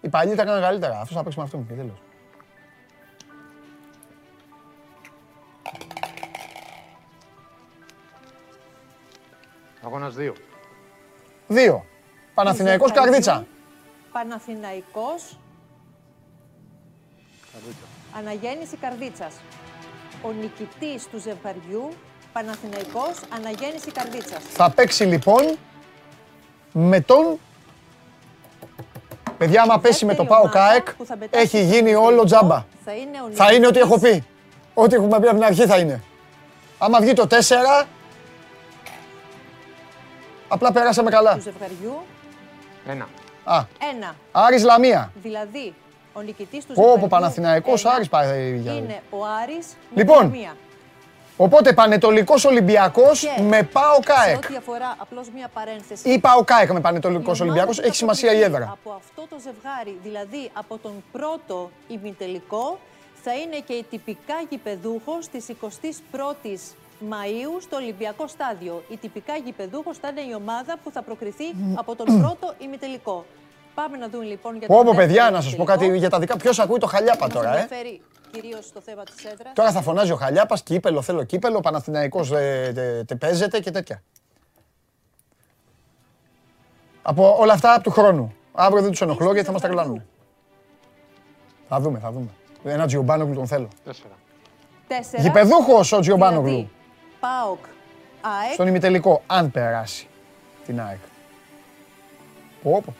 Οι παλιοί τα έκαναν καλύτερα. Αυτός θα παίξει με αυτόν και τέλος. Αγώνας 2. Δύο. Παναθηναϊκός του ζευγαριού Καρδίτσα. Παναθηναϊκός Αναγέννηση Καρδίτσας. Ο νικητής του ζευγαριού Παναθηναϊκός Αναγέννηση Καρδίτσας. Θα παίξει λοιπόν με τον... Παιδιά, άμα πέσει με το Δεύτερη Πάο ομάδα ΚΑΕΚ, που θα πετάξει έχει στο γίνει ημιτελικό όλο τζάμπα. Θα είναι ο Θα είναι ό,τι έχω νικητής πει. Ό,τι έχουμε πει από την αρχή θα είναι. Άμα βγει το 4, απλά περάσαμε καλά. του ζευγαριού. Ένα. Α, Ένα. Άρης Λαμία. Δηλαδή, ο νικητής του Πω, ζευγαριού. πω, Παναθηναϊκός, ένα, Άρης πάει για- Είναι ο Άρης με Λοιπόν, τη Λαμία. Οπότε Πανετολικός Ολυμπιακός Και με Πάο Σε ΚΑΕΚ. ό,τι αφορά απλώς μία παρένθεση. Ή Πάο ΚΑΕΚ με η Πανετολικός ομάδα Ολυμπιακός, που θα έχει σημασία η προκριθεί έδρα. Από αυτό το ζευγάρι, δηλαδή από τον πρώτο ημιτελικό, θα είναι και η τυπικά γηπεδούχος της 21ης Μαΐου στο Ολυμπιακό Στάδιο. Η τυπικά γηπεδούχος θα είναι η ομάδα που θα προκριθεί από τον πρώτο ημιτελικό. Πάμε να δούμε λοιπόν για Πω, τον πω, δεύτερο παιδιά, να σας πω κάτι ημιτελικό. για τα δικά. Ποιος ακούει το Χαλιάπα Μας τώρα, ε; ενδιαφέρει κυρίως το θέμα της έδρας. Τώρα θα φωνάζει ο Χαλιάπας, κύπελο, θέλω κύπελο, Παναθηναϊκός ε, τε- τε- παίζεται και τέτοια. Από όλα αυτά από του χρόνου. Αύριο δεν τους ενοχλώ γιατί θα μας τα κλάνουν. Θα δούμε, θα δούμε. Ένα Τζιομπάνογλου τον θέλω. Τέσσερα. Τέσσερα. Γηπεδούχος ο Τζιομπάνογλου. Δηλαδή, ΠΑΟΚ, ΑΕΚ, Στον ημιτελικό, αν περάσει την ΑΕΚ. Πω, πω.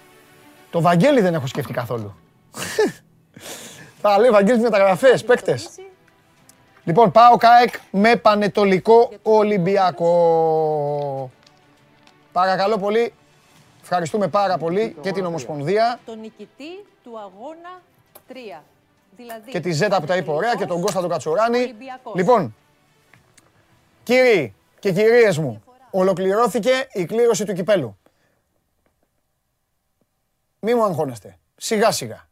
Το Βαγγέλη δεν έχω σκεφτεί καθόλου. [laughs] Θα λέει Βαγγέλης μεταγραφές, παίκτες. Λοιπόν, πάω ΚΑΕΚ με πανετολικό Ολυμπιακό. Παρακαλώ πολύ. Ευχαριστούμε πάρα πολύ και την Ομοσπονδία τον νικητή του αγώνα 3. Δηλαδή, και τη Ζέτα που τα είπε ωραία και τον Κώστα τον Κατσουράνη. Ολυμπιακός. Λοιπόν, κύριοι και κυρίες μου, ολοκληρώθηκε η κλήρωση του κυπέλου. Μη μου αγχώνεστε. Σιγά σιγά.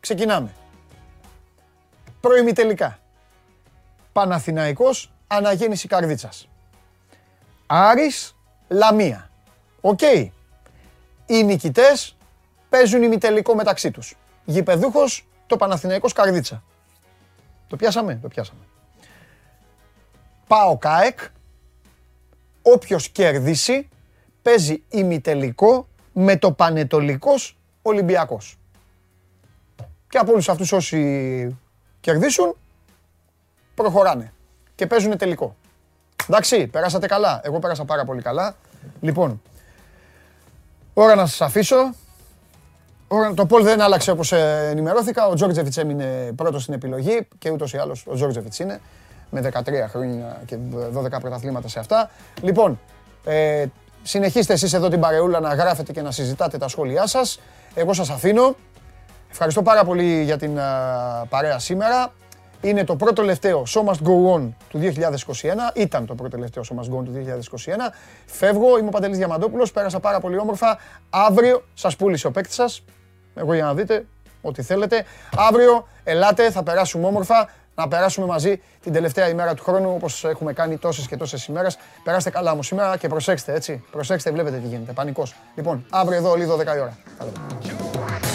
Ξεκινάμε. Προημιτελικά. Παναθηναϊκός Αναγέννηση Καρδίτσας. Άρης Λαμία. Οκ. Οι νικητές παίζουν ημιτελικό μεταξύ τους. Γηπεδούχος το Παναθηναϊκός Καρδίτσα. Το πιάσαμε, το πιάσαμε. Πάω ΚΑΕΚ. Όποιος κερδίσει παίζει ημιτελικό με το Πανετολικός Ολυμπιακός. Και από όλους αυτούς όσοι κερδίσουν προχωράνε και παίζουν τελικό. Εντάξει, περάσατε καλά. Εγώ πέρασα πάρα πολύ καλά. Λοιπόν, ώρα να σας αφήσω. Ώρα- Το Πολ δεν άλλαξε όπως ε, ενημερώθηκα. Ο Τζόρτζεβιτς έμεινε πρώτος στην επιλογή και ούτως ή άλλως ο Τζόρτζεβιτς είναι με 13 χρόνια και 12 πρωταθλήματα σε αυτά. Λοιπόν, ε, συνεχίστε εσείς εδώ την παρεούλα να γράφετε και να συζητάτε τα σχόλιά σας. Εγώ σας αφήνω. Ευχαριστώ πάρα πολύ για την α, παρέα σήμερα. Είναι το πρώτο τελευταίο Show Must Go On του 2021. Ήταν το πρώτο τελευταίο Show Must Go On του 2021. Φεύγω, είμαι ο Παντελής Διαμαντόπουλος, πέρασα πάρα πολύ όμορφα. Αύριο σας πούλησε ο παίκτης σας. Εγώ για να δείτε ό,τι θέλετε. Αύριο ελάτε, θα περάσουμε όμορφα. Να περάσουμε μαζί την τελευταία ημέρα του χρόνου, όπως έχουμε κάνει τόσες και τόσες ημέρες. Περάστε καλά όμως σήμερα και προσέξτε, έτσι. Προσέξτε, βλέπετε τι γίνεται. Πανικός. Λοιπόν, αύριο εδώ, όλοι 12 η ώρα. Τα λέμε.